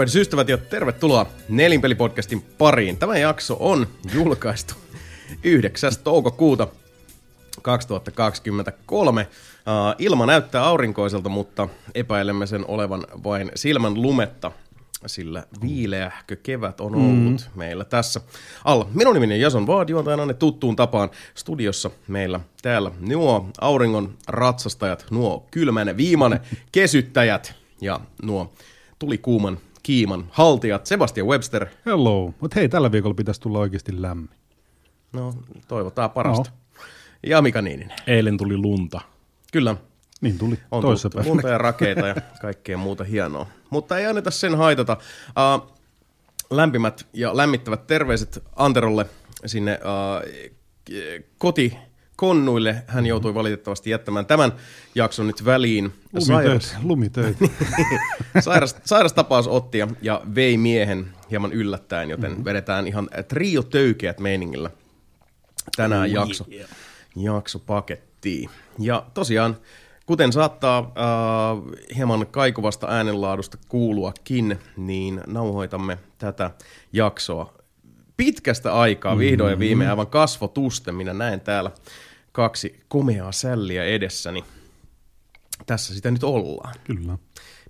Tervehdys ystävät ja tervetuloa Nelinpelipodcastin pariin. Tämä jakso on julkaistu 9. toukokuuta 2023. Uh, ilma näyttää aurinkoiselta, mutta epäilemme sen olevan vain silmän lumetta, sillä viileähkö kevät on ollut mm. meillä tässä alla. Minun nimeni on Jason Vaad, juontajana tuttuun tapaan studiossa meillä täällä nuo auringon ratsastajat, nuo kylmän viimanen kesyttäjät ja nuo tuli kuuman kiiman haltijat Sebastian Webster. Hello. Mutta hei, tällä viikolla pitäisi tulla oikeasti lämmin. No, toivotaan parasta. No. Ja Mika Niininen. Eilen tuli lunta. Kyllä. Niin tuli on toisessa Lunta ja rakeita ja kaikkea muuta hienoa. Mutta ei anneta sen haitata. Uh, lämpimät ja lämmittävät terveiset Anterolle sinne uh, koti konnuille. Hän joutui valitettavasti jättämään tämän jakson nyt väliin. Lumitöitä. Lumitöitä. Sairas, sairastapaus otti ja, ja vei miehen hieman yllättäen, joten mm-hmm. vedetään ihan trio töykeät meiningillä tänään oh, jakso, yeah. jakso pakettiin. Ja tosiaan, kuten saattaa äh, hieman kaikuvasta äänenlaadusta kuuluakin, niin nauhoitamme tätä jaksoa pitkästä aikaa vihdoin ja viimein mm-hmm. aivan kasvotusten. Minä näen täällä kaksi komeaa sälliä edessäni. Tässä sitä nyt ollaan. Kyllä.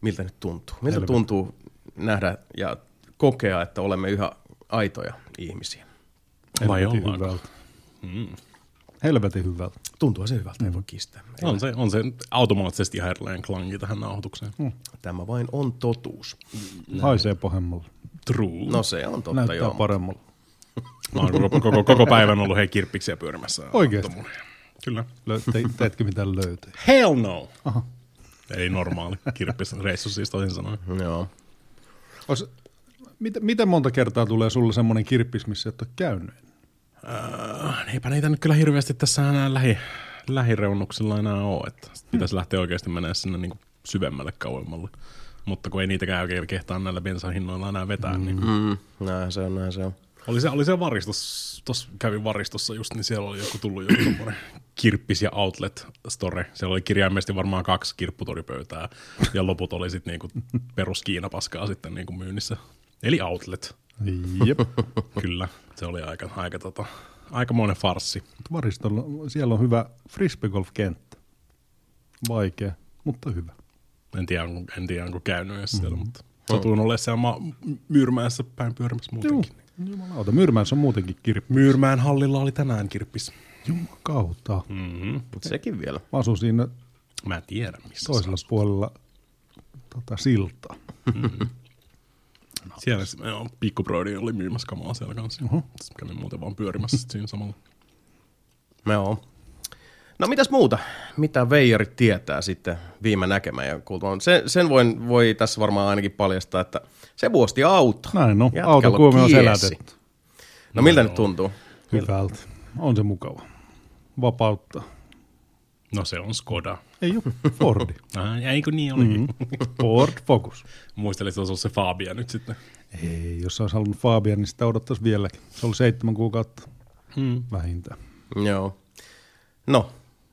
Miltä nyt tuntuu? Miltä Helvetin. tuntuu nähdä ja kokea, että olemme yhä aitoja ihmisiä? Vai hyvältä. Mm. Helvetin hyvältä. Tuntuu se hyvältä, mm. ei voi kistää. On se, on se automaattisesti ihan erilainen klangi tähän nauhoitukseen. Mm. Tämä vain on totuus. Näin. Haisee pahemmalle. True. No se on totta Näyttää joo. paremmalle. Mä oon koko, koko, koko päivän ollut hei kirppiksiä pyörimässä. Oikeesti? Kyllä. Lö- te, teetkö mitään löytöjä? Hell no! Aha. Ei normaali kirppisreissu siis toisin sanoen. Joo. Ois, mit, miten monta kertaa tulee sulle semmoinen kirppis, missä et ole käynyt? Äh, eipä niitä nyt kyllä hirveästi tässä enää lähi, lähireunuksilla enää ole. Että pitäisi lähteä oikeasti menemään sinne niin kuin syvemmälle kauemmalle. Mutta kun ei niitäkään oikein kehtaa näillä bensahinnoilla enää vetää, mm. niin... Mm, näin se on, näin se on. Oli se, oli se varistus, tuossa kävin varistossa just, niin siellä oli joku tullut joku tommonen kirppis ja outlet store. Siellä oli kirjaimellisesti varmaan kaksi kirpputoripöytää ja loput oli sitten niinku perus Kiinapaskaa sitten niinku myynnissä. Eli outlet. Jep. Kyllä, se oli aika, aika tota, aikamoinen farssi. Varistolla, siellä on hyvä frisbeegolf-kenttä. Vaikea, mutta hyvä. En tiedä, en tiedä onko käynyt edes siellä, mm-hmm. mutta satuin olemaan siellä ma- Myyrmäessä päin pyörimässä muutenkin. Jumalauta, Myyrmäessä on muutenkin kirppis. Myyrmään hallilla oli tänään kirppis. Jumakauta. Mm-hmm. Sekin vielä. Mä asun siinä Mä en tiedä, missä toisella puolella tota, siltaa. Mm-hmm. No. Siellä joo, pikkubrodi oli myymässä kamaa siellä kanssa. Uh-huh. Kävin muuten vaan pyörimässä siinä samalla. Joo. No mitäs muuta? Mitä veijarit tietää sitten viime näkemään ja kuultuaan? Sen, sen voin, voi tässä varmaan ainakin paljastaa, että se vuosti auto. Näin no, auto kuume on selätetty. No miltä no, nyt tuntuu? Hyvältä. On se mukava. Vapautta. No se on Skoda. Ei ole, Fordi. ah, eikö niin olikin? Mm-hmm. Ford Focus. Muistelin, että se olisi se Fabia nyt sitten. Ei, jos olisi halunnut Fabia, niin sitä odottaisi vieläkin. Se oli seitsemän kuukautta hmm. vähintään. Joo. No,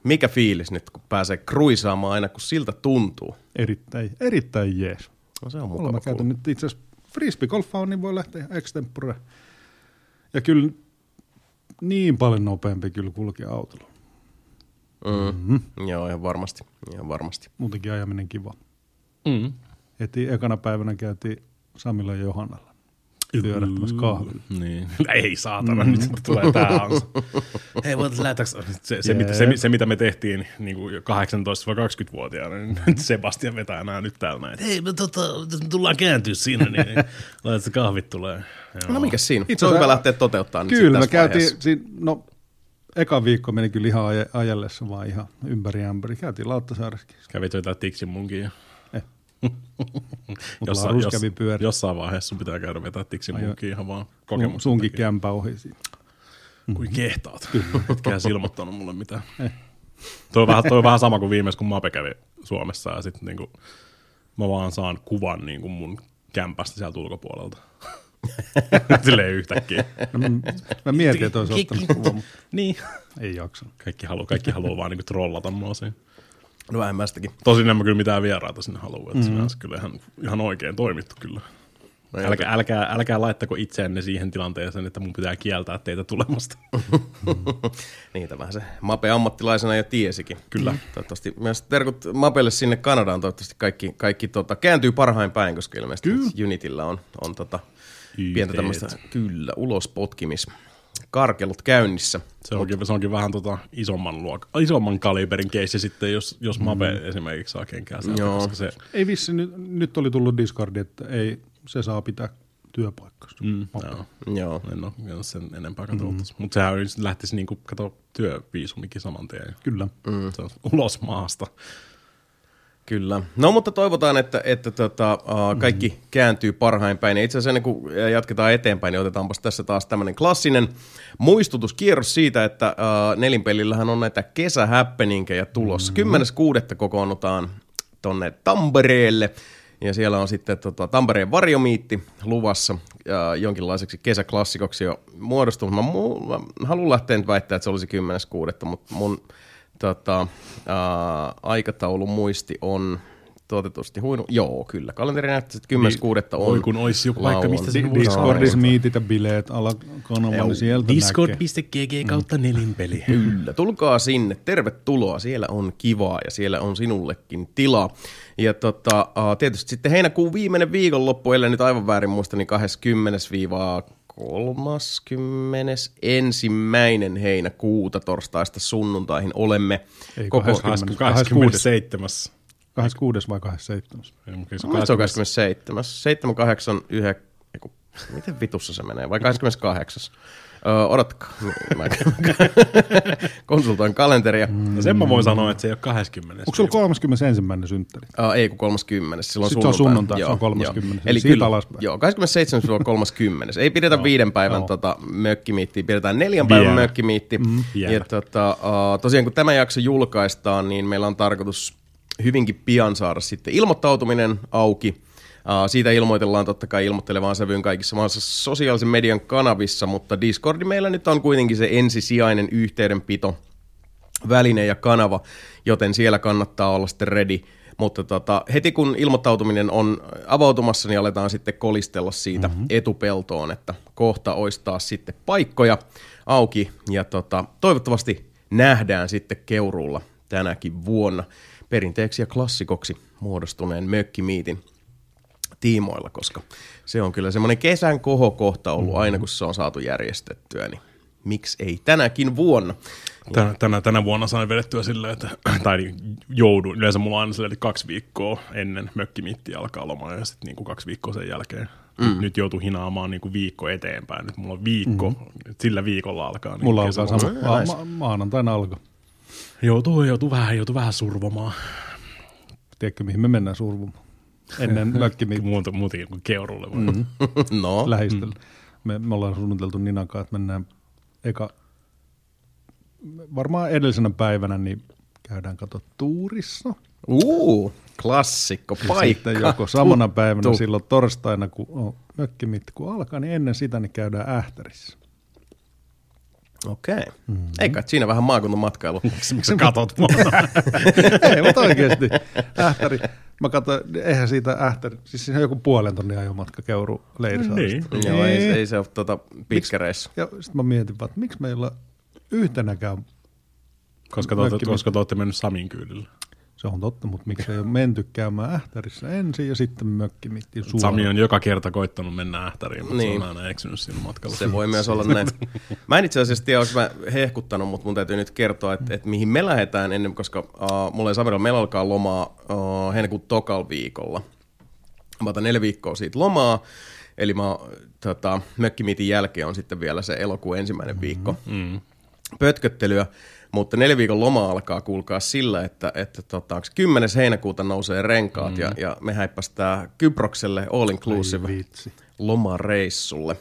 mikä fiilis nyt, kun pääsee kruisaamaan aina, kun siltä tuntuu? Erittäin, erittäin jees. No se on mukava. Olemme käyty nyt itse asiassa frisbeegolfaa, niin voi lähteä extempore. Ja kyllä niin paljon nopeampi kyllä kulkea autolla. Mm. Mm-hmm. Joo, ihan varmasti. Ihan varmasti. Muutenkin ajaminen kiva. Mm. Heti ekana päivänä käytiin Samilla ja Johannalla pyörähtämässä kahvilla. Niin. Ei saatana, mm. nyt tulee tää ansa. Hei, voit lähdetäänkö? Se, se, mitä, se, se, mitä me tehtiin niin kuin 18-20-vuotiaana, niin Sebastian vetää nämä nyt täällä näin. Hei, me, tota, me tullaan kääntyä siinä, niin laitat se kahvit tulee. Joo. No mikä siinä? Itse on hyvä lähteä toteuttaa Kyllä, me käytiin, siinä, no eka viikko meni kyllä ihan aj- ajallessa vaan ihan ympäri ämpäri. Käytiin Lauttasaaressakin. Kävit jotain tiksin munkin Jossa, jos, kävi jossain vaiheessa sun pitää käydä vetää tiksin munkin ihan vaan kokemuksen Sunkin takia. kämpä ohi siinä. Kuin kehtaat. Etkä ilmoittanut mulle mitään. Eh. Toi on, vähän, toi on vähän sama kuin viimeis, kun Mape kävi Suomessa ja sitten niinku, mä vaan saan kuvan niinku mun kämpästä sieltä ulkopuolelta. Silleen yhtäkkiä. No, mä, mä mietin, että olisi ottanut kuvan, niin. ei jaksa. Kaikki haluaa, kaikki haluaa vaan niinku trollata mua siinä. No vähemmästäkin. Tosin en mä kyllä mitään vieraita sinne halua, että mm-hmm. se kyllä ihan, ihan oikein toimittu kyllä. Älkää, älkää, älkää laittako itseänne siihen tilanteeseen, että mun pitää kieltää teitä tulemasta. Niitä vähän se Mape ammattilaisena jo tiesikin. Kyllä. Toivottavasti myös terkut Mapelle sinne Kanadaan. Toivottavasti kaikki, kaikki tota, kääntyy parhain päin, koska ilmeisesti Unitilla on, on tota, pientä tämmöistä, kyllä, ulos potkimis karkelut käynnissä. Se onkin, se onkin vähän tota isomman, luok- isomman kaliberin keissi sitten, jos, jos Mape mm. esimerkiksi saa kenkää sieltä, Joo. koska se, Ei vissi, nyt, nyt oli tullut Discordi, että ei, se saa pitää työpaikkansa. mm, joo, Joo. en ole, en ole sen enempää katsottu. Mm. Mutta sehän lähtisi niinku, kato, työviisumikin saman tien. Kyllä. Mm. Se on ulos maasta. Kyllä. No mutta toivotaan, että, että tota, kaikki mm-hmm. kääntyy parhain päin. Ja itse asiassa ennen kuin jatketaan eteenpäin, niin otetaanpas tässä taas tämmöinen klassinen muistutuskierros siitä, että uh, nelinpelillähän on näitä kesähäppeninkejä tulossa. Mm-hmm. 10.6. kokoonnutaan tonne Tampereelle. Ja siellä on sitten tota, Tampereen varjomiitti luvassa ja jonkinlaiseksi kesäklassikoksi jo muodostunut. Mä, mu- mä haluan lähteä nyt väittää, että se olisi 10.6., mutta mun tota, ää, aikataulun muisti on tuotetusti huinu. Joo, kyllä. Kalenteri näyttää, että 10.6. on Voi kun olisi joku paikka, mistä sen Discordissa miitit ja bileet alakanavalla, niin sieltä näkee. Discord.gg kautta nelinpeli. Kyllä, tulkaa sinne, tervetuloa, siellä on kivaa ja siellä on sinullekin tilaa. Ja tota, tietysti sitten heinäkuun viimeinen viikonloppu, ellei nyt aivan väärin muista, niin 20-31. heinäkuuta torstaista sunnuntaihin olemme Ei, koko... 20. 27. 26. vai 27. Mun se on 27. 7, 8, 9, eiku, miten vitussa se menee, vai 28. Öö, odottakaa, mä konsultoin kalenteria. No sen mä voin sanoa, että se ei ole 20. Onko sulla 31. synttäri? Uh, ei kun 30. Silloin Sitten se on sunnuntai. sunnuntai, se on 30. Joo. Eli Siitä kyllä, alaspäin. joo, 27-30. Ei pidetä viiden päivän Joo. tota, mökkimiittiä, pidetään neljän päivän Vielä. mökkimiitti. Mm, Vielä. ja tota, uh, tosiaan kun tämä jakso julkaistaan, niin meillä on tarkoitus hyvinkin pian saada sitten ilmoittautuminen auki. Siitä ilmoitellaan totta kai ilmoittelevaan sävyyn kaikissa maassa sosiaalisen median kanavissa, mutta Discordi meillä nyt on kuitenkin se ensisijainen yhteydenpito väline ja kanava, joten siellä kannattaa olla sitten ready. Mutta tota, heti kun ilmoittautuminen on avautumassa, niin aletaan sitten kolistella siitä mm-hmm. etupeltoon, että kohta olisi taas sitten paikkoja auki ja tota, toivottavasti nähdään sitten Keuruulla tänäkin vuonna perinteeksi ja klassikoksi muodostuneen mökkimiitin tiimoilla, koska se on kyllä semmoinen kesän kohokohta ollut aina, kun se on saatu järjestettyä, niin miksi ei tänäkin vuonna? Tänä, tänä, tänä vuonna sain vedettyä silleen, että, tai niin, joudun. Yleensä mulla on aina silleen, että kaksi viikkoa ennen mökkimiitti alkaa loma ja sitten niin kaksi viikkoa sen jälkeen. Mm. Nyt joutuu hinaamaan niin kuin viikko eteenpäin. Nyt mulla on viikko, mm. sillä viikolla alkaa. Niin Mulla kesä- alkaa sama. Ma- ma- maanantaina alkoi. Joutuu, joutuu vähän, joutuu vähän survomaan. Tiedätkö, mihin me mennään survumaan? Ennen mökkimiittiä Muuta, muutenkin kuin keurulle. Mm. No, lähistöllä. Me, me ollaan suunniteltu Ninakaan, että mennään eka, varmaan edellisenä päivänä, niin käydään kato tuurissa. uu, klassikko Ja paikka. Sitten joko samana Tuttu. päivänä silloin torstaina, kun on mökkimiitti, kun alkaa, niin ennen sitä niin käydään ähtärissä. Okei. Mm-hmm. Eikä, siinä vähän maakuntamatkailu. Miksi sä katot mua? Ei, mutta oikeasti. Ähtäri. Mä katsoin, eihän siitä ähtäri, siis siinä on joku puolen tonnin ajomatka Keuru Leirisaaresta. Niin. Joo, ei, ei se ole tota, pitkä reissu. Ja sitten mä mietin vaan, että miksi meillä yhtenäkään, koska, te, olette- koska te olette mennyt Samin kyydillä. Se on totta, mutta miksi ei ole menty käymään ähtärissä ensin ja sitten mökkimittiin suoraan. Sami on joka kerta koittanut mennä ähtäriin, mutta Niin. se on aina eksynyt siinä matkalla. Se voi myös olla näin. Mä en itse asiassa tiedä, onko mä hehkuttanut, mutta mun täytyy nyt kertoa, että, että mihin me lähdetään ennen, koska uh, mulla ja Samirilla meillä alkaa lomaa uh, heinäkuun tokal viikolla. Mä otan neljä viikkoa siitä lomaa, eli mä, tota, mökkimiitin jälkeen on sitten vielä se elokuun ensimmäinen viikko Mm. pötköttelyä, mutta neljä viikon loma alkaa kuulkaa sillä, että, että tota, onko 10. heinäkuuta nousee renkaat mm. ja, ja me häippästään Kyprokselle all inclusive lomareissulle.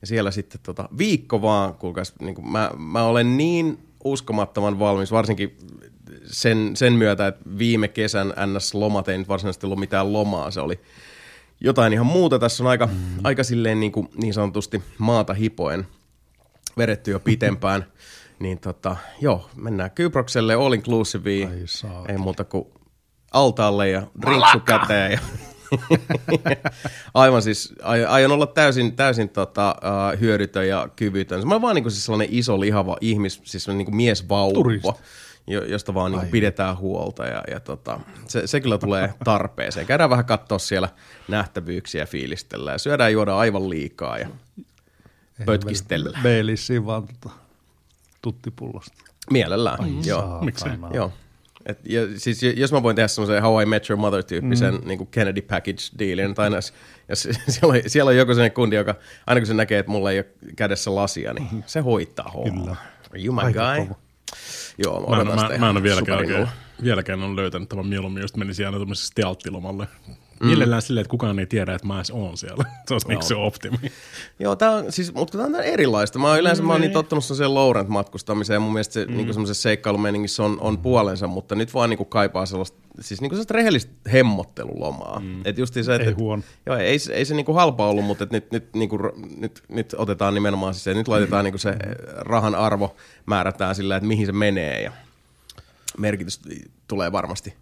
Ja siellä sitten tota, viikko vaan, kuulkaas, niin kuin mä, mä olen niin uskomattoman valmis, varsinkin sen, sen myötä, että viime kesän NS-lomat ei nyt varsinaisesti ollut mitään lomaa, se oli jotain ihan muuta. Tässä on aika, mm. aika silleen niin, kuin, niin sanotusti maata hipoen vedetty jo pitempään. Niin tota, joo, mennään Kyprokselle all inclusive, ei muuta kuin altaalle ja drinksu käteen. Ja Aivan siis, ai- aion olla täysin, täysin tota, uh, hyödytön ja kyvytön. Mä oon vaan niinku siis sellainen iso lihava ihmis, siis niinku miesvauva, jo, josta vaan niinku pidetään huolta ja, ja tota, se, se, kyllä tulee tarpeeseen. Käydään vähän katsoa siellä nähtävyyksiä, fiilistellä ja syödään ja juodaan aivan liikaa ja pötkistellään. Beilissiin vaan tota, tuttipullosta. Mielellään, Ai joo. Miksei? Joo. Et, ja, siis jos mä voin tehdä semmoisen How I Met Your Mother-tyyppisen mm. niin Kennedy Package-dealin, tai s- ja siellä, on, siellä on joku sellainen kundi, joka aina kun se näkee, että mulla ei ole kädessä lasia, niin se hoitaa hommaa. Kyllä. Are you my Aika guy? kova. Joo, Mä, mä, sitä mä, en ole vieläkään, oikein, vieläkään on löytänyt tämän mieluummin, just menisin aina tuommoisessa tealttilomalle. Mm. Mielellään silleen, että kukaan ei tiedä, että mä edes oon siellä. Se olisi niinku se optimi. Joo, tää on, siis, mutta tämä on erilaista. Mä oon yleensä mä oon Niin. niin tottunut sen Laurent matkustamiseen ja mun mielestä se mm. niin semmoisessa seikkailumeningissä on, on puolensa, mutta nyt vaan niin kaipaa sellaista, siis niin sellaista rehellistä hemmottelulomaa. Mm. Et just se, että, Ei huono. Joo, ei, se- ei se niinku halpa ollut, mutta et nyt, nyt, niinku, nyt, nyt, otetaan nimenomaan siis se, nyt laitetaan niinku se rahan arvo, määrätään sillä, että mihin se menee ja merkitys tulee varmasti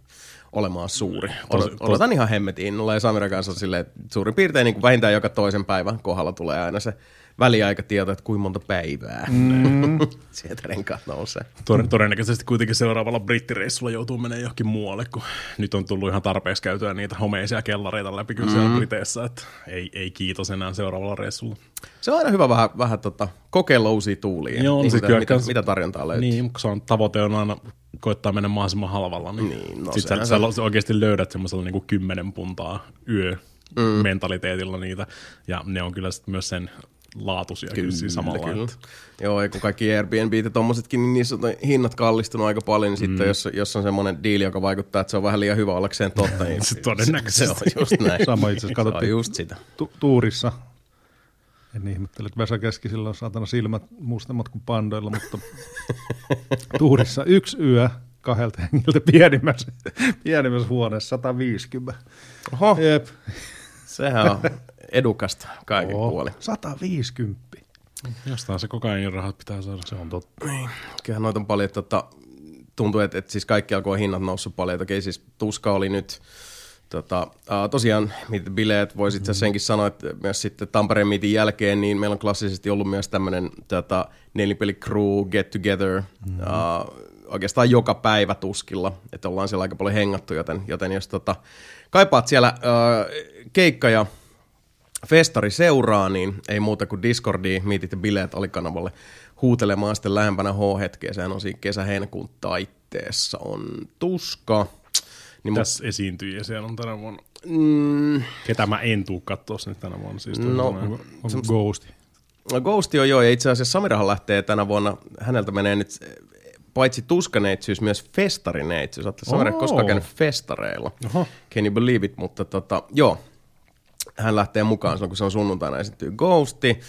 olemaan suuri. Tosi- Odot- Odotan ihan hemmetin innolla ja Samiran kanssa silleen, että suurin piirtein niin kuin vähintään joka toisen päivän kohdalla tulee aina se väliaikatieto, että kuinka monta päivää mm. sieltä renkaat nousee. Tor- todennäköisesti kuitenkin seuraavalla brittireissulla joutuu menemään johonkin muualle, kun nyt on tullut ihan tarpeeksi käytyä niitä homeisia kellareita läpi kyllä siellä Briteissä, että ei, ei kiitos enää seuraavalla reissulla. Se on aina hyvä vähän, vähän tota, kokeilla uusia tuulia, Joo, niin mitä, kyllä mitä, kans- mitä tarjontaa löytyy. Niin, kun se on tavoite on aina koittaa mennä mahdollisimman halvalla, niin, Niin, no sit sä, sä, sä, oikeasti löydät semmoisella niinku kymmenen puntaa yö mm. mentaliteetilla niitä, ja ne on kyllä sit myös sen laatuisia kyllä, kyllä samalla. kyllä. Että, Joo, ja kun kaikki Airbnb ja tommosetkin, niin niissä on hinnat kallistunut aika paljon, niin sitten jos, jos on semmoinen diili, joka vaikuttaa, että se on vähän liian hyvä ollakseen totta, niin Se todennäköisesti. Se, on just näin. Sama itse asiassa katsottiin just sitä. tu- tuurissa. En ihmettele, että Vesa Keskisillä on saatana silmät mustemmat kuin pandoilla, mutta tuurissa yksi yö kahdelta hengiltä pienimmässä, pienimmässä huoneessa 150. Oho, Jep. sehän on edukasta kaiken Oo, puolin. 150. jostain se kokainin rahat pitää saada. Se on totta. Kyllähän noita on paljon, tota, tuntuu, että, että siis kaikki alkoi hinnat noussut paljon. Okei, siis tuska oli nyt, tota, uh, tosiaan mitä bileet, voisi itse asiassa senkin sanoa, että myös sitten Tampereen miitin jälkeen, niin meillä on klassisesti ollut myös tämmöinen tota, nelipeli crew get together, mm-hmm. uh, oikeastaan joka päivä tuskilla, että ollaan siellä aika paljon hengattu, joten, joten jos tota, kaipaat siellä uh, keikka ja festari seuraa, niin ei muuta kuin Discordiin, miitit ja bileet alikanavalle huutelemaan sitten lähempänä H-hetkeä. Sehän on siinä kesä-heinäkuun taitteessa on tuska. Niin Tässä esiintyjiä siellä on tänä vuonna. mm, Ketä mä en tuu katsoa nyt tänä vuonna. Siis No, no, Onko Ghost? no Ghosti on joo, ja itse asiassa Samirahan lähtee tänä vuonna, häneltä menee nyt paitsi tuskaneitsyys, myös festarineitsyys. Oletko Samira Oo. koskaan käynyt festareilla? Oho. Can you believe it? Mutta tota, joo, hän lähtee mukaan silloin, kun se on sunnuntaina esiintyy Ghosti.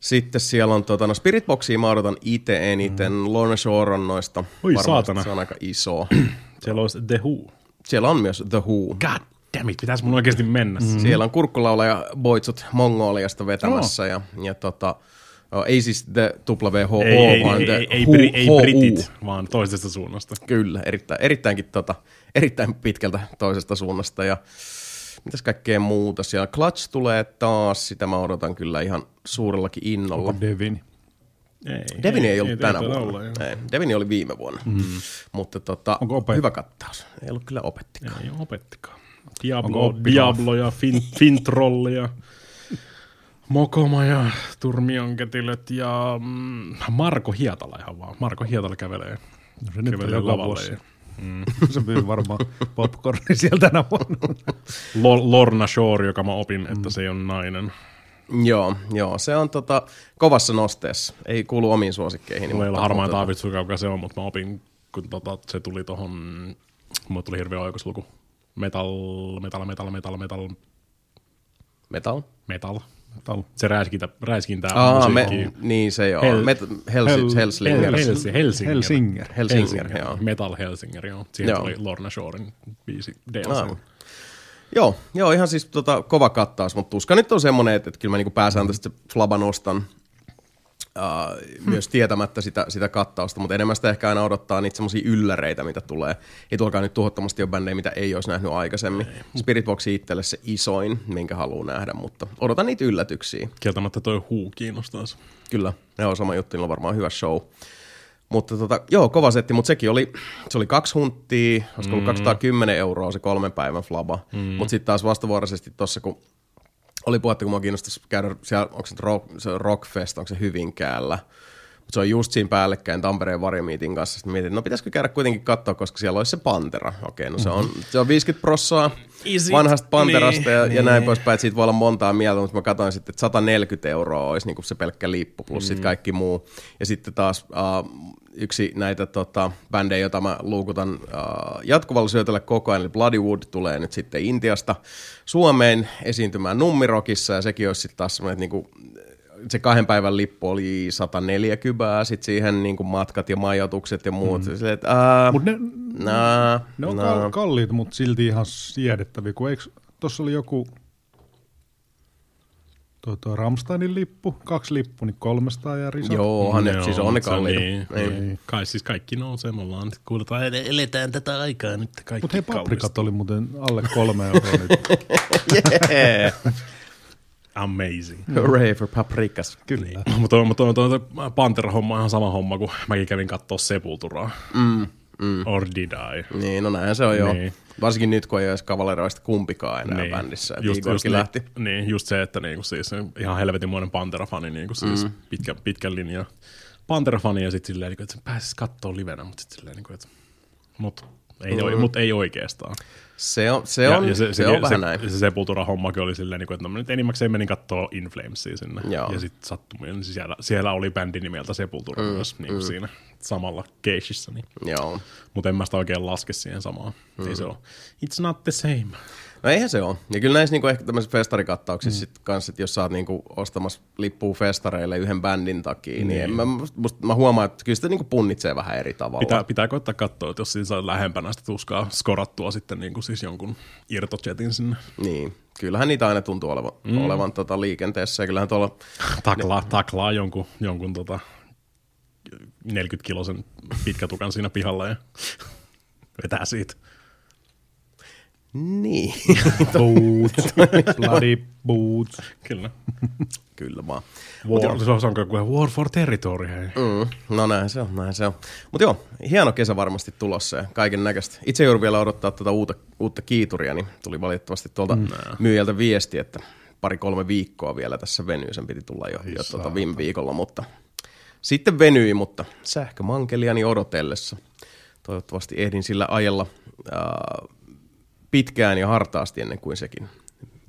Sitten siellä on tota, no Spiritboxia mä odotan itse eniten. Mm. Lorna Shore on noista. Oi, Varmasti saatana. Se on aika iso. Siellä olisi The Who. Siellä on myös The Who. God damn it, pitäisi mun oikeasti mennä. Mm. Siellä on kurkkulaulaja Boitsut Mongoliasta vetämässä. Ja, ja tota, ei siis The WHO, Ei, ei, vaan ei, The ei, ei, bri, ei HU. britit, vaan toisesta suunnasta. Kyllä, erittäin, erittäinkin tota, erittäin pitkältä toisesta suunnasta ja mitäs kaikkea muuta siellä. Clutch tulee taas, sitä mä odotan kyllä ihan suurellakin innolla. Onko Devin? Ei, Devini ei, ollut tänä taida vuonna. olla, ei, Devini oli viime vuonna, mm. mutta tota, hyvä kattaus. Ei ollut kyllä opettikaan. Ei opettikaan. Diablo? Diablo ja fin, Fintrolli ja Mokoma ja Turmionketilöt ja mm, Marko Hietala ihan vaan. Marko Hietala kävelee, No se nyt on kävelee joka lavalle. vuosi. Ja, Se myy varmaan popcorni sieltä tänä vuonna. Lo- Lorna Shore, joka mä opin, että se on nainen. Joo, joo, se on tota, kovassa nosteessa. Ei kuulu omiin suosikkeihin. Mulla ei ole mutta- harmaa taavitsu, kuka se on, mutta mä opin, kun tota, se tuli tohon, mulle tuli hirveä oikosluku. Metal, metal, metal, metal, metal, Metal? metal. Tal- Se räiskintä, räiskintä Aa, me, musiikki. niin se joo. Hel- Met, Hels, Hel- Helslinger. Hel- Helsi- Helsinger. Helsinger. Helsinger, joo. Metal Helsinger, joo. Siihen Joo. tuli Lorna Shoren biisi DLC. Aa. Joo, joo, ihan siis tota, kova kattaus, mutta tuska nyt on semmoinen, että, että kyllä mä niinku pääsääntöisesti Flaban ostan. Uh, myös tietämättä sitä, sitä kattausta, mutta enemmän sitä ehkä aina odottaa niitä semmoisia ylläreitä, mitä tulee. Ei tuollakaan nyt tuhottomasti ole bändejä, mitä ei olisi nähnyt aikaisemmin. Spiritboxi itselle se isoin, minkä haluaa nähdä, mutta odotan niitä yllätyksiä. Kieltämättä toi huu kiinnostaisi. Kyllä, ne on sama juttu, niillä on varmaan hyvä show. Mutta tota, joo, kova setti, mutta sekin oli, se oli kaksi hunttia, olisiko ollut 210 euroa se kolmen päivän flaba. Mm. Mutta sitten taas vastavuoroisesti tuossa, kun oli puhetta, kun mua kiinnostaisi käydä siellä, onko se, rock, se Rockfest, onko se Hyvinkäällä. Mutta se on just siinä päällekkäin Tampereen varimiitin kanssa. Sitten mietin, no pitäisikö käydä kuitenkin katsoa, koska siellä olisi se Pantera. Okei, no se on, se on 50 prossaa Is vanhasta Panterasta Niin, ja, ja niin. näin poispäin. Siitä voi olla montaa mieltä, mutta mä katsoin sitten, että 140 euroa olisi niinku se pelkkä lippu plus mm. sitten kaikki muu. Ja sitten taas uh, yksi näitä tota, bändejä, jota mä luukutan uh, jatkuvalla syötöllä koko ajan, eli Bloodywood tulee nyt sitten Intiasta Suomeen esiintymään Nummirokissa, ja sekin olisi sitten taas semmoinen, että niinku, se kahden päivän lippu oli 140, sitten siihen niinku matkat ja majoitukset ja muut. Mm. Silleen, että, uh, Mutta ne, nah, ne on kal- kalliit, mutta silti ihan siedettäviä. Kun eikö, tossa oli joku tuo, tuo Ramsteinin lippu, kaksi lippu, niin 300 ja risat. Joo, onhan ne, siis on ne on kalliita. Niin, Niin. niin. Kai siis kaikki nousee, me ollaan nyt kuuletaan, ele- eletään tätä aikaa nyt kaikki Mutta hei, paprikat oli muuten alle kolme euroa nyt. Yeah. Amazing. Hooray for paprikas. Kyllä. Mutta on, mutta on, on, on Pantera-homma ihan sama homma, kun mäkin kävin katsoa Sepulturaa. Mm, mm. Or did I? Niin, no näinhän se on joo. Niin. Varsinkin nyt, kun ei olisi kavaleroista kumpikaan enää niin. bändissä. Just, just ne- lähti. Niin, just se, että niinku siis ihan helvetinmoinen Pantera-fani, niinku siis mm. pitkä, pitkän linjan Pantera-fani ja sitten silleen, niinku, että pääsis kattoo livenä, mutta sitten silleen, niinku, että mut ei, mm. mut ei oikeastaan. Se on, se on, se, se, se on vähän se, näin. Se Sepultura-hommakin oli silleen, niinku, että no mä nyt enimmäkseen menin kattoo In Flamesia sinne. Joo. Ja sitten sattumia, niin siellä, siellä oli bändi nimeltä Sepultura mm, myös niinku mm. siinä samalla keisissä. Niin. Joo. Mutta en mä sitä oikein laske siihen samaan. Mm. Ei se ole. It's not the same. No eihän se ole. Ja kyllä näissä niinku ehkä tämmöisissä festarikattauksissa mm. sit kans, että jos sä oot niinku ostamassa lippua festareille yhden bändin takia, niin, niin mä, musta, mä huomaan, että kyllä sitä niinku punnitsee vähän eri tavalla. Pitää, pitää koittaa katsoa, että jos siinä saa lähempänä sitä tuskaa skorattua sitten niin kuin siis jonkun irtojetin sinne. Niin. Kyllähän niitä aina tuntuu olevan, mm. olevan tota liikenteessä. Ja kyllähän tuolla Taklaa, taklaa jonkun, jonkun tota 40-kilosen pitkätukan siinä pihalla ja vetää siitä. Niin. Boots, bloody boots. Kyllä. Kyllä vaan. War, se on, se on kuin War for Territory. Hei. Mm, no näin se on, näin se on. Mutta joo, hieno kesä varmasti tulossa ja kaiken näköistä. Itse joudun vielä odottaa tuota uutta, uutta kiituria, niin tuli valitettavasti tuolta mm. myyjältä viesti, että pari-kolme viikkoa vielä tässä venyy. Sen piti tulla jo, jo tuota viime viikolla, mutta sitten venyi, mutta sähkömankeliani odotellessa. Toivottavasti ehdin sillä ajella äh, pitkään ja hartaasti ennen kuin sekin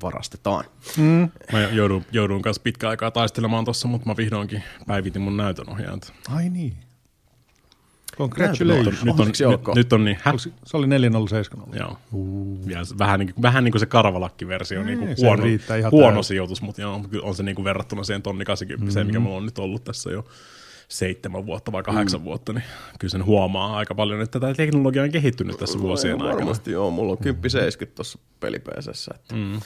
varastetaan. Mm. Mä joudun, joudun kanssa pitkään aikaa taistelemaan tossa, mutta mä vihdoinkin päivitin mun näytönohjaanta. Ai niin. Nyt Congratulations. on, nyt, on, nyt, nyt on niin, hä? Se- oli 4070. Joo. Ja vähän, niin kuin, vähän niin kuin se karvalakki-versio, niin kuin se huono, huono sijoitus, mutta joo, on se niin kuin verrattuna siihen tonni 80, mm-hmm. mikä mulla on nyt ollut tässä jo seitsemän vuotta vai kahdeksan mm. vuotta, niin kyllä sen huomaa aika paljon, että tämä teknologia on kehittynyt tässä vuosien No, aikana. Varmasti joo, mulla on 10-70 tuossa pelipeesessä. Että. Mm.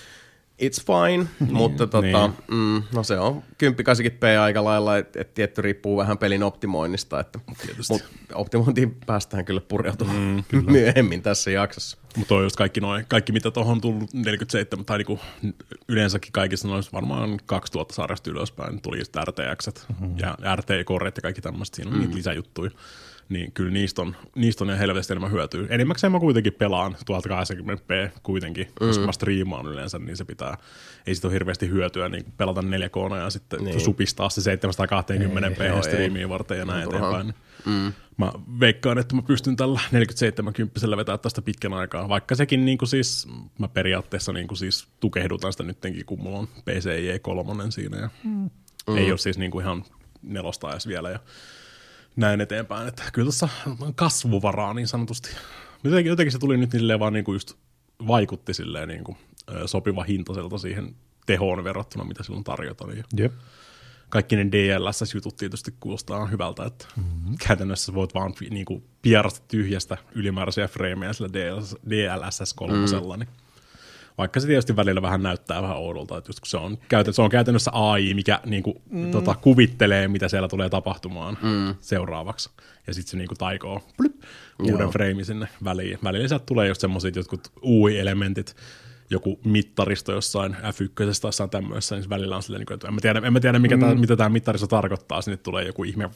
It's fine, mutta tota, Niin. mm, no se on 10 p aika lailla, että et tietty riippuu vähän pelin optimoinnista, että mut optimointiin päästään kyllä pureutumaan mm, kyllä. myöhemmin tässä jaksossa. Mutta on just kaikki, noi, kaikki mitä tuohon on tullut 47, tai niinku yleensäkin kaikissa noissa varmaan 2000 sarjasta ylöspäin tuli just RTX mm-hmm. ja RT-korret ja kaikki tämmöistä, siinä on mm. niitä lisäjuttuja. Niin kyllä niistä on, niistä on ihan helvetisti enemmän hyötyä. Enimmäkseen mä kuitenkin pelaan 1080p kuitenkin, mm. koska mä striimaan yleensä, niin se pitää, ei siitä ole hirveästi hyötyä niin pelata 4K ja sitten niin. supistaa se 720p striimiin varten ja näin eteenpäin. Niin Mm. Mä veikkaan, että mä pystyn tällä 47 vetää tästä pitkän aikaa, vaikka sekin niin kuin siis, mä periaatteessa niin kuin siis tukehdutan sitä nyttenkin, kun mulla on PCIe 3 siinä ja mm. ei ole siis niin kuin ihan nelosta edes vielä ja näin eteenpäin, että kyllä tuossa on kasvuvaraa niin sanotusti. Jotenkin, jotenkin se tuli nyt silleen vaan niin kuin just vaikutti silleen niin kuin, sopiva hintaiselta siihen tehoon verrattuna, mitä silloin tarjotaan. Ja Jep. kaikki ne DLSS-jutut tietysti kuulostaa hyvältä, että mm-hmm. käytännössä voit vaan niin kuin, pierasta tyhjästä ylimääräisiä freimejä sillä DLSS 3 mm. niin Vaikka se tietysti välillä vähän näyttää vähän oudolta, että just kun se on, käytä, se on käytännössä AI, mikä niin kuin, mm. tota, kuvittelee, mitä siellä tulee tapahtumaan mm. seuraavaksi. Ja sitten se niin kuin taikoo blyp, uuden frame sinne väliin. Välillä sieltä tulee just semmoiset jotkut UI-elementit, joku mittaristo jossain F1 tai jossain tämmöisessä, niin välillä on silleen, niin että en mä tiedä, en mä tiedä mikä mm. tää, mitä tämä mittaristo tarkoittaa, sinne tulee joku ihme,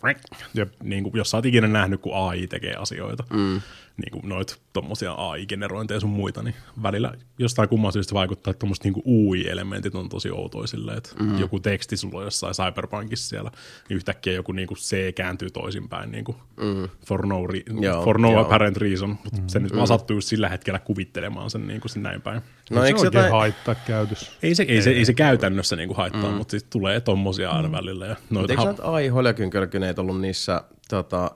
ja niin kuin, jos sä oot ikinä nähnyt, kun AI tekee asioita, mm. Niin kuin noit tommosia AI-generointeja sun muita, niin välillä jostain kumman syystä vaikuttaa, että tommoset niin UI-elementit on tosi outoja silleen, että mm. joku teksti sulla on jossain Cyberpunkissa siellä, niin yhtäkkiä joku niin kuin C kääntyy toisinpäin niin kuin mm. for no, re- joo, for no joo. apparent reason, mutta mm. se nyt vaan sattuu sillä hetkellä kuvittelemaan sen niin kuin näin päin. No, no eikö se jotain... haittaa käytössä? Ei se, ei, se, ei se käytännössä niinku haittaa, mm. mutta siis tulee tommosia aina mm. välillä. Ja noita eikö ha- ai holjakynkölykyneet ollut niissä, tota,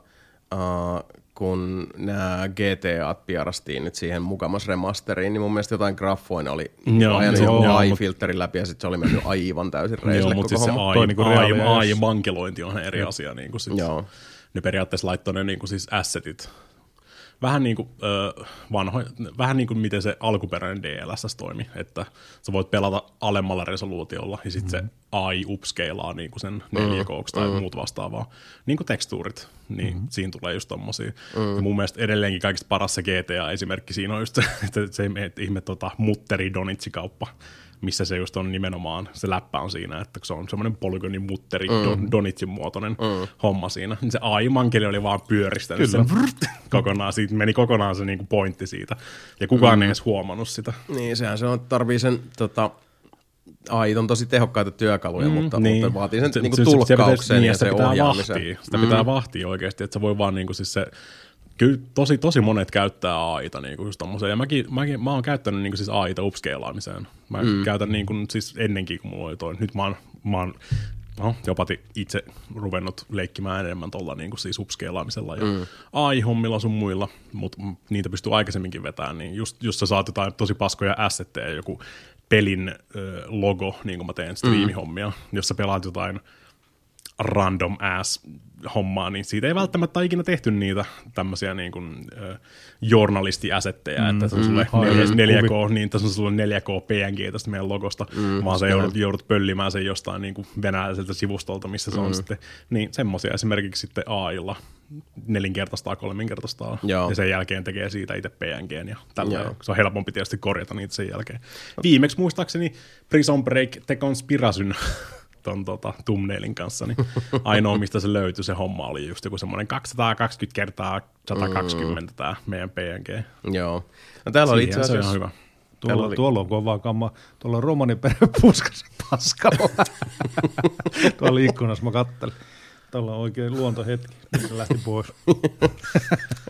uh, kun nämä GTA pierastiin nyt siihen mukamas remasteriin, niin mun mielestä jotain graffoina oli joo, ajan sen AI-filterin läpi ja sitten se oli mennyt aivan täysin reisille Joo, mutta siis se AI, niinku AI, AI-mankelointi on eri asia. Niin kuin sit, joo. Ne periaatteessa laittoi ne niin kuin siis assetit vähän niin kuin, ö, vanho, vähän niin kuin miten se alkuperäinen DLSS toimi, että sä voit pelata alemmalla resoluutiolla ja sitten mm-hmm. se AI upscalaa niin kuin sen 4 k tai mm-hmm. muut vastaavaa. Niin kuin tekstuurit, niin mm-hmm. siinä tulee just tommosia. Mm-hmm. Ja mun mielestä edelleenkin kaikista paras se GTA-esimerkki siinä on just se, että se ihme tota, mutteri Donitsi-kauppa missä se just on nimenomaan, se läppä on siinä, että se on semmoinen polygonin mutteri, mm. don, Donitsin muotoinen mm. homma siinä, niin se AI-mankeli oli vaan pyöristänyt sen vrrt, kokonaan, siitä meni kokonaan se niinku pointti siitä, ja kukaan mm. ei edes huomannut sitä. Niin, sehän se on, tarvii sen tota, AI on tosi tehokkaita työkaluja, mm, mutta, niin. mutta vaatii sen se, niinku tulkkauksen niin, ja, se ohjaamisen. Vahtia. Sitä mm. pitää vahtia oikeasti, että se voi vaan niinku siis se kyllä tosi, tosi monet käyttää AIta niin kuin just tommoseen. Ja mäkin, mäkin, mä oon käyttänyt niin kuin siis AIta upscalaamiseen. Mä mm. käytän niin kuin, siis ennenkin, kun mulla oli toi. Nyt mä oon, mä oon no, jopa itse ruvennut leikkimään enemmän tuolla niin kuin siis upscalaamisella ja mm. AI-hommilla sun muilla, mutta niitä pystyy aikaisemminkin vetämään, niin just, just sä saat jotain tosi paskoja assetteja, joku pelin ö, logo, niin kuin mä teen streamihommia, mm. jos sä pelaat jotain random ass hommaa, niin siitä ei välttämättä ikinä tehty niitä tämmöisiä niin kuin, äh, journalistiasetteja, mm, että se on sulle mm, 4, k niin tässä on sulle 4K PNG tästä meidän logosta, mm, vaan se joudut, joudut pöllimään sen jostain niin kuin venäläiseltä sivustolta, missä se mm. on sitten, niin semmoisia esimerkiksi sitten AIlla nelinkertaistaa, kolminkertaistaa, Joo. ja sen jälkeen tekee siitä itse PNG, ja tällä se on helpompi tietysti korjata niitä sen jälkeen. Viimeksi muistaakseni Prison Break The Conspiration ton tota, thumbnailin kanssa, niin ainoa mistä se löytyi se homma oli just joku semmoinen 220 kertaa 120 mm. tämä meidän PNG. Joo. No täällä oli itse asiassa... Hyvä. Tuolla, oli... tuolla on kova kamma. Tuolla on romaniperhe puskasen paskalla. tuolla ikkunassa mä kattelin. Tuolla on oikein luontohetki, se lähti pois.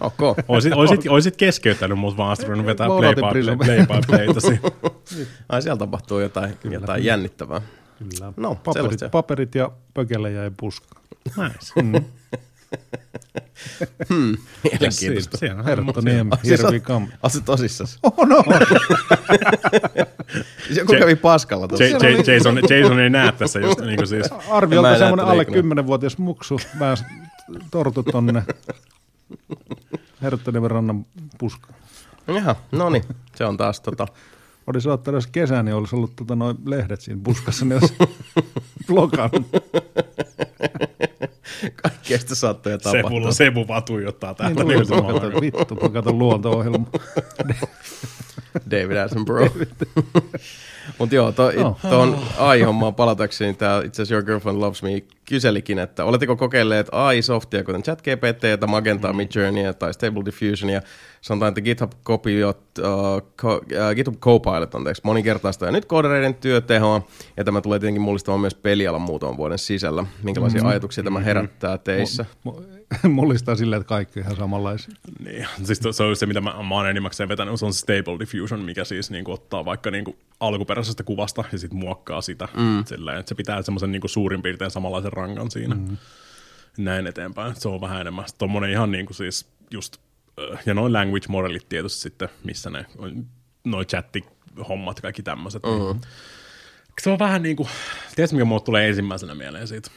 okay. Oisit, oisit, oisit keskeyttänyt mut vaan, sitten vetää play by play, play, by play Ai siellä tapahtuu jotain, jotain jännittävää. Kyllä. No, paperit, paperit ja pökele jäi puska. Nice. Mm. hmm. Mielenkiintoista. Siinä, Herttoniemi, Kam. Oletko tosissas? Oh no. Joku kävi paskalla tuossa. Jason, Jason ei näe tässä just niin kuin siis. Arviolta semmoinen alle 10-vuotias muksu mä tortu tonne Herttoniemen rannan puskaan. Jaha, no niin. Se on taas tota, olisi ottanut jos kesä, niin olisi ollut tota noin lehdet siinä puskassa, niin olisi blokannut. Kaikkea sitä saattaa tapahtua. Se mulla Sebu vaan tuijottaa täältä. Niin, niin vittu, mä katson luonto-ohjelma. David Attenborough. Mutta joo, tuohon to, AI-hommaan palatakseni, tämä itse asiassa Your Girlfriend Loves Me kyselikin, että oletteko kokeilleet AI-softia, kuten ChatGPT, Magenta, Midjourney tai Stable Diffusionia, sanotaan, että GitHub, Copiot, uh, co, uh, GitHub Copilot anteeksi, moninkertaista ja nyt koodareiden työtehoa, ja tämä tulee tietenkin mullistamaan myös pelialan muutaman vuoden sisällä. Minkälaisia mm-hmm. ajatuksia tämä herättää teissä? M- m- mullistaa silleen, että kaikki ihan samanlaisia. Niin, siis se on se, mitä mä, mä oon enimmäkseen vetänyt, se on Stable Diffusion, mikä siis niin kuin, ottaa vaikka niin kuin, alkuperäisestä kuvasta ja sitten muokkaa sitä mm. silleen, että se pitää semmoisen niin suurin piirtein samanlaisen rangan siinä. Mm. Näin eteenpäin. Se on vähän enemmän tommonen ihan niin kuin siis just ja noin language modelit tietysti sitten, missä ne, noin chatti-hommat, kaikki tämmöiset. Mm-hmm. Niin. Se on vähän niin kuin, tiedätkö mikä mulle tulee ensimmäisenä mieleen siitä?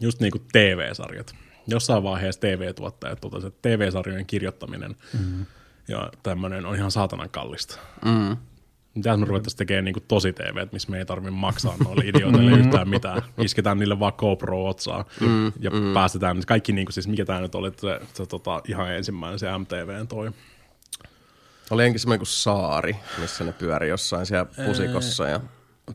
Just niin kuin TV-sarjat. Jossain vaiheessa TV-tuottajat totesivat, että TV-sarjojen kirjoittaminen mm-hmm. ja tämmöinen on ihan saatanan kallista. Mm-hmm. Mitä me ruvettaisiin tekemään niin tosi TV, missä me ei tarvitse maksaa noille idioteille yhtään mitään. Isketään niille vaan GoPro otsaa mm, ja mm. päästetään kaikki, niin kuin, siis mikä tämä nyt oli, se, se tota, ihan ensimmäinen se MTV toi. Oli enkin semmoinen kuin saari, missä ne pyöri jossain siellä pusikossa. Ja...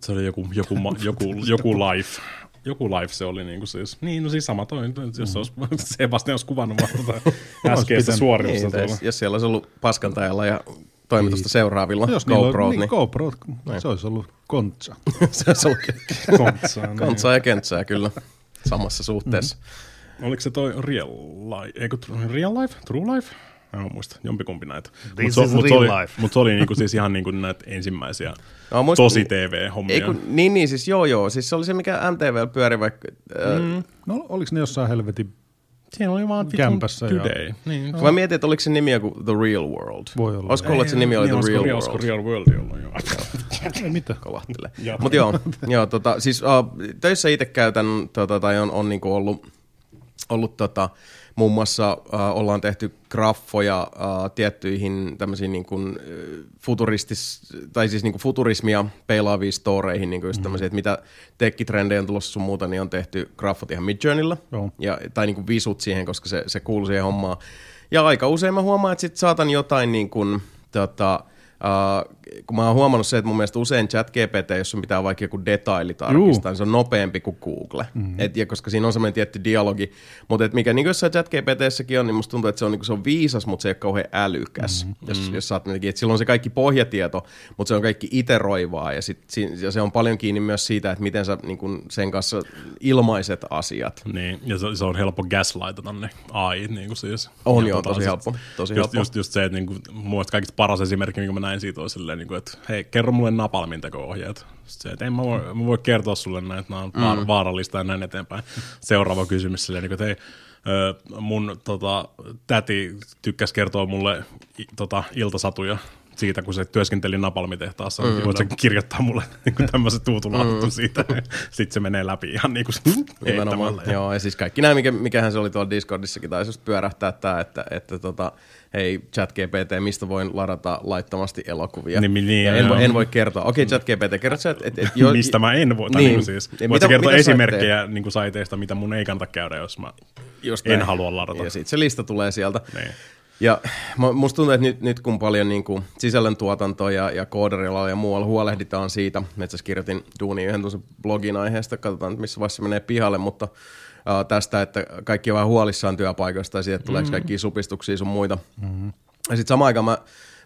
Se oli joku, joku, joku, joku life joku live se oli niin kuin siis, niin no siis sama toi, jos olisi, Sebastian olisi kuvannut vaan tuota äskeistä suoritusta niin, Jos siellä olisi ollut paskantajalla ja toimitusta niin. seuraavilla jos GoPro, niin, niin GoPro, se olisi ollut kontsa. se olisi ollut kontsa, niin. kontsa ja kentsää kyllä samassa suhteessa. Mm. Oliko se toi real life, eikö real life, true life? En muista, jompikumpi näitä. Mutta mut se, oli, mut se oli niinku siis ihan niinku näitä ensimmäisiä no, muista, tosi TV-hommia. Ei, kun, niin, niin, siis joo joo, siis se oli se mikä MTV pyöri vaikka... Mm. Äh, no oliko ne jossain helvetin Siinä oli vaan kämpässä. Today. Ja... Niin. No. Mä mietin, että oliko se nimi joku The Real World. Voi olla. Olisiko ollut, että se nimi oli niin, The Real World? Olisiko Real World ollut, joo. Ei mitään. Kolahtele. Mutta joo, joo tota, siis uh, töissä itse käytän, tota, tai on, on niinku ollut, ollut tota, Muun muassa äh, ollaan tehty graffoja äh, tiettyihin tämmöisiin niin kuin, äh, futuristis, tai siis niin kuin futurismia peilaaviin storeihin, niin kuin mm. että mitä tekkitrendejä on tulossa sun muuta, niin on tehty graffot ihan Midjourneylla, ja, tai niin kuin visut siihen, koska se, se kuuluu siihen hommaan. Ja aika usein mä huomaan, että sit saatan jotain niin kuin, tota, Uh, kun mä oon huomannut se, että mun mielestä usein chat GPT, jos on pitää vaikka joku detaili tarkistaa, niin se on nopeampi kuin Google. Mm-hmm. Et, ja koska siinä on semmoinen tietty dialogi. Mutta et mikä niin jossain chat GPTssäkin on, niin musta tuntuu, että se on, niin se on viisas, mutta se ei ole kauhean älykäs. Mm-hmm. Jos, jos saat että silloin on se kaikki pohjatieto, mutta se on kaikki iteroivaa. Ja, sit, ja se on paljon kiinni myös siitä, että miten sä niin kun sen kanssa ilmaiset asiat. Niin, ja se, se on helppo gaslightata ne AI. Niin kuin siis. On joo, tota, tosi helppo. Tosi just, helppo. Just, just se, että niin kuin, mun kaikista paras esimerkki, minkä mä näin siitä, on silleen, niin kuin, että hei, kerro mulle napalmin teko-ohjeet. Se, että en mä voi, mä voi kertoa sulle näin, että nämä on mm. vaarallista ja näin eteenpäin. Seuraava kysymys silleen, niin kuin, että hei, mun tota, täti tykkäsi kertoa mulle tota, iltasatuja siitä, kun se työskenteli napalmitehtaassa, mm, niin se kirjoittaa mulle niin tämmöiset tuutulaatuttu mm. siitä. Sitten se menee läpi ihan niin kuin ja. Joo, ja siis kaikki nämä, mikä, mikähän se oli tuolla Discordissakin, taisi just pyörähtää tämä, että, että tota, hei ChatGPT, mistä voin ladata laittomasti elokuvia. Niin, niin, ja en, voi, en voi kertoa. Okei, okay, ChatGPT, kerro sä, että... Et, et, jo, mistä mä en voi, niin, niin siis. Voit kertoa esimerkkejä niin kuin saiteista, mitä mun ei kannata käydä, jos mä Just en näin. halua ladata. Ja sitten se lista tulee sieltä. Niin. Ja musta tuntuu, että nyt, nyt kun paljon niin kuin sisällöntuotantoa ja, ja koodarilla ja muualla huolehditaan siitä, että kirjoitin duuniin yhden blogin aiheesta, katsotaan missä vaiheessa menee pihalle, mutta uh, tästä, että kaikki on vähän huolissaan työpaikoista ja siitä, että tuleeko mm-hmm. kaikki supistuksia sun muita. Mm-hmm. Ja sitten samaan aikaan mä,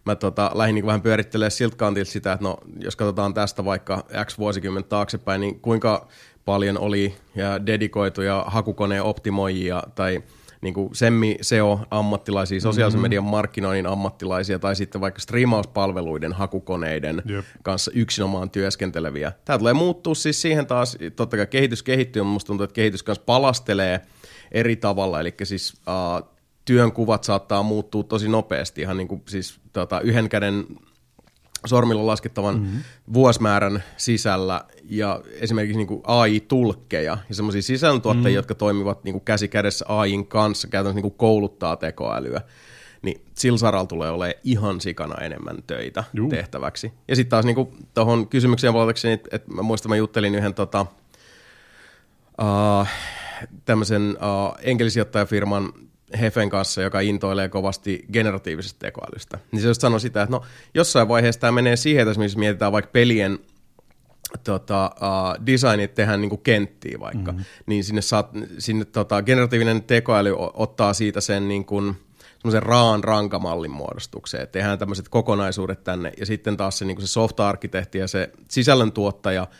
mä tota, lähdin niin vähän pyörittelemään siltä kantilta sitä, että no, jos katsotaan tästä vaikka X vuosikymmentä taaksepäin, niin kuinka paljon oli ja dedikoituja hakukoneen optimoijia tai – niin kuin semmi SEO-ammattilaisia, sosiaalisen mm-hmm. median markkinoinnin ammattilaisia tai sitten vaikka striimauspalveluiden hakukoneiden Jep. kanssa yksinomaan työskenteleviä. Tämä tulee muuttua siis siihen taas, totta kai kehitys kehittyy, mutta musta tuntuu, että kehitys kanssa palastelee eri tavalla, eli siis uh, työn kuvat saattaa muuttua tosi nopeasti, ihan niin kuin siis tota, yhden käden sormilla laskettavan mm-hmm. vuosimäärän sisällä ja esimerkiksi niin AI-tulkkeja ja semmoisia sisällöntuottajia, mm-hmm. jotka toimivat niin kuin käsi kädessä AIin kanssa, käytännössä niin kuin kouluttaa tekoälyä, niin sillä saralla tulee olemaan ihan sikana enemmän töitä Juh. tehtäväksi. Ja sitten taas niin tuohon kysymykseen valitakseni, että, että mä muistan, mä juttelin yhden tota, uh, tämmöisen uh, enkelisijoittajafirman Hefen kanssa, joka intoilee kovasti generatiivisesta tekoälystä. Niin se just sanoi sitä, että no jossain vaiheessa tämä menee siihen, että esimerkiksi mietitään vaikka pelien tota, uh, designit tehdään niin kenttiä vaikka, mm-hmm. niin sinne, saat, sinne tota, generatiivinen tekoäly ottaa siitä sen niin kuin, semmoisen raan rankamallin muodostukseen. Tehdään tämmöiset kokonaisuudet tänne ja sitten taas se, niin se soft-arkkitehti ja se sisällöntuottaja –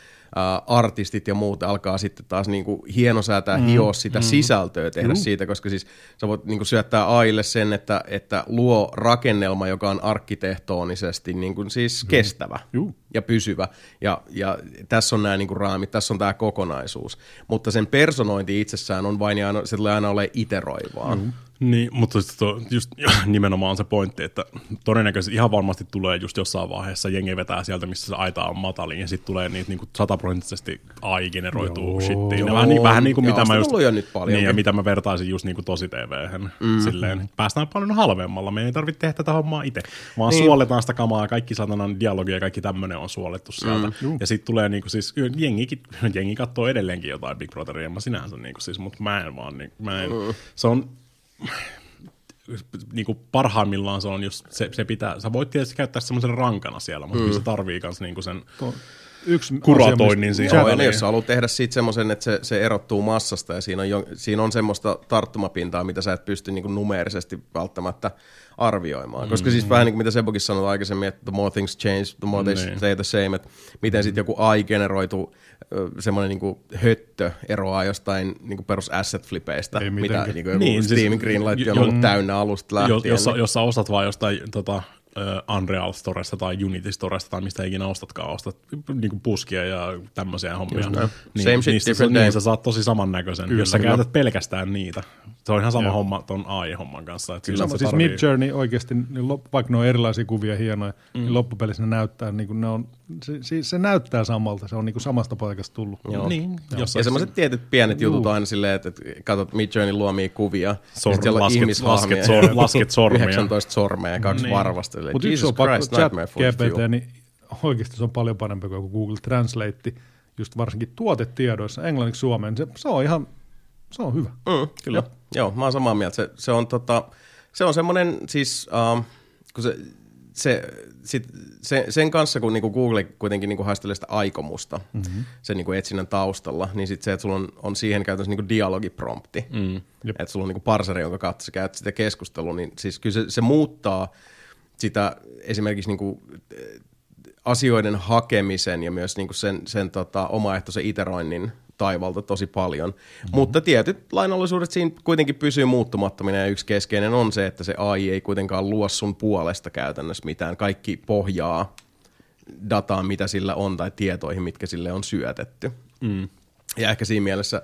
artistit ja muut alkaa sitten taas niinku hienosäätää, mm, hioa sitä mm, sisältöä, tehdä mm. siitä, koska siis sä voit niinku syöttää AIlle sen, että, että luo rakennelma, joka on arkkitehtonisesti niinku siis mm. kestävä mm. ja pysyvä. Ja, ja tässä on nämä niinku raamit, tässä on tämä kokonaisuus. Mutta sen personointi itsessään on vain ja aina, se tulee aina ole iteroivaa. Mm. Niin, mutta to, just nimenomaan se pointti, että todennäköisesti ihan varmasti tulee just jossain vaiheessa jengi vetää sieltä, missä se aita on matalin, ja sitten tulee niitä niinku sataprosenttisesti AI-generoituu shittiin. Vähän, niin, vähän niin kuin mitä mä just, jo nyt paljon. niin, ja mitä mä vertaisin just niinku tosi tv mm. silleen, päästään paljon halvemmalla, me ei tarvitse tehdä tätä hommaa itse, vaan niin. suoletaan sitä kamaa, kaikki satanan dialogia ja kaikki tämmöinen on suolettu sieltä. Mm. Ja sitten tulee niinku siis, jengi, jengi katsoo edelleenkin jotain Big Brotheria, mä sinänsä niinku siis, mutta mä en vaan, niin, mä en, mm. se on, niin kuin parhaimmillaan se on just, se, se pitää, sä voit tietysti käyttää semmoisen rankana siellä, mutta mm. se tarvii myös niin sen Yksi kuratoinnin siihen. Joo, ja jos sä haluat tehdä siitä semmoisen, että se, se erottuu massasta ja siinä on, jo, siinä on semmoista tarttumapintaa, mitä sä et pysty niin numeerisesti välttämättä arvioimaan. Mm. Koska siis vähän niin kuin mitä Sebokin sanoi aikaisemmin, että the more things change, the more they niin. stay the same, että miten sitten joku AI-generoitu semmoinen niin höttö eroaa jostain niin kuin perus asset flipeistä, mitä niin kuin joku niin, Steam siis, Greenlight on ollut täynnä alusta lähtien. Jossa, niin. jossa ostat vaan jostain tota, uh, Unreal Storesta tai Unity Storesta tai mistä ikinä ostatkaan, ostat niin kuin puskia ja tämmöisiä hommia. Niin, Same shit, niistä, different niin, sä saat tosi samannäköisen, Kyllä, jos sä käytät pelkästään niitä. Se on ihan sama Joo. homma ton AI-homman kanssa. Että Kyllä, siis tarvii... Mid Journey oikeasti, niin vaikka ne on erilaisia kuvia hienoja, niin mm. niin loppupelissä ne näyttää, niin kuin ne on, se, se, näyttää samalta, se on niin kuin samasta paikasta tullut. Joo. Niin, Joo. Ja semmoiset tietyt pienet jutut Juu. aina silleen, että, että katsot Mid Journey luomia kuvia, Sor- siellä lasket, lasket, sor- lasket sormia. 19 sormea ja kaksi niin. varvasta. Mutta yksi on pakko, chat GPT, niin oikeasti se on paljon parempi kuin Google Translate, just varsinkin tuotetiedoissa englanniksi suomeen. Se, se on ihan, se on hyvä. Mm, kyllä, Joo. Joo, mä oon samaa mieltä. Se, se on, tota, se on semmoinen siis, um, kun se, se, sit, se, sen kanssa, kun niinku Google kuitenkin niinku haistelee sitä aikomusta mm-hmm. sen niinku etsinnän taustalla, niin sit se, että sulla on, on siihen käytössä niinku dialogiprompti, mm. että sulla on niinku parseri, jonka kautta sä käyt sitä keskustelua, niin siis kyllä se, se muuttaa sitä esimerkiksi niinku, asioiden hakemisen ja myös niinku sen, sen tota, omaehtoisen iteroinnin taivalta tosi paljon. Mm-hmm. Mutta tietyt lainallisuudet siinä kuitenkin pysyy muuttumattomina ja yksi keskeinen on se, että se AI ei kuitenkaan luo sun puolesta käytännössä mitään. Kaikki pohjaa dataan, mitä sillä on tai tietoihin, mitkä sille on syötetty. Mm. Ja ehkä siinä mielessä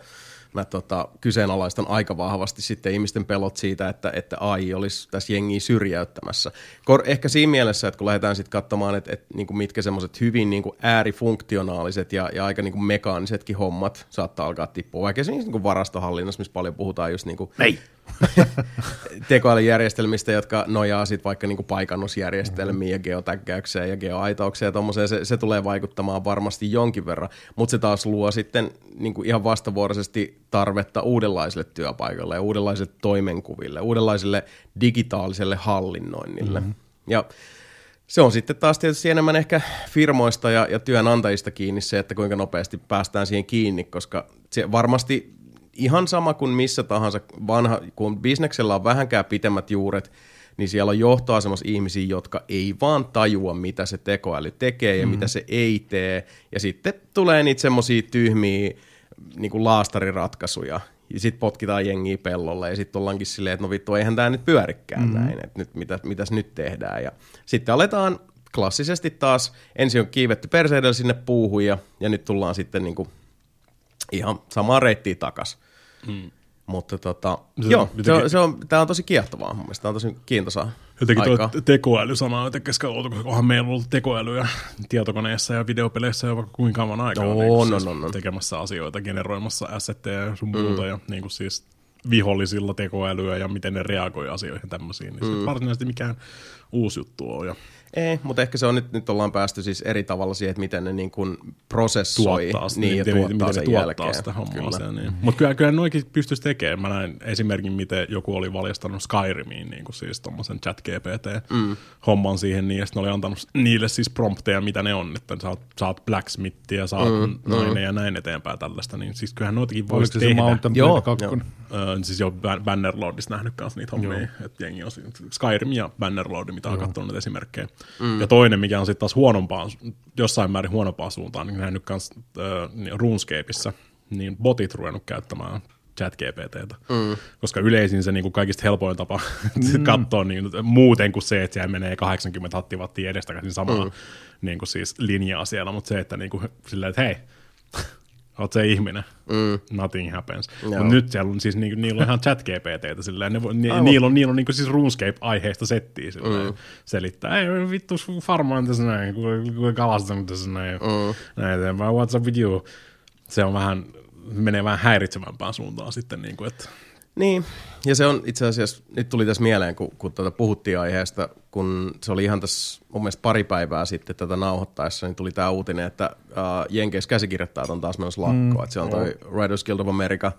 mä tota, kyseenalaistan aika vahvasti sitten ihmisten pelot siitä, että, että AI olisi tässä jengiä syrjäyttämässä. Kor- ehkä siinä mielessä, että kun lähdetään sitten katsomaan, että, että niin kuin mitkä semmoiset hyvin niin kuin äärifunktionaaliset ja, ja aika niin kuin mekaanisetkin hommat saattaa alkaa tippua. Vaikka siis niin kuin varastohallinnassa, missä paljon puhutaan just niin kuin. tekoälyjärjestelmistä, jotka nojaa sitten vaikka niinku paikannusjärjestelmiin ja geotägkäykseen ja geoaitaukseen ja tommoseen, se, se tulee vaikuttamaan varmasti jonkin verran, mutta se taas luo sitten niinku ihan vastavuoroisesti tarvetta uudenlaisille työpaikalle ja uudenlaisille toimenkuville, uudenlaisille digitaaliselle hallinnoinnille. Mm-hmm. Ja se on sitten taas tietysti enemmän ehkä firmoista ja, ja työnantajista kiinni se, että kuinka nopeasti päästään siihen kiinni, koska se varmasti ihan sama kuin missä tahansa vanha, kun bisneksellä on vähänkään pitemmät juuret, niin siellä on johtoasemassa ihmisiä, jotka ei vaan tajua, mitä se tekoäly tekee ja mm. mitä se ei tee. Ja sitten tulee niitä semmoisia tyhmiä niin kuin laastariratkaisuja, ja sitten potkitaan jengiä pellolle, ja sitten ollaankin silleen, että no vittu, eihän tämä nyt pyörikään mm. näin, että nyt, mitä, mitäs nyt tehdään. Ja sitten aletaan klassisesti taas, ensin on kiivetty perseidellä sinne puuhun, ja, ja nyt tullaan sitten niin kuin ihan samaa reittiä takas. Mm. Mutta tota, se, joo, jotenkin, se on, se on, tämä on tosi kiehtovaa mun mielestä, tämä on tosi kiintosaa Jotenkin tuo tekoäly-sana on jotenkin onhan meillä ollut tekoälyä tietokoneessa ja videopeleissä jo vaikka kuinka kauan aikaa. No, niin no, siis no, no. Tekemässä asioita, generoimassa assetteja ja sun muuta mm. ja niin kuin siis vihollisilla tekoälyä ja miten ne reagoi asioihin tämmöisiin. Niin mm. varsinaisesti mikään uusi juttu on. Ja ei, mutta ehkä se on nyt, nyt ollaan päästy siis eri tavalla siihen, että miten ne niin kuin prosessoi tuottaa, niin, niin, ja miten, tuottaa miten sen tuottaa jälkeen. sitä hommaa. Kyllä. Niin. Mutta kyllä, kyllä noikin pystyisi tekemään. Mä näin esimerkin, miten joku oli valjastanut Skyrimiin niin kuin siis tuommoisen chat GPT-homman mm. siihen, niin, ja sitten oli antanut niille siis prompteja, mitä ne on, että sä oot, sä oot blacksmith ja sä oot mm, nainen mm. ja näin eteenpäin tällaista, niin siis kyllähän noitakin voisi tehdä. Oliko se Mountain Joo, 2? Joo. Öö, siis jo Bannerlordissa nähnyt kanssa niitä hommia, että jengi on Skyrim ja Bannerlord, mitä on katsonut esimerkkejä. Mm. Ja toinen, mikä on sitten taas huonompaan, jossain määrin huonompaan suuntaan, niin nähnyt myös äh, niin RuneScapeissa, niin botit ruvennut käyttämään chat GPTtä. Mm. Koska yleisin se niin kuin kaikista helpoin tapa mm. katsoa niin, muuten kuin se, että siellä menee 80 hattivattia edestakaisin samaa mm. niin kuin siis linjaa siellä, mutta se, että niin kuin, silleen, että hei, Oot se ihminen. Mm. Nothing happens. Joo. Mutta nyt siellä on siis, niinku, niillä on ihan chat GPTtä silleen, ne, ni, Aivan. niillä on, niillä on niinku siis RuneScape-aiheista settiä silleen, mm. selittää, ei vittu farmaan tässä näin, kalastan tässä näin, mm. näin what's up with you? Se on vähän, menee vähän häiritsevämpään suuntaan sitten, niin kuin, että Niin, ja se on itse asiassa, nyt tuli tässä mieleen, kun, kun tuota puhuttiin aiheesta, kun se oli ihan tässä mun mielestä pari päivää sitten tätä nauhoittaessa, niin tuli tämä uutinen, että uh, Jenkeissä käsikirjoittajat on taas menossa lakkoon, mm. että se on toi Writers Guild of America,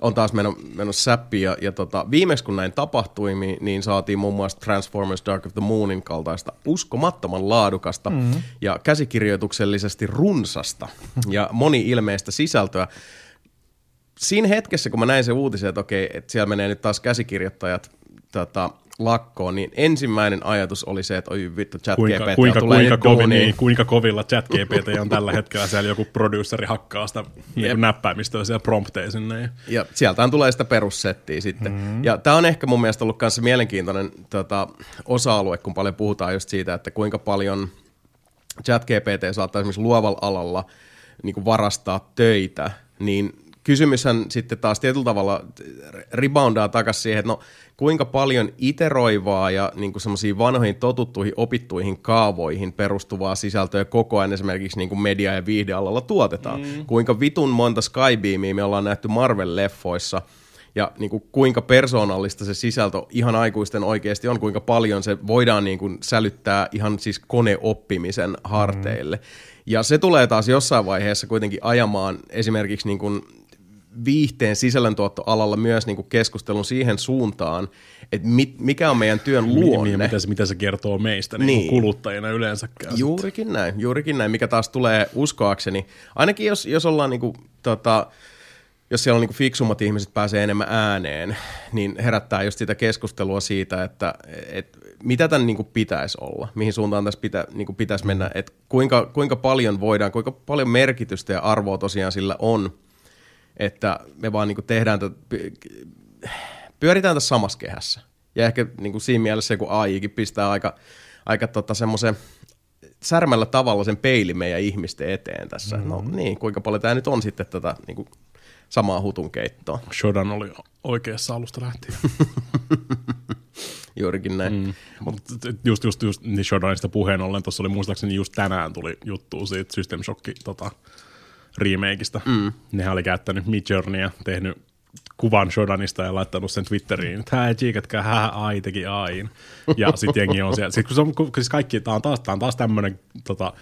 on taas meno, menossa säppi, ja, ja tota, viimeksi kun näin tapahtui, niin, niin saatiin muun muassa Transformers Dark of the Moonin kaltaista uskomattoman laadukasta mm. ja käsikirjoituksellisesti runsasta ja moni-ilmeistä sisältöä, siinä hetkessä, kun mä näin se uutisen, että okei, että siellä menee nyt taas käsikirjoittajat tota, lakkoon, niin ensimmäinen ajatus oli se, että oi vittu, chat kuinka, GPT kuinka, tulee kuinka, kovin, niin, kuinka kovilla chat GPT on tällä hetkellä siellä joku produceri hakkaa sitä niin näppäimistöä siellä prompteja sinne. Ja Ja sieltähän tulee sitä perussettiä sitten. Mm-hmm. Ja tämä on ehkä mun mielestä ollut myös mielenkiintoinen tota, osa-alue, kun paljon puhutaan just siitä, että kuinka paljon ChatGPT saattaa esimerkiksi luovalla alalla niin varastaa töitä, niin kysymyshän sitten taas tietyllä tavalla reboundaa takaisin siihen, että no kuinka paljon iteroivaa ja niin kuin semmoisiin vanhoihin totuttuihin opittuihin kaavoihin perustuvaa sisältöä koko ajan esimerkiksi niin kuin media- ja viihdealalla tuotetaan. Mm. Kuinka vitun monta Skybeamia me ollaan nähty Marvel-leffoissa ja niin kuin kuinka persoonallista se sisältö ihan aikuisten oikeasti on, kuinka paljon se voidaan niin kuin sälyttää ihan siis koneoppimisen harteille. Mm. Ja se tulee taas jossain vaiheessa kuitenkin ajamaan esimerkiksi niin kuin viihteen sisällöntuottoalalla myös niin kuin keskustelun siihen suuntaan, että mit, mikä on meidän työn luonne. Niin, mitä, se, mitä se kertoo meistä niin. Niin. Niin kuluttajina yleensäkään. Juurikin näin, juurikin näin, mikä taas tulee uskoakseni. Ainakin jos, jos ollaan niinku, tota, jos siellä on niinku fiksummat ihmiset pääsee enemmän ääneen, niin herättää just sitä keskustelua siitä, että et, mitä tämän niinku pitäisi olla, mihin suuntaan tässä pitä, niinku pitäisi mennä, että kuinka, kuinka paljon voidaan, kuinka paljon merkitystä ja arvoa tosiaan sillä on, että me vaan niinku tehdään, tätä, pyöritään tässä samassa kehässä. Ja ehkä niinku siinä mielessä kun AIkin pistää aika, aika tota semmoisen särmällä tavalla sen peili meidän ihmisten eteen tässä. Mm-hmm. No niin, kuinka paljon tämä nyt on sitten tätä niin kuin, samaa hutun keittoa. Shodan oli oikeassa alusta lähtien. Juurikin näin. Mm. Mutta just, just, just niin Shodanista puheen ollen, tuossa oli muistaakseni just tänään tuli juttu siitä System Shock tota, remakeista. Mm. Nehän oli käyttänyt Midjourneya, tehnyt kuvan Shodanista ja laittanut sen Twitteriin, että hää tsiikatkää, hää AI teki AIin. Ja sitten jengi on siellä. Sitten kun se on, kun siis kaikki, tää on taas, tää on taas tämmöinen tota,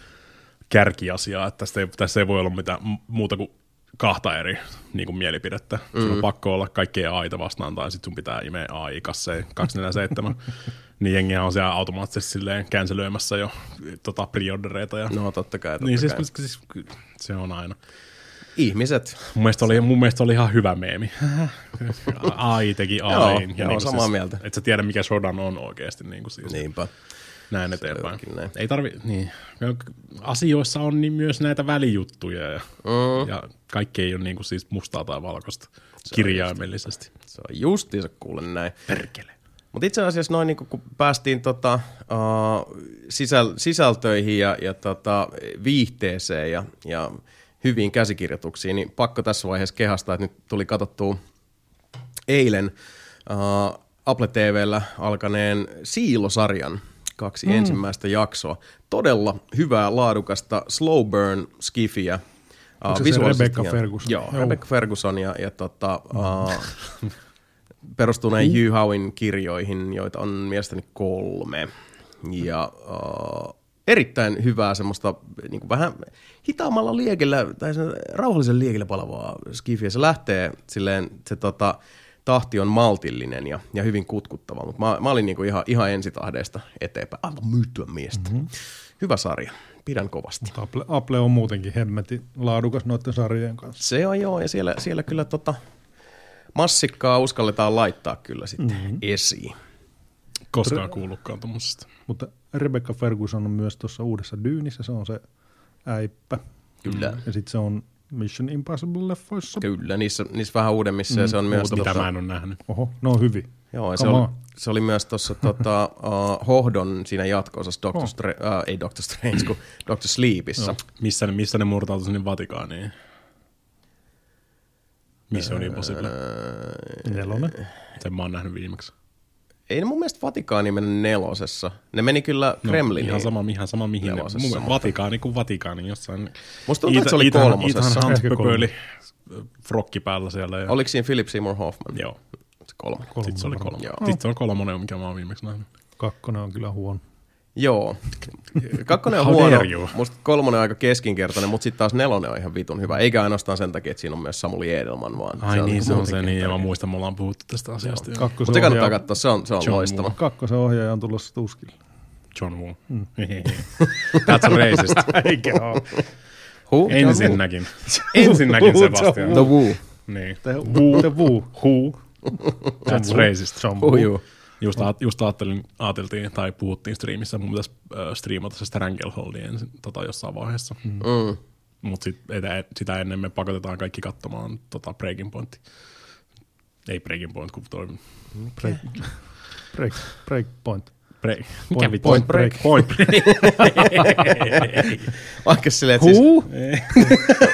kärkiasia, että tässä ei, tässä ei voi olla mitään muuta kuin kahta eri niin kuin mielipidettä. Mm. Sun on pakko olla kaikkea AIta vastaan, tai sitten sun pitää imeä AI-kasseen 247. niin jengihän on siellä automaattisesti silleen känselöimässä jo tota, preordereita. Ja... No totta kai, totta niin siis, kai. siis, se on aina. Ihmiset. Mun mielestä oli, mun mielestä oli ihan hyvä meemi. AI teki AI. Joo, ja joo, niin samaa siis, mieltä. Et sä tiedä, mikä Shodan on oikeasti. Niin kuin siis. Niinpä. Näin eteenpäin. näin. Ei tarvi, niin. Asioissa on niin myös näitä välijuttuja ja, Mm. ja kaikki ei ole niin kuin siis mustaa tai valkoista kirjaimellisesti. Se on justiinsa kuule näin. Perkele. Mutta itse asiassa noin niin kun päästiin tota, uh, sisäl- sisältöihin ja, ja tota, viihteeseen ja, ja hyviin käsikirjoituksiin, niin pakko tässä vaiheessa kehastaa, että nyt tuli katsottua eilen uh, Apple TVllä alkaneen Siilo-sarjan kaksi mm. ensimmäistä jaksoa. Todella hyvää, laadukasta slow burn skifiä. Uh, se se Rebecca hieno. Ferguson? Joo, Joo. Rebecca Ferguson ja, ja tota, uh, perustuu näihin Hugh Howin kirjoihin, joita on mielestäni kolme. Ja uh, erittäin hyvää semmoista niin kuin vähän hitaammalla liekellä, tai sen rauhallisen liekellä palavaa skifiä. Se lähtee silleen, se tota, tahti on maltillinen ja, ja hyvin kutkuttava, mutta mä, mä olin niin kuin ihan, ihan ensitahdeesta eteenpäin. Aivan myytyä miestä. Mm-hmm. Hyvä sarja. Pidän kovasti. Apple, Apple on muutenkin hemmetin laadukas noiden sarjojen kanssa. Se on joo, ja siellä, siellä kyllä tota, massikkaa uskalletaan laittaa kyllä sitten mm-hmm. esiin. Koskaan kuullutkaan tuommoisesta. Mutta Rebecca Ferguson on myös tuossa uudessa Dyynissä, se on se äippä. Kyllä. Ja sitten se on Mission Impossible-leffoissa. Kyllä, niissä, niissä vähän uudemmissa, ja se on myös... Mitä tota- mä en ole nähnyt. Oho, ne on hyvin. Joo, ja se oli, se oli myös tuossa tota, uh, Hohdon siinä jatko-osassa Doctor, Oh. Stra- uh, ei Doctor Strange, kun Doctor Sleepissä. Missä, ne- missä ne murtautuu sinne Vatikaaniin? Mission Impossible. Nelonen. Sen mä oon nähnyt viimeksi. Ei ne mun mielestä Vatikaani mennyt nelosessa. Ne meni kyllä No, Kremliniin. Ihan sama, ihan sama mihin ne. Nelosessa, Mun mielestä Vatikaani kuin Vatikaani jossain. Musta tuntuu, että se oli kolmosessa. Ethan Hunt Ehkä pöpöili frokki päällä siellä. Ja... Oliko siinä Philip Seymour Hoffman? Joo. Se kolme. Sitten se oli kolme. Joo. Sitten se on kolmonen, mikä mä oon viimeksi nähnyt. Kakkonen on kyllä huono. Joo. Kakkonen on huono. Musta kolmonen on aika keskinkertainen, mutta sitten taas nelonen on ihan vitun hyvä. Eikä ainoastaan sen takia, että siinä on myös Samuli Edelman, vaan Ai niin, niinku se on se, niin, ja mä muistan, me ollaan puhuttu tästä asiasta. Joo. Mutta se kannattaa katsoa, se on, se on John loistava. kakkosen ohjaaja on tulossa tuskille. John Woo. That's racist. Eikä ole. Who? Ensinnäkin. Ensinnäkin, Sebastian. The Woo. Niin. The Woo. The Woo. Who? That's racist. John Woo. Just, a, just ajattelin, ajateltiin tai puhuttiin striimissä, mun pitäisi äh, striimata se Strangleholdia ensin tota, jossain vaiheessa. Mm. Mm. Mutta sit, et, sitä ennen me pakotetaan kaikki katsomaan tota Breaking Point. Ei Breaking Point, kun toi... Break, break, break point. Break. Point- Mikä point break. Point break. Vaikka silleen, että siis, Who?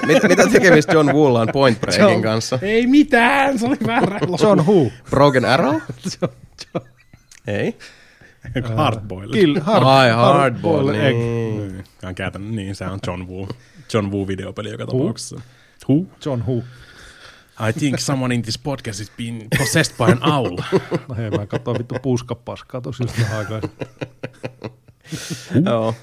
mit, mitä tekemistä John Woolla on Point Breakin kanssa? Ei mitään, se oli väärä. John Who? Broken Arrow? Ei. Hardboiled. Kill, hard, Ai, hard Hardball, boiled egg. niin. Niin, niin se on John Woo. John Woo videopeli joka tapauksessa. Who? John Who. I think someone in this podcast is being possessed by an owl. No hei, mä katsoin vittu puuskapaskaa tosi just aikaa. Joo.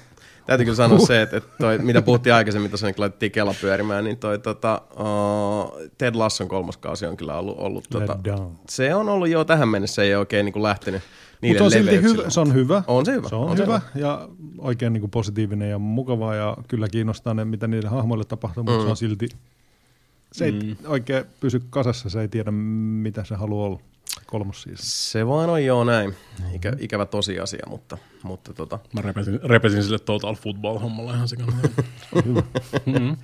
Täytyy kyllä sanoa se, että, että toi, mitä puhuttiin aikaisemmin, tuossa niin kun laitettiin Kela pyörimään, niin toi tota, uh, Ted Lasson kolmas kausi on kyllä ollut, ollut tota, se on ollut jo tähän mennessä, ei oikein niin kuin lähtenyt Mutta niille on silti leveyksille. hyvä, se on hyvä. On se hyvä. Se on, on se hyvä ja oikein niin kuin positiivinen ja mukavaa ja kyllä kiinnostaa ne, mitä niille hahmoille tapahtuu, mutta Mm. se on silti, se ei mm. oikein pysy kasassa, se ei tiedä mitä se haluaa olla kolmos siis. Se vaan on joo näin. Ikä, ikävä tosiasia, mutta, mutta tota, Mä repesin, repesin sille Total Football-hommalla ihan sikana. mm-hmm.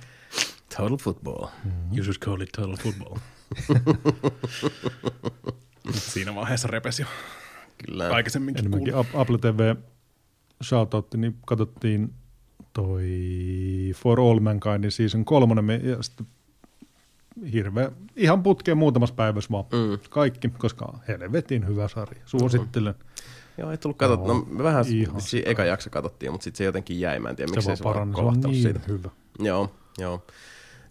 total football. You should call it Total Football. Siinä vaiheessa repesi jo Kyllä. aikaisemminkin Enemmänkin Apple TV shoutout, niin katsottiin toi For All Mankindin season kolmonen me- ja sitten hirveä, ihan putkeen muutamassa päivässä vaan Mm. kaikki, koska helvetin hyvä sarja. Suosittelen. Joo, ei tullut katsottu. No, me vähän Ihan si- eka jakso katsottiin, mutta sitten se jotenkin jäi. Mä en tiedä, Se miksi se vaan se on kolahtanut niin siitä. hyvä. Joo, joo.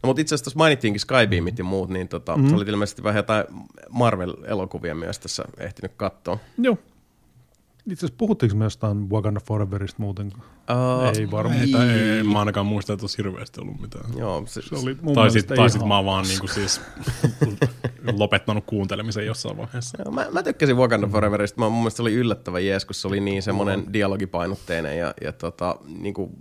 No, mutta itse asiassa tuossa mainittiinkin Skybeamit ja muut, niin tota, mm. sä olit ilmeisesti vähän jotain Marvel-elokuvia myös tässä ehtinyt katsoa. Joo. Itse asiassa puhuttiinko me jostain Wakanda Foreverista muuten? Uh, Ei varmaan. Ei, tai ei, mä ainakaan muista, että olisi hirveästi ollut mitään. Joo, se, Se oli mun Tai sit, mielestä tai sit mä oon vaan niinku siis lopettanut kuuntelemisen jossain vaiheessa. Joo, mä, mä tykkäsin Wakanda Foreverista. Mä, mun mielestä se oli yllättävän jees, kun se oli niin semmoinen dialogipainotteinen ja, ja tota, niinku,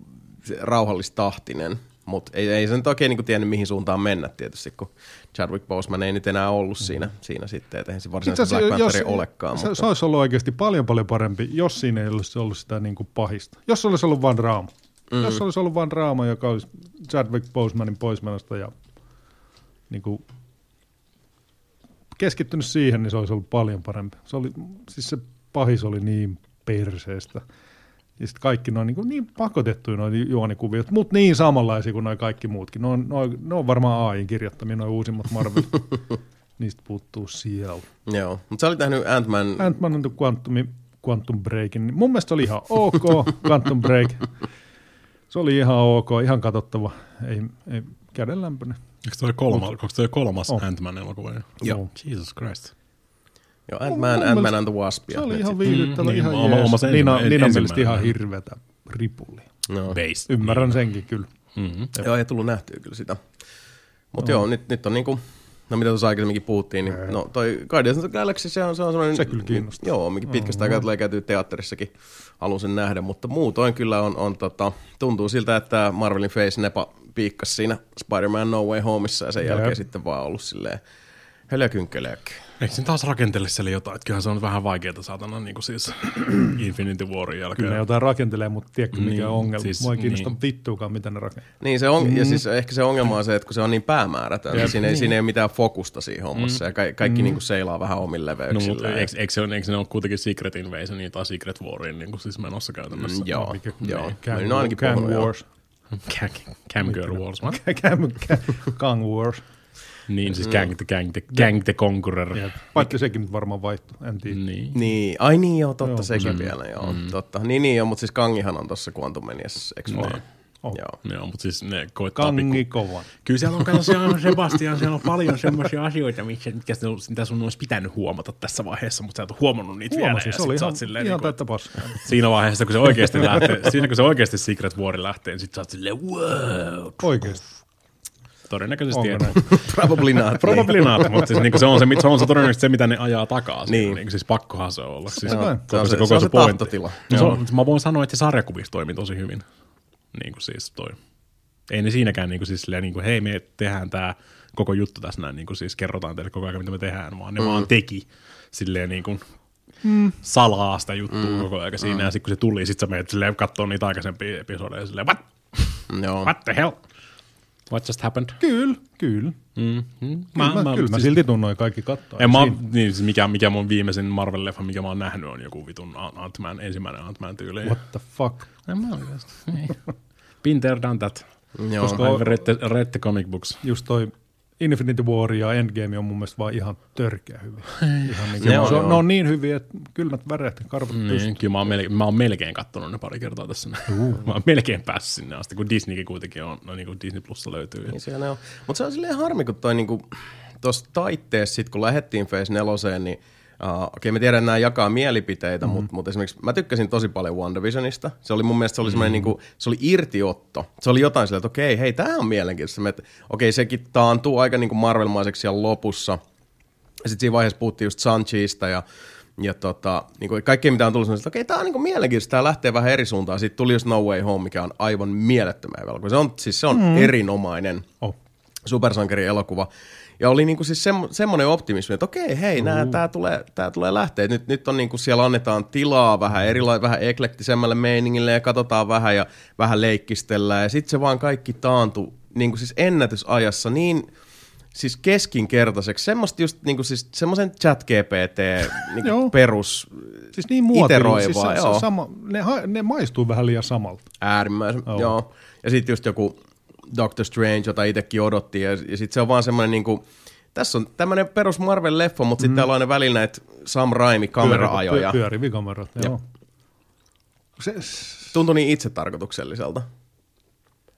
se rauhallistahtinen. Mutta ei, ei se nyt oikein niinku tiennyt, mihin suuntaan mennä tietysti, kun Chadwick Boseman ei nyt enää ollut siinä, siinä sitten, että eihän se varsinaisesti Black Panther olekaan. se, mutta... se olisi ollut oikeasti paljon paljon parempi, jos siinä ei olisi ollut sitä niin kuin pahista. Jos se olisi ollut vain draama. Mm. Jos se olisi ollut vain draama, joka olisi Chadwick Bosemanin poismenosta ja niin kuin keskittynyt siihen, niin se olisi ollut paljon parempi. Se oli, siis se pahis oli niin perseestä. Ja sitten kaikki ne on niin, niin pakotettuja noin juonikuviot, mutta niin samanlaisia kuin noin kaikki muutkin. Ne on, ne on, ne on varmaan AIin kirjoittamia, noin uusimmat Marvel. Niistä puuttuu siellä. Joo, mutta sä olit nähnyt Ant-Man Ant-Man and the Quantum, Quantum Breakin. Mun mielestä se oli ihan ok, Quantum Break. Se oli ihan ok, ihan katsottava. Ei, ei kädenlämpöinen. Eikö toi kolmas, onko toi kolmas On. Ant-Man elokuva? Joo. Jesus Christ. Joo, Ant-Man, Ant-Man and the Wasp. Se ja oli nyt ihan viihdyttävä, Mm, ihan niin, oma- oma ensimmäinen- Nina mielestä ihan hirveätä ripuli. No. Based. Ymmärrän senkin kyllä. Mm-hmm. Joo, ei tullut nähtyä kyllä sitä. Mutta joo, nyt, nyt on niinku, no mitä tuossa aikaisemminkin puhuttiin, niin no toi Guardians of the Galaxy, se on, se on semmoinen... Se kyllä kiinnostaa. Joo, mikä pitkästä aikaa tulee käytyä teatterissakin, haluan sen nähdä, mutta muutoin kyllä on, on tota, tuntuu siltä, että Marvelin Face Nepa piikkas siinä Spider-Man No Way Homeissa ja sen Jep. jälkeen sitten vaan ollut silleen höljökynkölök. Eikö siinä taas rakentele siellä jotain? Että kyllähän se on vähän vaikeaa saatana niin kuin siis Infinity Warin jälkeen. Kyllä ne jotain rakentelee, mutta tiedätkö mikä Niin, on ongelma. siis Mua ei kiinnosta niin. vittuakaan, mitä ne rakentaa. Niin se on, mm. ja siis ehkä se ongelma on se, että kun se on niin päämäärätön, niin siinä, ei, siinä ei ole mitään fokusta siinä hommassa, mm. ja ka- kaikki mm. niin kuin seilaa vähän omille No, leveyksille. mutta eikö, eikö, se, ole- eikö se ole kuitenkin Secret Invasion tai Secret Warin niin kuin siis menossa käytännössä? Mm, joo, Mikä- joo. Gang, Mä olin ainakin joo. Wars. Cam, Cam Girl Wars. What? Gang, Gang Wars. Niin, siis Gang the, gang the, gang the Conqueror. Ja paitsi sekin nyt varmaan vaihtui, en tiedä. Niin. Niin, ai niin joo, totta Joo, sekin se- vielä, joo, mm. totta. Niin, niin joo, mutta siis Kangihan on tuossa Quantum Menias, eikö vaan? Oh. Joo. Joo, mutta siis ne koittaa Kangi pikku... kovan. Kyllä siellä on, kato, siellä on Sebastian, siellä on paljon semmoisia asioita, mitkä, mitkä sinun- mitä sun olisi pitänyt huomata tässä vaiheessa, mutta sä et ole huomannut niitä Huomasin, vielä. se oli ihan, silleen, ihan niin täyttä paskaa. siinä vaiheessa, kun se oikeasti lähtee, siinä kun se oikeasti Secret War lähtee, niin sit sä oot silleen, wow. Oikeesti. Todennäköisesti Onko ei. Probably not. Probably not, mutta siis niinku se, on se, se on se todennäköisesti se, mitä ne ajaa takaa. Niin. Niin. Niinku, siis pakkohan se olla. Siis Joo, se on koko se, koko se, on se pointti. tahtotila. No, se on, mä voin sanoa, että se sarjakuvissa toimii tosi hyvin. Niin kuin siis toi. Ei ne siinäkään niin kuin siis silleen, niin kuin, hei me tehdään tämä koko juttu tässä näin, niin kuin siis kerrotaan teille koko ajan, mitä me tehdään, vaan ne mm. vaan teki silleen niin kuin mm. salaa sitä juttua mm. koko ajan siinä, mm. ja sitten kun se tuli, sitten sä menet silleen katsoa niitä aikaisempia episodeja, silleen, what? Joo. What the hell? What just happened? Kyllä, kyllä. Mm. Mm. Kyllä mä, kyllä mä silti tunnoin kaikki katsoa. En mä, niin, siis mikä, mikä mun viimeisin Marvel-leffa, mikä mä oon nähnyt, on joku vitun Ant-Man, ensimmäinen Ant-Man tyyli. What the fuck? En mä oikeasti. Been there, done that. Joo. Koska- I've read the, read the comic books. Just toi Infinity War ja Endgame on mun mielestä vaan ihan törkeä hyviä. Ihan niin, Ne on, se on, ne on niin hyviä, että kylmät väreet ja karvat. Niin, kyllä mä oon, melkein, mä oon melkein kattonut ne pari kertaa tässä. Uh. mä oon melkein päässyt sinne asti, kun Disneykin kuitenkin on, no niin kuin Disney Plussa löytyy. Niin siellä ne on. Mutta se on silleen harmi, kun toi niinku, tuossa taitteessa, sit kun lähdettiin Phase 4, niin Uh, Okei, okay, me tiedän, että nämä jakaa mielipiteitä, mm-hmm. mutta mut esimerkiksi mä tykkäsin tosi paljon WandaVisionista. Se oli mun mielestä se oli semmoinen, niinku, se oli irtiotto. Se oli jotain silleen, että okei, hei, tämä on mielenkiintoista. Okei, sekin taantuu aika niinku Marvel-maiseksi siellä lopussa. Ja sitten siinä vaiheessa puhuttiin just Sanchista ja, ja tota, niinku kaikkea mitä on tullut, että okei, tämä on niinku mielenkiintoista, tämä lähtee vähän eri suuntaan. Sitten tuli just No Way Home, mikä on aivan mielettömän velko. Se on, siis se on mm. erinomainen Oh. supersankari elokuva. Ja oli niinku siis semmo, semmoinen optimismi, että okei, hei, nää, tää, tulee, tää tulee lähteä. Nyt, nyt on niinku siellä annetaan tilaa vähän erila- vähän eklektisemmälle meiningille ja katsotaan vähän ja vähän leikkistellään. Ja sitten se vaan kaikki taantui niinku siis ennätysajassa niin siis keskinkertaiseksi. Semmoista just niinku siis semmoisen chat GPT niinku perus Siis niin iteroivaa, Siis se, joo. se, sama, ne, ne maistuu vähän liian samalta. Äärimmäisen, Joo. oh. joo. Ja sitten just joku Doctor Strange, jota itsekin odotti, ja, ja sitten se on vaan semmoinen niinku, tässä on tämmöinen perus Marvel-leffa, mutta sitten täällä on aina välillä näitä Sam Raimi kameraajoja. Pyö- Pyöriviä kamerat, joo. Se, Tuntui niin itsetarkoitukselliselta.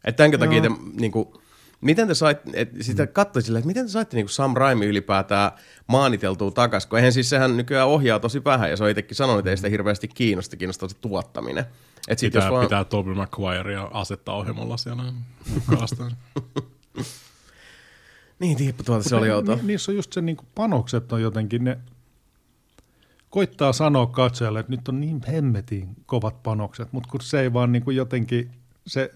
Että tämänkä takia te, niinku, miten te saitte, et sitä katsoi silleen, että miten te saitte niinku Sam Raimi ylipäätään maaniteltua takaisin, kun eihän siis sehän nykyään ohjaa tosi vähän, ja se on itsekin sanonut, että ei sitä hirveästi kiinnosta, kiinnostaa se tuottaminen. Et sit Pitää, jos vaan, pitää Tobey Maguirea asettaa ohjelmalla siellä. Niin, tiippu tuolta se oli ni, outoa. ni, niissä on just se niin panokset on jotenkin, ne koittaa sanoa katsojalle, että nyt on niin hemmetin kovat panokset, mutta kun se ei vaan niin kuin jotenkin, se,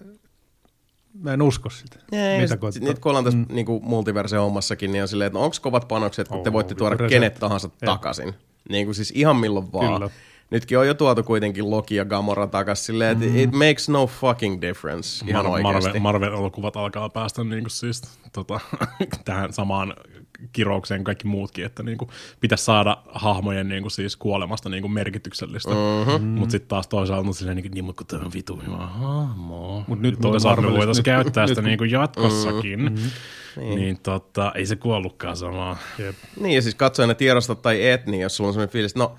mä en usko sitä. Ei, mitä sit, nyt kun ollaan tässä mm. niinku multiverse-hommassakin, niin on silleen, että no, onko kovat panokset, kun te Oo, voitte tuoda resepti. kenet tahansa Jep. takaisin. Niin kuin siis ihan milloin vaan. Kyllä. Nytkin on jo tuotu kuitenkin Loki ja Gamora takaisin silleen, että mm. it makes no fucking difference ihan Mar- oikeasti. Marvel, Marvel-elokuvat alkaa päästä niin kuin siis, tota, tähän samaan kiroukseen kaikki muutkin, että niin kuin, pitäisi saada hahmojen niin kuin, siis kuolemasta niin kuin merkityksellistä. Mm-hmm. Mutta sitten taas toisaalta on silleen, niin, kuin, niin mutta tämä on vitu hyvä hahmo. Mut nyt toisaalta me voitaisiin nyt- käyttää nyt sitä niin kuin jatkossakin. Mm-hmm. Niin. niin tota, ei se kuollutkaan samaa. Jep. Niin, ja siis katsojana tiedosta tai et, niin jos sulla on sellainen fiilis, että no,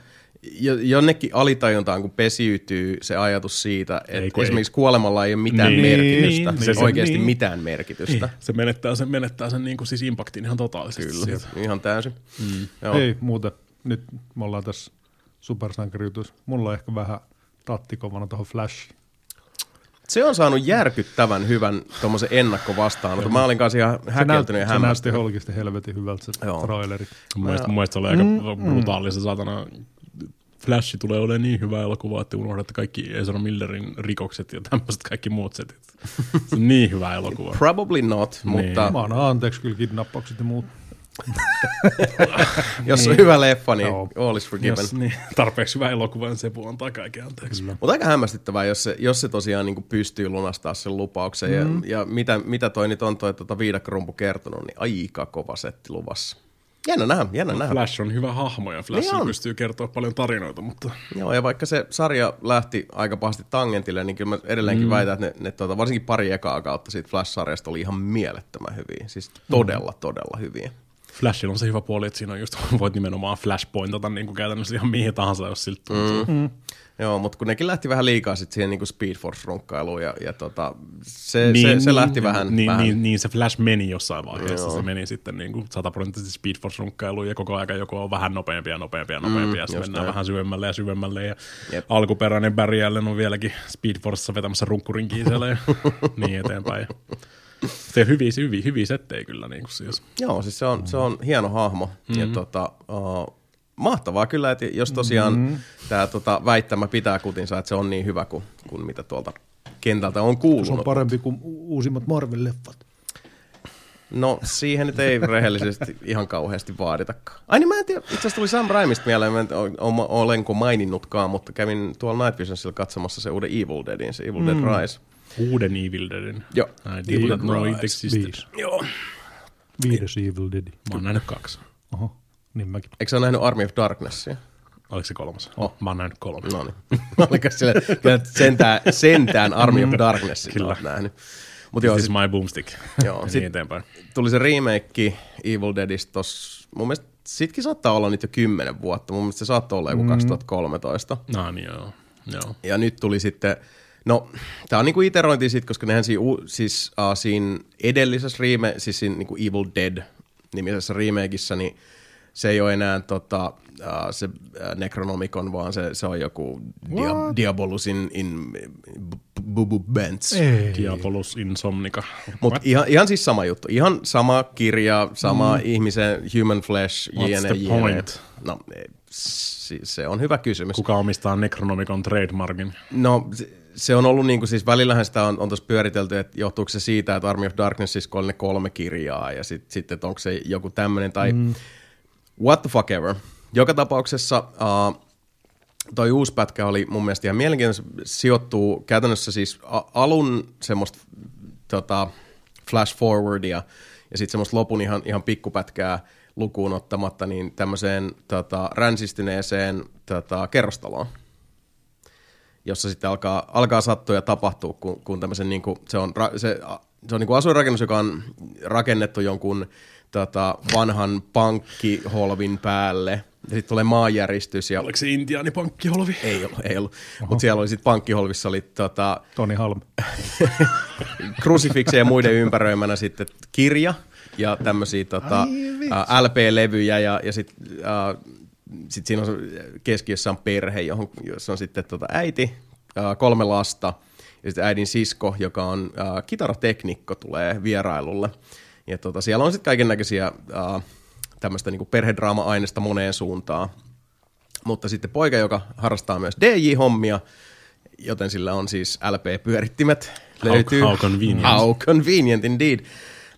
jonnekin alitajuntaan, kun pesiytyy se ajatus siitä, Ei, että ei. esimerkiksi kuolemalla ei ole mitään Niin, merkitystä, niin, siis niin. oikeasti Niin. mitään merkitystä. Se menettää sen, menettää sen niin kuin siis impaktin ihan totaalisesti. Kyllä, siitä. ihan täysin. Mm. Joo. Ei muuten, nyt me ollaan tässä supersankarijutussa. Mulla on ehkä vähän tattikovana tuohon Flashiin. Se on saanut järkyttävän hyvän tuommoisen ennakkovastaanoton. Mä olin kanssa ihan häkeltynyt ja se näytti hämmästynyt. oikeasti helvetin hyvältä se Joo. traileri. Mun mielestä, mun mielestä se oli aika brutaali se satana. Flash tulee olemaan niin hyvä elokuva, että unohdatte kaikki Ezra Millerin rikokset ja tämmöiset kaikki muut setit. Se on niin hyvä elokuva. Probably not, mutta Mä annan anteeksi kyllä kidnappaukset ja muut. jos on hyvä leffa, niin Joo. all is forgiven. Jos niin, tarpeeksi hyvä elokuva, niin se antaa kaiken anteeksi. Mutta aika hämmästyttävää, jos se, jos se tosiaan niin pystyy lunastaa sen lupauksen. Mm. Ja, ja mitä, mitä toi nyt on toi tota viidakkorumpu kertonut, niin aika kova setti luvassa. Jännä nähdä, jännä nähdä. Flash on hyvä hahmo ja Flash Niin pystyy kertoa paljon tarinoita, mutta Joo, ja vaikka se sarja lähti aika pahasti tangentille, niin kyllä mä edelleenkin mm. väitän, että ne, ne tota, varsinkin pari ekaa kautta siitä Flash-sarjasta oli ihan mielettömän hyviä. Siis todella, todella hyviä. Flashilla on se hyvä puoli, että siinä on just, voit nimenomaan flashpointata niin kuin käytännössä ihan mihin tahansa, jos siltä tuntuu. Mm. Joo, mutta kun nekin lähti vähän liikaa sit siihen niin Speed Force-runkkailuun, ja, ja tota, se, se, se, lähti vähän... niin, vähän Niin, niin, se Flash meni jossain vaiheessa, Joo. se meni sitten niin kuin sataprosenttisesti Speed Force-runkkailuun ja koko aika joku on vähän nopeampi ja nopeampi ja nopeampi, mm, ja sitten mennään näin. vähän syvemmälle ja syvemmälle, ja Jep. alkuperäinen Barry Allen on vieläkin Speed Forcessa vetämässä runkkurinkiin siellä ja niin eteenpäin. Se hyviä, hyviä, hyviä settejä kyllä niin kuin siis. Joo, siis se on, se on hieno hahmo. Mm-hmm. Ja tota, uh, mahtavaa kyllä, että jos tosiaan mm-hmm. tämä tota, väittämä pitää kutinsa, että se on niin hyvä kuin, kuin mitä tuolta kentältä on Se kuulunut. on parempi kuin uusimmat Marvel-leffat. No siihen nyt ei rehellisesti ihan kauheasti vaaditakaan. Ai niin mä en tiedä, itse asiassa tuli Sam Raimista mieleen, mä en olenko maininnutkaan, mutta kävin tuolla Night Visionsilla katsomassa se uuden Evil Deadin, se Evil Dead Rise. Uuden Evil Deadin. Joo. I did not know it existed. Viisi. Joo. Viides Evil Dead. Mä oon nähnyt kaksi. Oho, niin mäkin. Eikö sä ole nähnyt Army of Darknessia? Oliko se kolmas? Oh. Mä oon nähnyt kolme. No niin. Oliko sille, kyllä sentään, sentään Army of Darknessia Kyllä. nähnyt. Mutta joo, This sit is my boomstick. Joo, sit- niin eteenpäin. tuli se remake Evil Deadistä tossa, mun mielestä sitkin saattaa olla nyt jo kymmenen vuotta, mun mielestä se saattoi olla joku 2013. No niin joo. joo. Ja nyt tuli sitten, no tää on niinku iterointi sit, koska nehän siinä, siis, uh, siinä edellisessä reme, siis siinä niinku Evil Dead nimisessä remakeissa, niin se ei ole enää tota, uh, se uh, Necronomicon, vaan se, se on joku dia, Diabolus in, in Bubu Bents. Diabolus Insomnica. Mutta ihan, ihan siis sama juttu. Ihan sama kirja, sama mm. ihmisen human flesh, What's jne, the jne. point? No, eh, se on hyvä kysymys. Kuka omistaa Necronomicon trademarkin? No, se, se on ollut niinku, siis välillähän sitä on, on tuossa pyöritelty, että johtuuko se siitä, että Army of Darkness siis oli ne kolme kirjaa ja sitten sit, että onko se joku tämmöinen tai mm. what the fuck ever. Joka tapauksessa uh, toi uusi pätkä oli mun mielestä ihan mielenkiintoinen. Sijoittuu käytännössä siis alun semmoista tota, flash forwardia ja sitten semmoista lopun ihan, ihan pikkupätkää lukuun ottamatta niin tämmöiseen tota, ränsistyneeseen tota, kerrostaloon jossa sitten alkaa, alkaa sattua ja tapahtua, kun, kun tämmöisen niin kuin, se on, se, se on niin kuin asuinrakennus, joka on rakennettu jonkun tota, vanhan pankkiholvin päälle. Ja sitten tulee maanjäristys ja Oliko se intiaanipankkiholvi? ei ollut, ei ollut. mutta siellä oli sitten pankkiholvissa oli tota, Toni Halm. krusifiksien ja muiden ympäröimänä sitten kirja ja tämmöisiä tota, ä, LP-levyjä ja, ja sitten sit siinä on keskiössä on perhe, johon, jossa on sitten tota äiti, kolme lasta ja sitten äidin sisko, joka on ä, kitarateknikko, tulee vierailulle. Ja tota, siellä on sitten kaiken näköisiä tämmöistä niinku perhedraama-aineista moneen suuntaan. Mutta sitten poika, joka harrastaa myös DJ-hommia, joten sillä on siis LP-pyörittimet. Löytyy. how convenient. How convenient indeed.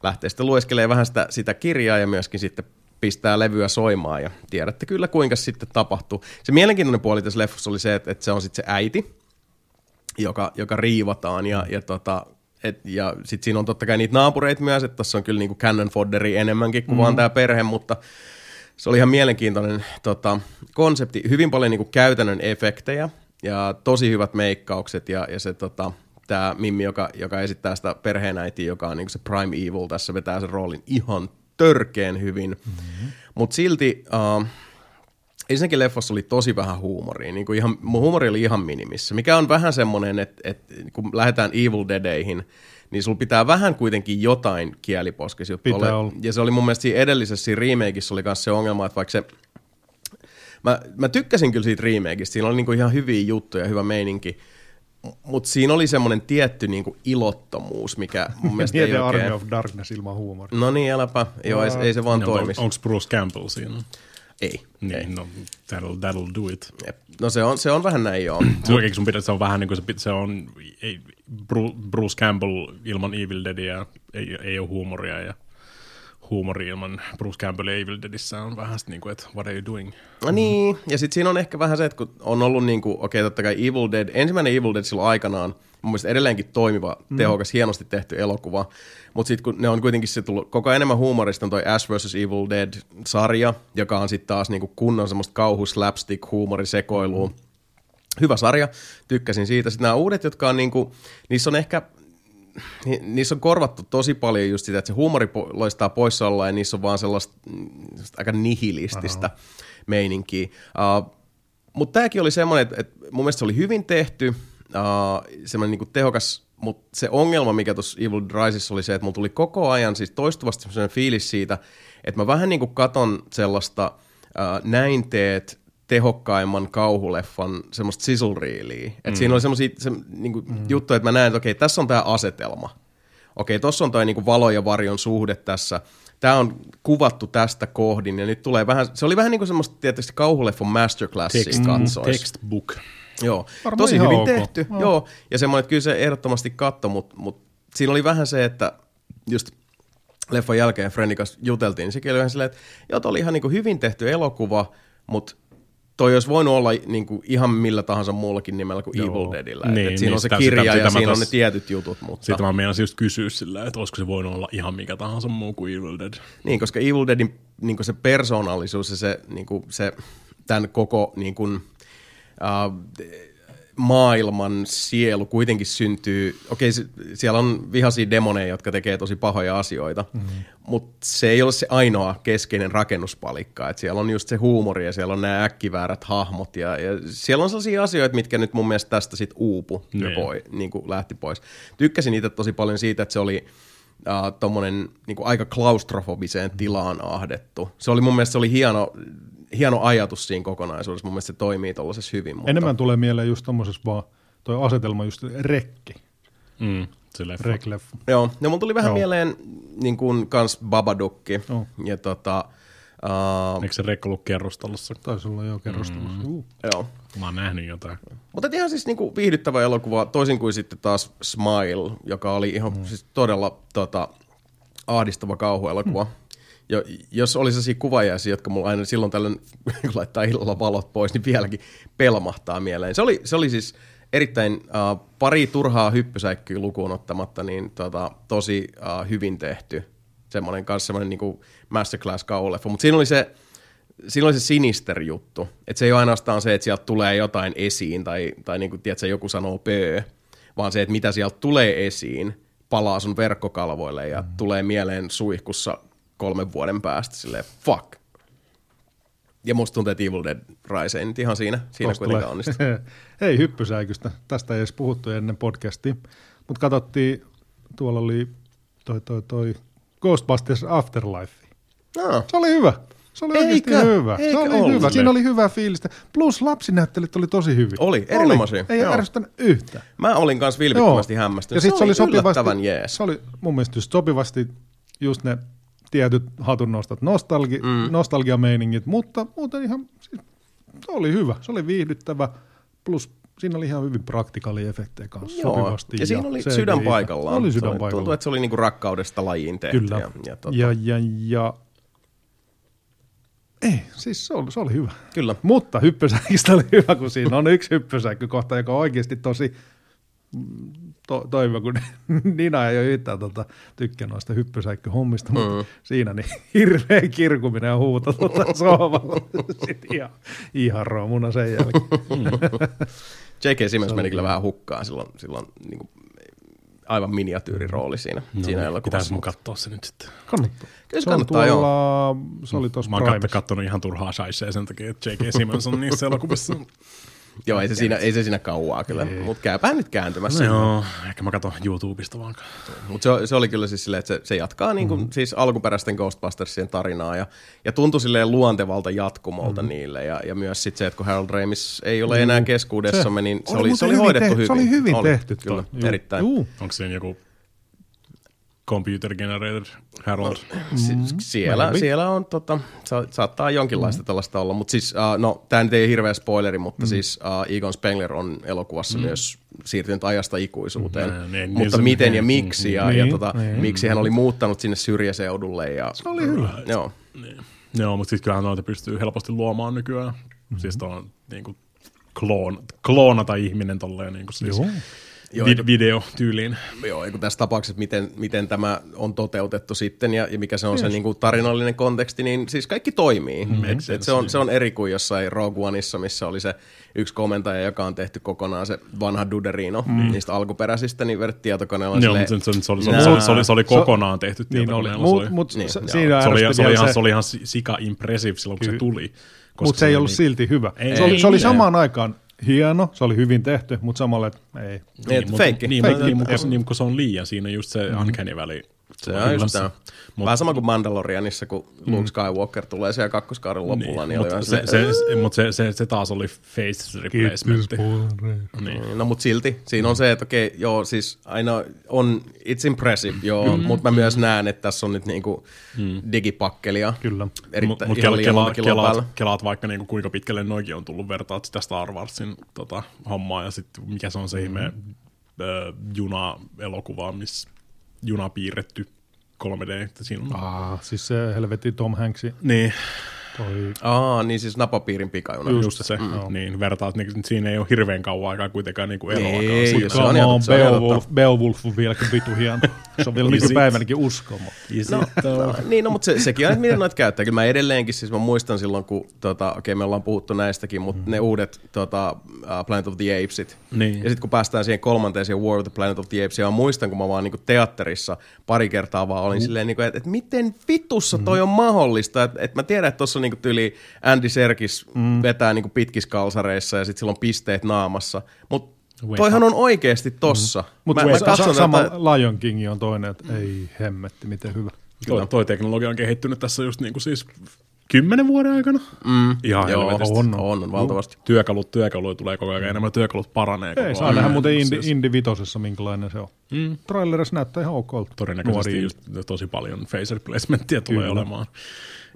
Lähtee sitten lueskelee vähän sitä, sitä kirjaa ja myöskin sitten pistää levyä soimaan ja tiedätte kyllä kuinka sitten tapahtuu. Se mielenkiintoinen puoli tässä leffassa oli se, että, että se on sitten se äiti, joka, joka riivataan ja, ja, tota, et, ja sitten siinä on totta kai niitä naapureita myös, että tässä on kyllä niinku cannon fodderi enemmänkin kuin mm. vaan tämä perhe, mutta se oli ihan mielenkiintoinen tota, konsepti, hyvin paljon niinku käytännön efektejä ja tosi hyvät meikkaukset ja, ja se tota, tämä Mimmi, joka, joka esittää sitä perheenäitiä, joka on niinku se Prime Evil, tässä vetää sen roolin ihan törkeen hyvin, mm-hmm. mutta silti uh, ensinnäkin leffassa oli tosi vähän huumoria, niin kuin ihan, mun huumori oli ihan minimissä, mikä on vähän semmoinen, että, että kun lähdetään Evil Deadeihin, niin sulla pitää vähän kuitenkin jotain kieliposkis juttu Pitää. Ja se oli mun mielestä siinä edellisessä siinä remakeissa oli myös se ongelma, että vaikka se Mä, mä tykkäsin kyllä siitä remakeista, siinä oli niinku ihan hyviä juttuja, hyvä meininki, mutta siinä oli semmoinen tietty niinku ilottomuus, mikä mun mielestä ei Mieti Army oikein... of Darkness ilman huumoria. No niin, äläpä. Joo, ei, ei se vaan No, toimisi. Onko Bruce Campbell siinä? Ei. Niin, ei. no that'll, that'll do it. Jep. No se on, se on vähän näin joo. Se oikein sun pitää, se on vähän niin kuin se, se on, ei, Bru- Bruce Campbell ilman Evil Deadia ei, ei ole huumoria ja huumori ilman Bruce Campbell ja Evil Deadissä on vähän niin kuin, että what are you doing? No niin, ja sitten siinä on ehkä vähän se, että kun on ollut niin kuin, okei okay, totta kai Evil Dead, ensimmäinen Evil Dead silloin aikanaan, mun mielestä edelleenkin toimiva, mm. tehokas, hienosti tehty elokuva, mutta sitten kun ne on kuitenkin se tullut koko ajan enemmän huumorista, on toi Ash vs. Evil Dead-sarja, joka on sitten taas niin kuin kunnon semmoista kauhu slapstick huumorisekoilua. Mm. Hyvä sarja, tykkäsin siitä. Sitten nämä uudet, jotka on niinku, niissä on ehkä ni, niissä on korvattu tosi paljon just sitä, että se huumori po- loistaa poissaollaan ja niissä on vaan sellaista, sellaista aika nihilististä Aha. meininkiä. Uh, mutta tämäkin oli semmoinen, että, että mun mielestä se oli hyvin tehty, uh, semmoinen niinku tehokas, mutta se ongelma, mikä tuossa Evil Risessa oli se, että mulla tuli koko ajan siis toistuvasti semmoinen fiilis siitä, että mä vähän niinku katon sellaista uh, näin teet tehokkaimman kauhuleffan semmoista sizzle mm. siinä oli semmoisia se, niinku, mm. juttuja, että mä näen, että okei, tässä on tämä asetelma. Okei, tuossa on toi niinku valo ja varjon suhde tässä. Tämä on kuvattu tästä kohdin ja nyt tulee vähän, se oli vähän niin kuin semmoista tietysti kauhuleffan masterclassia Text, katsois. Textbook. Joo, Varmaan tosi hyvin ok. tehty. No. Joo, ja semmoinen, että kyllä se ehdottomasti katto, mutta mut siinä oli vähän se, että just leffan jälkeen Frennin kanssa juteltiin, niin sekin oli vähän silleen, että joo, oli ihan niin kuin hyvin tehty elokuva, mutta toi olisi voinut olla niin kuin ihan millä tahansa muullakin nimellä kuin Joo. Evil Deadillä. Niin, et siinä niin, on se sitä, kirja sitä, ja sitä siinä tos, on ne tietyt jutut. Mutta... Sitä mä meinasin just kysyä sillä, että olisiko se voinut olla ihan mikä tahansa muu kuin Evil Dead. Niin, koska Evil Deadin niin kuin se persoonallisuus ja se, niin kuin se tämän koko niin kuin, uh, maailman sielu kuitenkin syntyy, okei siellä on vihaisia demoneja, jotka tekee tosi pahoja asioita, mm-hmm. mutta se ei ole se ainoa keskeinen rakennuspalikka, että siellä on just se huumori ja siellä on nämä äkkiväärät hahmot ja, ja siellä on sellaisia asioita, mitkä nyt mun mielestä tästä sitten uupu ja niin. voi, niin kuin lähti pois. Tykkäsin itse tosi paljon siitä, että se oli uh, tommonen niin kuin aika klaustrofobiseen tilaan ahdettu. Se oli mun mielestä se oli hieno hieno ajatus siinä kokonaisuudessa. Mun mielestä se toimii tuollaisessa hyvin. Mutta... Enemmän tulee mieleen just tuommoisessa vaan toi asetelma just rekki. Mm, se leffa. Rek-leffa. Joo, ja mun tuli vähän Joo. mieleen niin kuin kans Babadukki. Oh. Ja tota, Uh, Eikö se rekko ollut kerrostalossa? Taisi olla jo kerrostalossa. Mm. Uh. Joo. Mä oon nähnyt jotain. Mutta ihan siis niinku viihdyttävä elokuva, toisin kuin sitten taas Smile, joka oli ihan mm. siis todella tota, ahdistava kauhuelokuva. Mm. Jo, jos olisi sellaisia kuvajaisia, jotka mulla aina silloin tällöin, kun laittaa illalla valot pois, niin vieläkin pelmahtaa mieleen. Se oli, se oli siis erittäin uh, pari turhaa hyppysäikkyä lukuun ottamatta, niin tota, tosi uh, hyvin tehty. Semmoinen kanssa semmoinen niin masterclass kauleffa. Mutta siinä oli se, siinä oli se sinister juttu. Että se ei ole ainoastaan se, että sieltä tulee jotain esiin tai, tai niin kuin, tiedätkö, joku sanoo pöö, vaan se, että mitä sieltä tulee esiin, palaa sun verkkokalvoille ja mm. tulee mieleen suihkussa kolmen vuoden päästä silleen fuck. Ja musta tuntuu, että Evil Dead Rise ei nyt ihan siinä, siinä kuitenkaan onnistu. Hei, hyppysäikystä. Tästä ei edes puhuttu ennen podcastia. Mutta katsottiin, tuolla oli toi, toi, toi Ghostbusters Afterlife. No. Se oli hyvä. Se oli oikeasti hyvä. se oli ollut. hyvä. Siinä oli hyvä fiilistä. Plus lapsinäyttelijät oli tosi hyvin. Oli, erinomaisia. Ei ärsyttänyt yhtään. Mä olin kanssa vilpittömästi hämmästynyt. Ja sit se, se oli sopivasti, jees. Se oli mun mielestä just sopivasti just ne tietyt hatunnostot, nostalgi, mm. nostalgiameiningit, mutta muuten ihan, siis, se oli hyvä, se oli viihdyttävä, plus siinä oli ihan hyvin efektejä kanssa Joo, sopivasti. Ja, siinä oli sydän paikallaan. Oli sydän paikallaan. Tuntui, että se oli niinku rakkaudesta lajiin tehty. Kyllä. Ja, ja, tota... ja, ja, ja ei, siis se oli, se oli hyvä. Kyllä. Mutta hyppysäkistä oli hyvä, kun siinä on yksi hyppysäkky kohta, joka on oikeasti tosi to, toivo, kun Nina ei ole yhtään tota, tykkää noista hyppysäikkyhommista, mm. mutta siinä niin hirveä kirkuminen ja huuto tota sohvalla. Sitten ihan, ihan roomuna sen jälkeen. J.K. Simmons meni kyllä vähän hukkaan silloin, silloin niin kuin aivan miniatyyrirooli siinä, no, siinä elokuvassa. Pitäisi mun katsoa se nyt sitten. Kannattaa. Kyllä se kannattaa, tuolla, joo. Se oli tuossa Mä oon katsonut ihan turhaa shaisee sen takia, että J.K. Simmons on niissä elokuvissa. Joo, ei se, siinä, ei se siinä kauaa kyllä, mutta käypä nyt kääntymässä. No joo, ehkä mä katson YouTubesta vaan. Mutta se, se, oli kyllä siis silleen, että se, se jatkaa niin kuin, mm. siis alkuperäisten Ghostbustersien tarinaa ja, ja tuntui silleen luontevalta jatkumolta mm. niille. Ja, ja myös sit se, että kun Harold Ramis ei ole enää keskuudessamme, niin se oli, se oli hoidettu hyvin. Se oli hyvin oli, tehty. Kyllä, Juu. erittäin. Juu. Onko siinä joku computer generated Harold. Si- siellä, maybe. siellä on, tota, sa- saattaa jonkinlaista mm. tällaista olla, mutta siis, uh, no, tämä nyt ei hirveä spoileri, mutta mm. siis uh, Egon Spengler on elokuvassa mm. myös siirtynyt ajasta ikuisuuteen, Mm, niin, mutta niin se- miten ja niin, miksi ja, niin, ja tota, niin. miksi hän oli muuttanut sinne syrjäseudulle. Ja, se oli hyvä. Joo. Niin. Joo, mutta sitten kyllähän noita pystyy helposti luomaan nykyään. Mm-hmm. Siis tuon niin kuin, kloon, kloonata ihminen tolleen niin kuin siis Joo. Joo, vid- videotyyliin. Joo, ja kun tässä tapauksessa, miten, miten tämä on toteutettu sitten ja, ja mikä se on se niin kuin tarinallinen konteksti, niin siis kaikki toimii. Mm, et, et se, on, se on eri kuin jossain Rogue Oneissa, missä oli se yksi komentaja, joka on tehty kokonaan se vanha Duderino mm. niistä alkuperäisistä, niin vedetty tietokoneella. Joo, silleen, se, se, se, oli, se, oli, se, oli, se, oli, se oli kokonaan tehty Niin tietokoneella. se oli- mutta mut, Niin, niin, joo. siinä se oli, se, ihan, se oli ihan si- sika impressive silloin, kun se tuli. Mutta se ei ollut niin- silti hyvä. Ei, se oli, se samaan aikaan hieno, se oli hyvin tehty, mutta samalla, että ei. Niin, mutta- feikki. Niin, Feikki. niin, kun- niin, kun se on liian siinä just se mm. uncanny väli. Se on just tämä. Mut- Vähän sama kuin Mandalorianissa, kun Luke Skywalker tulee siellä kakkoskauden lopulla, niin, niin oli mutta se, se, se, mut se, se, se, taas oli face replacementti. Niin. No mutta silti, siinä on se, että okei, joo, siis aina on, it's impressive, joo, mm, mutta mä myös näen, että tässä on nyt niinku digipakkelia. Kyllä. Mutta ihan kela, kela, kelaat, kelaat vaikka niinku kuinka pitkälle noikin on tullut vertaat sitä Star Warsin tota, hommaa ja sitten mikä se on se ihme Mm-hmm. äh, juna-elokuva, missä juna piirretty 3D. Että siinä on. Ah, siis se helvetin Tom Hanksin Niin, toi Aa, niin siis napapiirin pikajuna. just, just se. Mm. Niin, vertaat, niin, siinä ei ole hirveän kauan aikaa kuitenkaan niinku eroakaan. Ei, siinä. se on on, Beowulf, Beowulf on vieläkin vitu hieno. Se on vielä it? nykypäivänäkin uskomaton. No, no, niin, no, mutta se, sekin on, että miten noita käyttää. Kyllä mä edelleenkin, siis mä muistan silloin, kun, tota, okei, okay, me ollaan puhuttu näistäkin, mutta mm. ne uudet tota, uh, Planet of the Apesit. Niin. Ja sitten kun päästään siihen kolmanteen, siihen War of the Planet of the Apes, ja mä muistan, kun mä vaan niin teatterissa pari kertaa vaan olin mm. silleen, niin että, että miten vitussa toi on mahdollista. Että, että mä tiedän, että tuossa on niin tyyli Andy Serkis mm. vetää niin pitkissä kalsareissa ja sitten sillä on pisteet naamassa. Mutta Wake toihan on oikeasti tossa. Mm. Mutta sa- sama tätä, Lion King on toinen, että ei hemmetti, miten hyvä. Toi, toi teknologia on kehittynyt tässä just niinku siis kymmenen vuoden aikana. Mm. Ihan Joo, helvetisti. on, on, on valtavasti. Työkalut, työkaluja tulee koko ajan enemmän, työkalut paranee koko Ei, saa nähdä muuten Indi, Siis Indi vitosessa, minkälainen se on. Mm. Trailerissa näyttää ihan okolta. Todennäköisesti just tosi paljon face replacementtia tulee Kyllä. olemaan.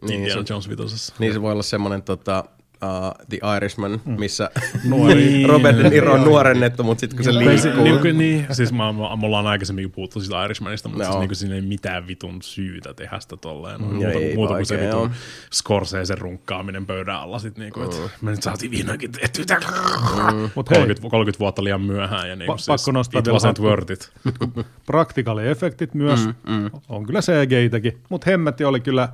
Niin, Indiana se- Jones vitosessa. Niin se voi olla semmoinen tota, uh, The Irishman, missä Nuori. Robert De Niro on nuorennettu, mutta sitten kun se Niin, liikkuu... niin, kuin- niin, siis mä, mä, me ollaan aikaisemmin puhuttu siitä Irishmanista, mutta Joo. siis niin kuin siinä ei mitään vitun syytä tehdä sitä tolleen. No, Mm, muuta, ei muuta kuin se vitun joo. Scorsese runkkaaminen pöydän alla. Sit niin kuin, että me nyt saatiin vihdoinkin tehtyä tämä. Mut hei, 30, 30 vuotta liian myöhään ja niin Pa- siis, pakko nostaa it wasn't hattu. worth it. praktikaaliefektit myös, mm, mm. on kyllä CGI-täkin, mutta hemmetti oli kyllä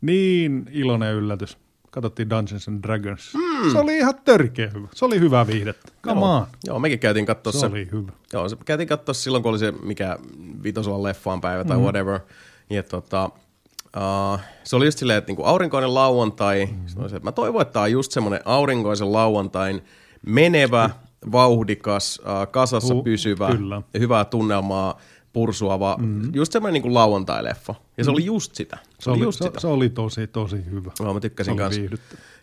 niin iloinen yllätys. Katsottiin Dungeons and Dragons. Mm. Se oli ihan törkeä hyvä. Se oli hyvä viihdettä. Come on. Joo, mekin käytiin katsoa Se, se. oli hyvä. Joo, se käytiin katsoa silloin, kun oli se mikä vitosella leffaan päivä tai mm. whatever. Ja tota, uh, se oli just silleen, että niinku aurinkoinen lauantai. Mm. Se että mä toivon, että tämä on just semmoinen aurinkoisen lauantain menevä, vauhdikas, uh, kasassa Hu- pysyvä kyllä. ja hyvää tunnelmaa pursuava, mm. just semmoinen niinku lauantai-leffa. Ja se oli just sitä. Se, Se oli just se, sitä. se oli tosi, tosi hyvä. Joo, mä tykkäsin kanssa.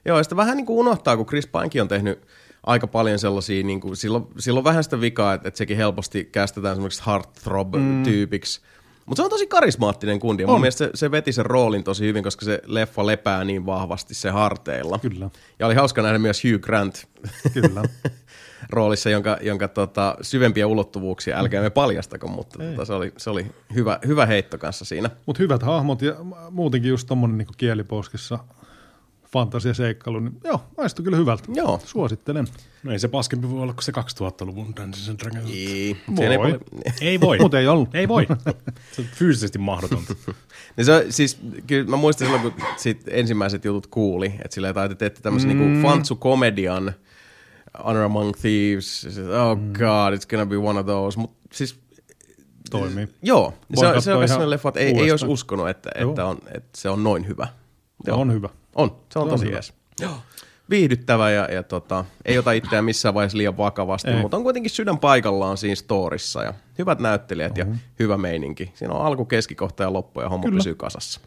Joo, ja sitä vähän niin kuin unohtaa, kun Chris Pinekin on tehnyt aika paljon sellaisia, niin kuin, silloin, silloin vähän sitä vikaa, että, että sekin helposti kästetään semmoiksi heartthrob-tyypiksi. Mutta se on tosi karismaattinen kundi, ja mun On. mielestä se, se veti sen roolin tosi hyvin, koska se leffa lepää niin vahvasti se harteilla. Kyllä, Ja oli hauska nähdä myös Hugh Grant kyllä. roolissa, jonka, jonka tota, syvempiä ulottuvuuksia, älkää me paljastako, mutta tota, se oli, se oli hyvä, hyvä heitto kanssa siinä. Mutta hyvät hahmot ja muutenkin just tommonen niinku kieliposkissa fantasiaseikkailu, niin joo, maistui kyllä hyvältä. Joo. Suosittelen. No ei se paskempi voi olla kuin se 2000-luvun Dungeons and Dragons. Ei, Voi. Ei paljon- Ei voi. Mut ei ollut. Ei voi. Se on fyysisesti mahdotonta. Niin se, siis, kyllä mä muistan silloin, kun sit ensimmäiset jutut kuuli, että sillä että te teette tämmöisen mm. niinku fantsu-komedian Honor Among Thieves, sit, oh Mm. god, it's gonna be one of those, mutta siis Toimii. joo, se, on- se on myös sellainen leffa, että ei, ei olisi uskonut, että, Joo. että, on, että se on noin hyvä. Joo. On hyvä. On, se on Se on tosi jees. Joo. Viihdyttävä ja, ja tota, ei ota itseään missään vaiheessa liian vakavasti, Ei. mutta on kuitenkin sydän paikallaan siinä storissa ja hyvät näyttelijät ja hyvä meininki. Siinä on alku, keskikohta ja loppu ja homma Kyllä. pysyy kasassa.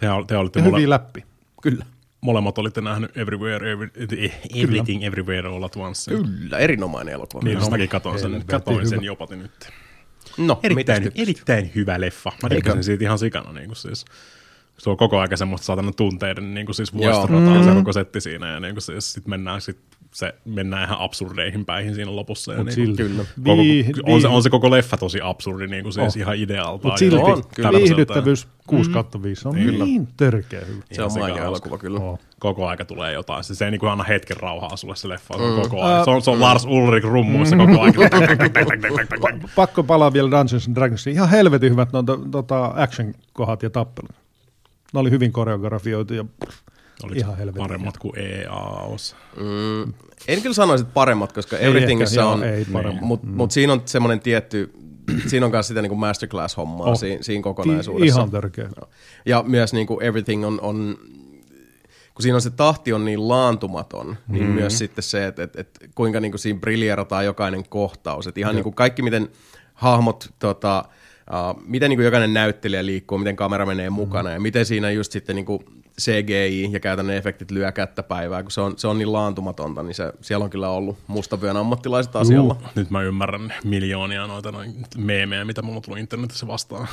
Te, ol- te olitte Ja hyviä läppi. Kyllä. Molemmat olitte nähnyt Everywhere, every, eh, Everything Everywhere All at Once. Kyllä, erinomainen elokuva. Niin, mäkin katoin sen, katoin sen jopati nyt. No, Erittäin, erittäin hyvä leffa. Mä tykkäsin siitä ihan sikana. Niin kuin siis. Se on koko aika semmoista saatana tunteiden niin kuin siis vuoristorataa Joo. se Mm. koko setti siinä. Ja niin kuin siis sit mennään, sit se mennään ihan absurdeihin päihin siinä lopussa. Ja Mut niin kuin, silti. Kyllä. koko, Vii- on, se, on se koko leffa tosi absurdi, niin kuin siis Oh. ihan idealtaan. Mutta silti on, kyllä. viihdyttävyys 6 kautta 5 on Kyllä. niin törkeä hyvä. Se on sikahauska. elokuva kyllä. Oh. Koko aika tulee jotain. Se, se ei niinku anna hetken rauhaa sulle se leffa. Mm. koko aika. Se on, se on Lars Ulrich rummuissa koko aika. Pakko palaa vielä Dungeons and Dragonsiin. Ihan helvetin hyvät no, to, tota, action-kohdat ja tappelut. Ne oli hyvin koreografioitu ja Oliko Ihan helvetin paremmat kuin EAOssa? Mm, en kyllä sanoisi, että paremmat, koska Ei Everythingissä ehkä, on, joo, ei paremmat. mutta mut siinä on semmoinen tietty, siinä on myös sitä niinku masterclass-hommaa Oh. siinä, siinä kokonaisuudessa. ihan törkeä. Ja myös niin kuin everything on, on, kun siinä on se tahti on niin laantumaton, niin Mm-hmm. myös sitten se, että, että, että kuinka niin kuin siinä briljeerataan jokainen kohtaus. Että ihan niin kuin kaikki, miten hahmot, tota, uh, miten niin kuin jokainen näyttelijä liikkuu, miten kamera menee mukana ja miten siinä just sitten niin kuin CGI ja käytännön efektit lyö kättä päivää, kun se on, se on niin laantumatonta, niin se, siellä on kyllä ollut mustavyön ammattilaiset asialla. Nyt mä ymmärrän miljoonia noita noin meemejä, mitä mulla on tullut internetissä vastaan.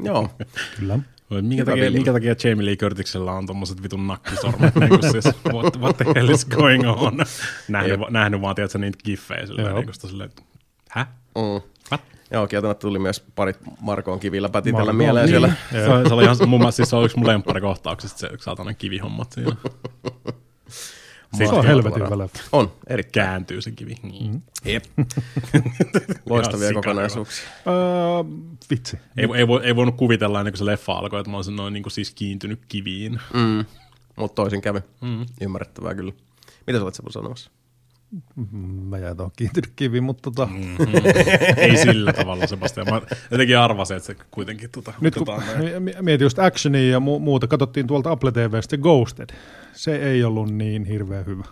Joo, Kyllä. Minkä takia, minkä takia Jamie Lee Curtisellä on tommoset vitun nakkisormet? niin kuin siis, what, what the hell is going on? Nähnyt, va- nähnyt vaan, tiedätkö, niitä giffejä silleen, niin kuin silleen, että häh? mm. Joo, kieltämättä tuli myös parit Markoon kivillä pätitellä Marko- mieleen niin. siellä. Se, oli- se oli ihan, mun mielestä siis se oli yksi mun lempparikohtauksista, se saatana kivihommat siinä. Se on helvetin leffa. On, erittäin. Kääntyy se kivi. Niin. Jep. Loistavia kokonaisuuksia. Öö, vitsi. Ei, ei, voi, ei voinut kuvitella ennen kuin se leffa alkoi, että mä olisin noin niin kuin siis kiintynyt kiviin. Mm. Mutta toisin kävi. Mm. Ymmärrettävää kyllä. Mitä sä olet sanomassa? Mä jäin tuohon kiintynyt kiviin, mutta tota, Mm. ei sillä tavalla, Sebastian. Mä jotenkin arvasin, että se kuitenkin tota, nyt kun näin. mi- mietin just actionia ja mu- muuta, katsottiin tuolta Apple TVstä Ghosted. Se ei ollut niin hirveän hyvä,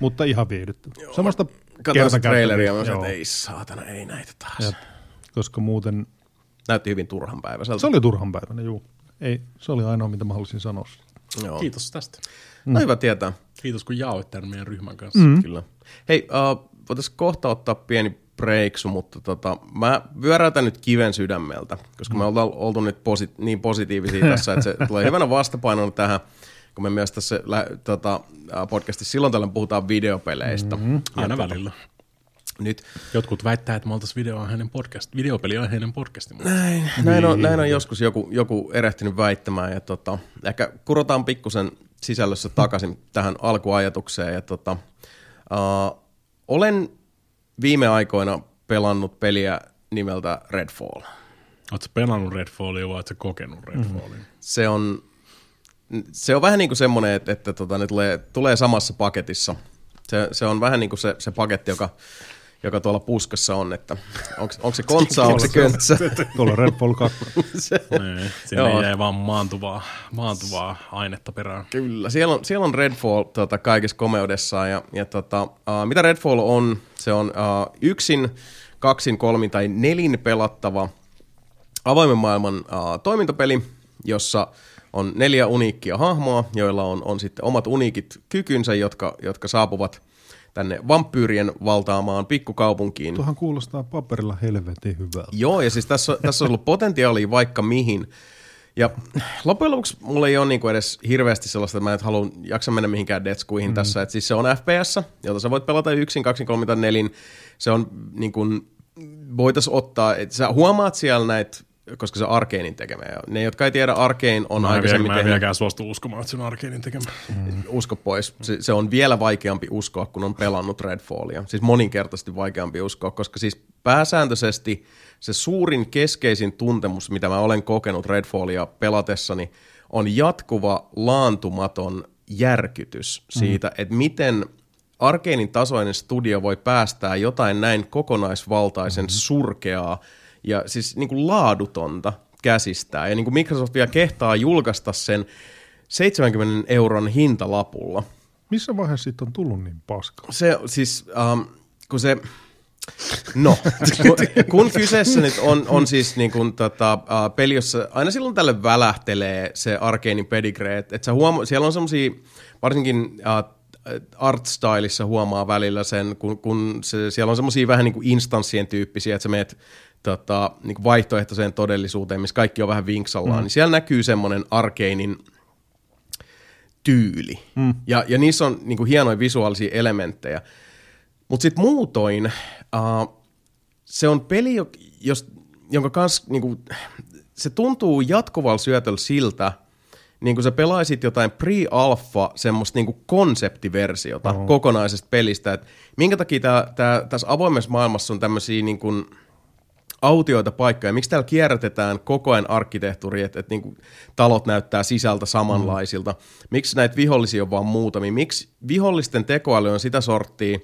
mutta ihan viihdyttävä. Katsoin se kertakäyttöä. traileria ja sanoin, että ei saatana, ei näitä taas. Jep. Koska muuten, Näytti hyvin turhan päiväiseltä. se oli turhanpäiväinen, juu. Ei, se oli ainoa, mitä mä halusin sanoa. Joo. Kiitos tästä. No hyvä tietää. Kiitos, kun jaoit tämän meidän ryhmän kanssa. Mm. Kyllä. Hei, uh, voitaisiin kohta ottaa pieni breiksu, mutta tota, mä vyöräytän nyt kiven sydämeltä, koska me ollaan oltu nyt posi- niin positiivisia tässä, että se tulee hyvänä vastapainona tähän, kun me myös tässä lä- tota, äh, podcastissa silloin tällöin puhutaan videopeleistä. Mm-hmm. Aina välillä. Nyt Jotkut väittää, että me oltaisiin videoaiheinen podcast, videopeliaiheinen podcasti. Näin, näin, on, näin on joskus joku, joku erehtynyt väittämään ja tota, ehkä kurotaan pikkusen sisällössä takaisin tähän alkuajatukseen. Ja tota, uh, olen viime aikoina pelannut peliä nimeltä Redfall. Oletko pelannut Redfallia vai oletko kokenut Redfallia? Mm. Se on, se on vähän niin kuin semmoinen, että, että tota, ne tulee, tulee samassa paketissa. Se, se on vähän niin kuin se, se paketti, joka, joka tuolla puskassa on, että onko, onko se kontsa, onko se köntsä. Tuolla Red Bull 2. se, Niin, Sinne Joo. jäi vaan maantuvaa, maantuvaa ainetta perään. Kyllä, siellä on, siellä on Redfall tota, kaikessa komeudessaan. Ja, ja tota, uh, mitä Redfall on? Se on uh, yksin, kaksin, kolmin tai nelin pelattava avoimen maailman uh, toimintapeli, jossa on neljä uniikkia hahmoa, joilla on, on sitten omat uniikit kykynsä, jotka, jotka saapuvat tänne vampyyrien valtaamaan pikkukaupunkiin. Tuohan kuulostaa paperilla helvetin hyvältä. Joo, ja siis tässä, tässä on ollut potentiaalia vaikka mihin. Ja loppujen lopuksi mulla ei ole niinku edes hirveästi sellaista, että mä en halua jaksa mennä mihinkään detskuihin mm. tässä. Et siis se on FPS, jota sä voit pelata yksin, kaksin, kolmin tai nelin. Se on niin kuin, voitais ottaa, että sä huomaat siellä näitä, koska se Arkeinin tekemä. Ja ne, jotka ei tiedä, Arkein on Mä en, vielä, aikaisemmin mä en vieläkään suostu uskomaan, että se on arkeinin tekemä. usko pois. Se, se on vielä vaikeampi uskoa, kun on pelannut Redfallia. Siis moninkertaisesti vaikeampi uskoa, koska siis pääsääntöisesti se suurin keskeisin tuntemus, mitä mä olen kokenut Redfallia pelatessani, on jatkuva laantumaton järkytys siitä, mm. että miten Arkeinin tasoinen studio voi päästää jotain näin kokonaisvaltaisen mm. surkeaa ja siis niin kuin laadutonta käsistää. Ja niin kuin Microsoft vielä kehtaa julkaista sen 70 euron hintalapulla. Missä vaiheessa siitä on tullut niin paska? Se siis, um, kun se, no, kun, kun kyseessä nyt on, on siis niin kuin tota, uh, peli, jossa aina silloin tälle välähtelee se arkeinin pedigree, että et huoma- siellä on semmosia, varsinkin uh, art stylissa huomaa välillä sen, kun, kun se, siellä on semmosia vähän niin kuin instanssien tyyppisiä, että sä meet tota, niin kuin vaihtoehtoiseen todellisuuteen, missä kaikki on vähän vinksallaan, mm. niin siellä näkyy semmoinen arkeinin tyyli. Mm. Ja, ja niissä on niin kuin hienoja visuaalisia elementtejä. Mutta sitten muutoin uh, se on peli, jos, jonka kanssa niin kuin, se tuntuu jatkuvalla syötöllä siltä, niin kuin sä pelaisit jotain pre-alpha, semmoista niin kuin konseptiversiota uh-huh. kokonaisesta pelistä, että minkä takia tää, tää, tässä avoimessa maailmassa on tämmöisiä niin kuin autioita paikkoja, miksi täällä kierrätetään koko ajan arkkitehtuuri, että, että niin kuin talot näyttää sisältä samanlaisilta, mm. miksi näitä vihollisia on vaan muutamia, miksi vihollisten tekoäly on sitä sorttia,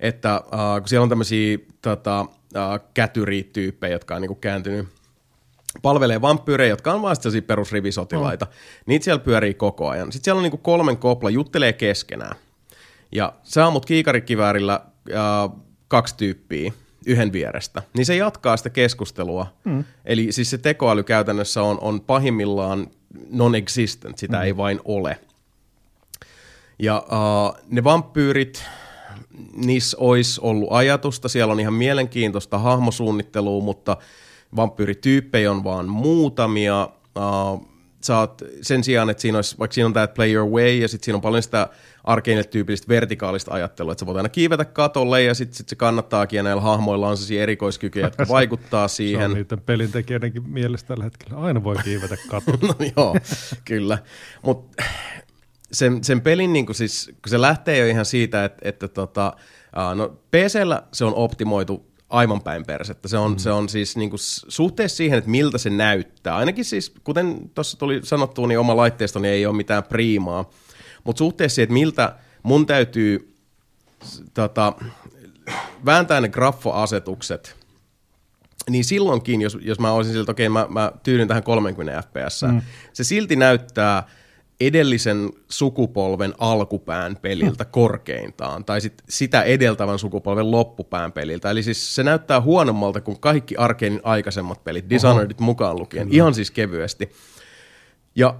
että uh, kun siellä on tämmöisiä tota, uh, kätyrityyppejä, jotka on niin kuin kääntynyt palvelee vampyyrejä, jotka on vaan sellaisia perusrivisotilaita. Mm. Niitä siellä pyörii koko ajan. Sitten siellä on niinku kolmen kopla, juttelee keskenään. Ja sä ammut kiikarikiväärillä äh, kaksi tyyppiä yhden vierestä. Niin se jatkaa sitä keskustelua. Mm. Eli siis se tekoäly käytännössä on, on pahimmillaan non-existent, sitä mm. ei vain ole. Ja uh, ne vampyyrit, niissä olisi ollut ajatusta, siellä on ihan mielenkiintoista hahmosuunnittelua, mutta – vampyyrityyppejä on vaan muutamia. Uh, saat sen sijaan, että siinä olisi, vaikka siinä on tämä play your way ja sitten siinä on paljon sitä arkeine-tyypillistä vertikaalista ajattelua, että sä voit aina kiivetä katolle ja sitten sit se kannattaakin ja näillä hahmoilla on sellaisia erikoiskykyjä, jotka vaikuttaa siihen. Se on niiden pelintekijöidenkin mielestä tällä hetkellä. Aina voi kiivetä katolle. no joo, kyllä. Mutta sen, sen pelin, niin kun, siis, kun se lähtee jo ihan siitä, että, että tota, no PCllä se on optimoitu aivan päin persettä. Se on, mm. se on siis niin kuin suhteessa siihen, että miltä se näyttää. Ainakin siis, kuten tuossa tuli sanottua, niin oma laitteistoni niin ei ole mitään priimaa. Mutta suhteessa siihen, että miltä mun täytyy tota, vääntää ne graffoasetukset, niin silloinkin, jos, jos mä olisin siltä, okei, okay, mä, mä tyydyn tähän 30 fps, mm. se silti näyttää – edellisen sukupolven alkupään peliltä korkeintaan, tai sit sitä edeltävän sukupolven loppupään peliltä. Eli siis se näyttää huonommalta kuin kaikki Arkeinin aikaisemmat pelit, Dishonoredit mukaan lukien, Kyllä. ihan siis kevyesti. Ja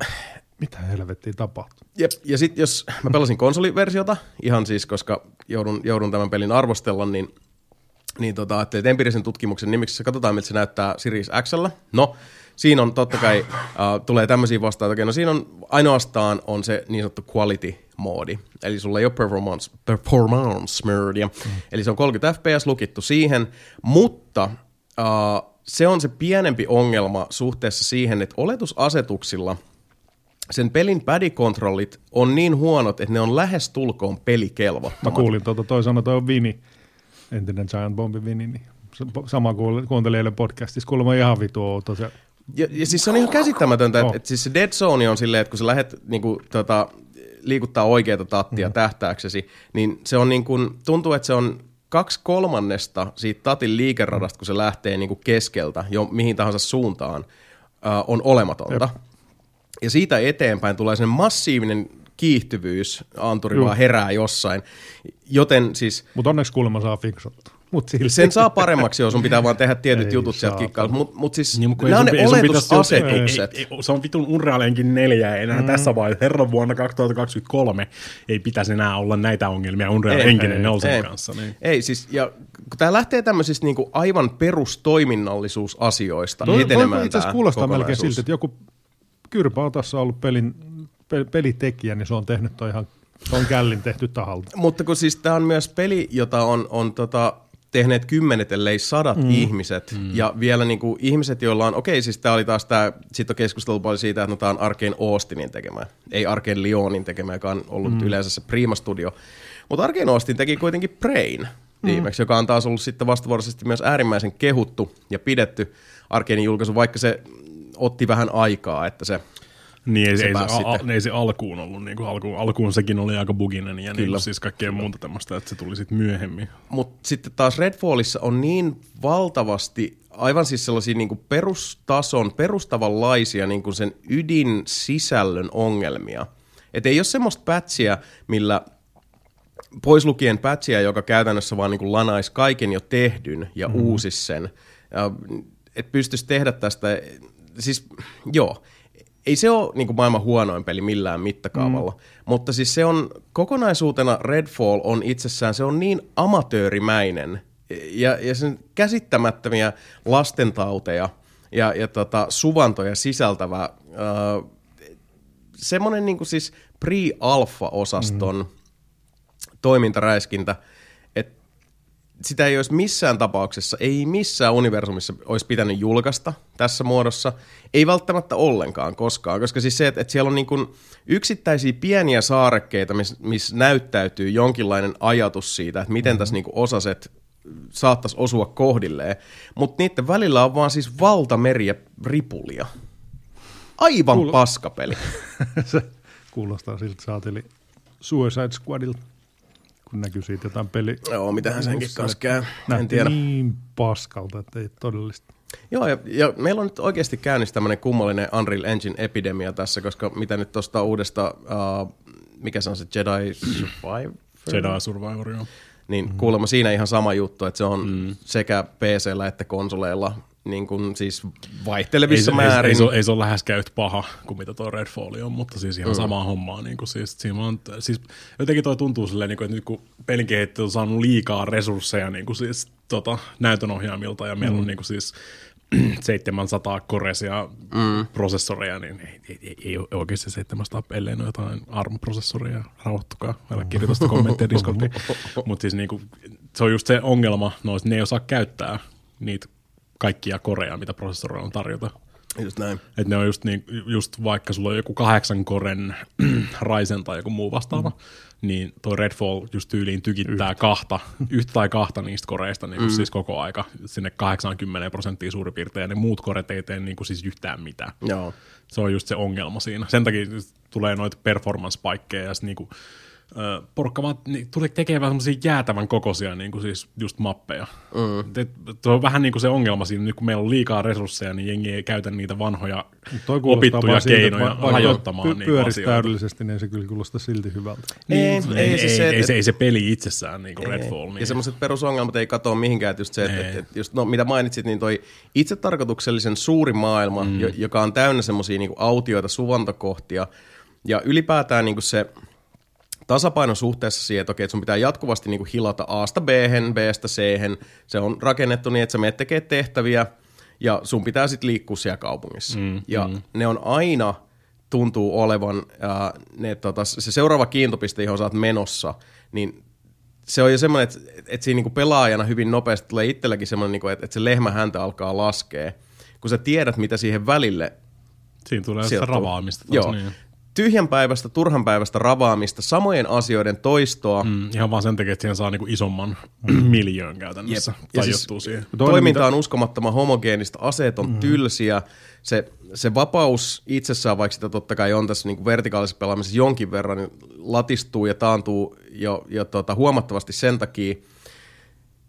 mitä helvettiä tapahtuu? Jep, ja sitten jos mä pelasin konsoliversiota, ihan siis koska joudun, joudun tämän pelin arvostella, niin, niin tota, että empiirisen tutkimuksen nimiksi katsotaan, miltä se näyttää Series Xllä. No, siinä on totta kai, uh, tulee tämmöisiä vastaan, että no siinä on ainoastaan on se niin sanottu quality-moodi, eli sulla ei ole performance, performance modia, mm. eli se on 30 fps lukittu siihen, mutta uh, se on se pienempi ongelma suhteessa siihen, että oletusasetuksilla sen pelin padikontrollit on niin huonot, että ne on lähes tulkoon pelikelvottomat. Mä kuulin tuota, toi sanoi, toi on Vini, entinen Giant Bombin Vini, niin sama kuuntelin eilen podcastissa, kuulemma ihan vitu tosiaan ja, ja siis se on ihan käsittämätöntä, että, oh. että siis se dead zone on silleen, että kun sä lähdet niin kuin, tota, liikuttaa oikeita tattia mm. tähtääksesi, niin se on niin kuin, tuntuu, että se on kaksi kolmannesta siitä tatin liikeradasta, kun se lähtee niin kuin keskeltä jo mihin tahansa suuntaan, äh, on olematonta. Jep. Ja siitä eteenpäin tulee sen massiivinen kiihtyvyys, anturi Juh. vaan herää jossain. Joten siis... Mutta onneksi kuulemma saa fiksattua. Mut silti. Sen saa paremmaksi, jos sun pitää vaan tehdä tietyt ei jutut sieltä kikkailla. Mutta mut siis niin, nämä on ne oletusasetukset. Ei, ei, se on vitun Unrealenkin neljä enää mm. tässä vaiheessa. Herran vuonna 2023 ei pitäisi enää olla näitä ongelmia Unreal Engine Nelson kanssa. Niin. Ei siis, ja kun tämä lähtee tämmöisistä niinku aivan perustoiminnallisuusasioista no, etenemään Itse asiassa kuulostaa melkein siltä, että joku Kyrpä on tässä ollut pelin, pelitekijä, niin se on tehnyt toi ihan se on källin tehty tahalta. Mutta kun siis tämä on myös peli, jota on, on tota, tehneet kymmenet, ellei sadat mm. ihmiset, mm. ja vielä niin kuin ihmiset, joilla on, okei, siis tämä oli taas tämä, sitten on keskusteltu paljon siitä, että no tämä on Arkeen Austinin tekemä, ei Arkeen Lyonin tekemä, joka on ollut mm. yleensä se Prima Studio, mutta Arkeen Austin teki kuitenkin Brain viimeksi, mm. joka on taas ollut sitten vastavuoroisesti myös äärimmäisen kehuttu ja pidetty Arkeenin julkaisu, vaikka se otti vähän aikaa, että se niin ei se, ei, se, a, ei se alkuun ollut, niin kuin alkuun, alkuun sekin oli aika buginen ja niin siis kaikkea muuta tämmöistä, että se tuli sitten myöhemmin. Mutta sitten taas Redfallissa on niin valtavasti aivan siis sellaisia niin kuin perustason, perustavanlaisia niin kuin sen ydin sisällön ongelmia. Että ei ole semmoista pätsiä, millä pois lukien pätsiä, joka käytännössä vaan niin kuin lanaisi kaiken jo tehdyn ja mm. uusis sen. Että pystyisi tehdä tästä, siis joo, ei se ole niin kuin maailman huonoin peli millään mittakaavalla, mm. mutta siis se on kokonaisuutena Redfall on itsessään, se on niin amatöörimäinen ja, ja sen käsittämättömiä lastentauteja ja, ja tota, suvantoja sisältävä äh, semmoinen niin siis pre-alfa-osaston mm. toimintaräiskintä, sitä ei olisi missään tapauksessa, ei missään universumissa olisi pitänyt julkaista tässä muodossa, ei välttämättä ollenkaan koskaan, koska siis se, että, että siellä on niin kuin yksittäisiä pieniä saarekkeita, missä miss näyttäytyy jonkinlainen ajatus siitä, että miten mm-hmm. tässä niin kuin osaset saattaisi osua kohdilleen, mutta niiden välillä on vaan siis valtameriä ripulia. Aivan Kuul- paskapeli. se kuulostaa siltä saateli Suicide Squadilta, kun näkyy siitä jotain peli. Joo, mitähän senkin kanssa käy. En tiedä. niin paskalta, että ei todellista. Joo, ja, ja meillä on nyt oikeasti käynnissä tämmöinen kummallinen Unreal Engine-epidemia tässä, koska mitä nyt tuosta uudesta, uh, mikä se on se Jedi Survivor? Jedi Survivor, joo. Niin mm. kuulemma siinä ihan sama juttu, että se on mm. sekä PC-llä että konsoleilla niin kuin siis vaihtelevissa ei, määrin. Ei, ei, se, ei se ole läheskään yhtä paha kuin mitä tuo Redfall on, mutta siis ihan mm. samaa hommaa. Niin kuin siis, siinä on, siis jotenkin toi tuntuu silleen, niin kuin, että nyt kun pelin kehittäjät on saanut liikaa resursseja niin kuin siis, tota, näytönohjaamilta ja meillä mm. on niin kuin siis 700 koresia mm. prosessoreja, niin ei, ei, ei, ei oikeasti 700 ellei ole jotain ARM-prosessoria, rauhoittukaa, älä kirjoita kommentteja Discordiin. Mutta siis niinku, se on just se ongelma, no, ne ei osaa käyttää niitä kaikkia koreja, mitä prosessoreilla on tarjota. Just näin. Et ne on just, niin, just vaikka sulla on joku kahdeksan koren Ryzen tai joku muu vastaava, mm. Niin toi Redfall just tyyliin tykittää yhtä. kahta, yhtä tai kahta niistä koreista niin mm. siis koko aika sinne 80 prosenttia suurin piirtein, ja ne muut koret ei tee niin kuin siis yhtään mitään. Joo. Se on just se ongelma siinä. Sen takia tulee noita performance-paikkeja ja niin kuin, porukka vaan niin, tuli tekemään semmoisia jäätävän kokoisia niin kuin siis just mappeja. Mm. Tuo on vähän niin kuin se ongelma siinä, nyt kun meillä on liikaa resursseja, niin jengi ei käytä niitä vanhoja Toi opittuja keinoja siltä, hajottamaan py- niin asioita. täydellisesti, niin se kyllä kuulostaa silti hyvältä. Niin, ei, ei, ei, siis se, ei, se, ei se peli itsessään niin kuin ei, Redfall. Niin. Ja semmoiset perusongelmat ei katoa mihinkään, että just se, että, että, että just, no, mitä mainitsit, niin toi itse tarkoituksellisen suuri maailma, mm. joka on täynnä semmoisia niin autioita, suvantokohtia, ja ylipäätään niin kuin se tasapaino suhteessa siihen, että, okei, että sun pitää jatkuvasti niin kuin hilata A-sta b B-stä c Se on rakennettu niin, että sä menet tekemään tehtäviä ja sun pitää sitten liikkua siellä kaupungissa. Mm, ja mm. ne on aina tuntuu olevan, äh, ne, tota, se seuraava kiintopiste, johon sä oot menossa, niin se on jo semmoinen, että, että siinä niinku pelaajana hyvin nopeasti tulee itselläkin semmoinen, niinku, että, että se lehmä häntä alkaa laskea, kun sä tiedät, mitä siihen välille Siinä tulee sitä ravaamista. Taas, Joo. Niin tyhjän päivästä, turhan päivästä ravaamista, samojen asioiden toistoa. Mm, ihan vaan sen takia, että siihen saa niinku isomman mm. miljöön käytännössä. Jep. Ja siis siihen. Toiminta mitä... on uskomattoman homogeenista, aseet on mm. tylsiä, se, se vapaus itsessään, vaikka sitä totta kai on tässä niinku vertikaalisessa pelaamisessa jonkin verran, niin latistuu ja taantuu jo, jo tota, huomattavasti sen takia,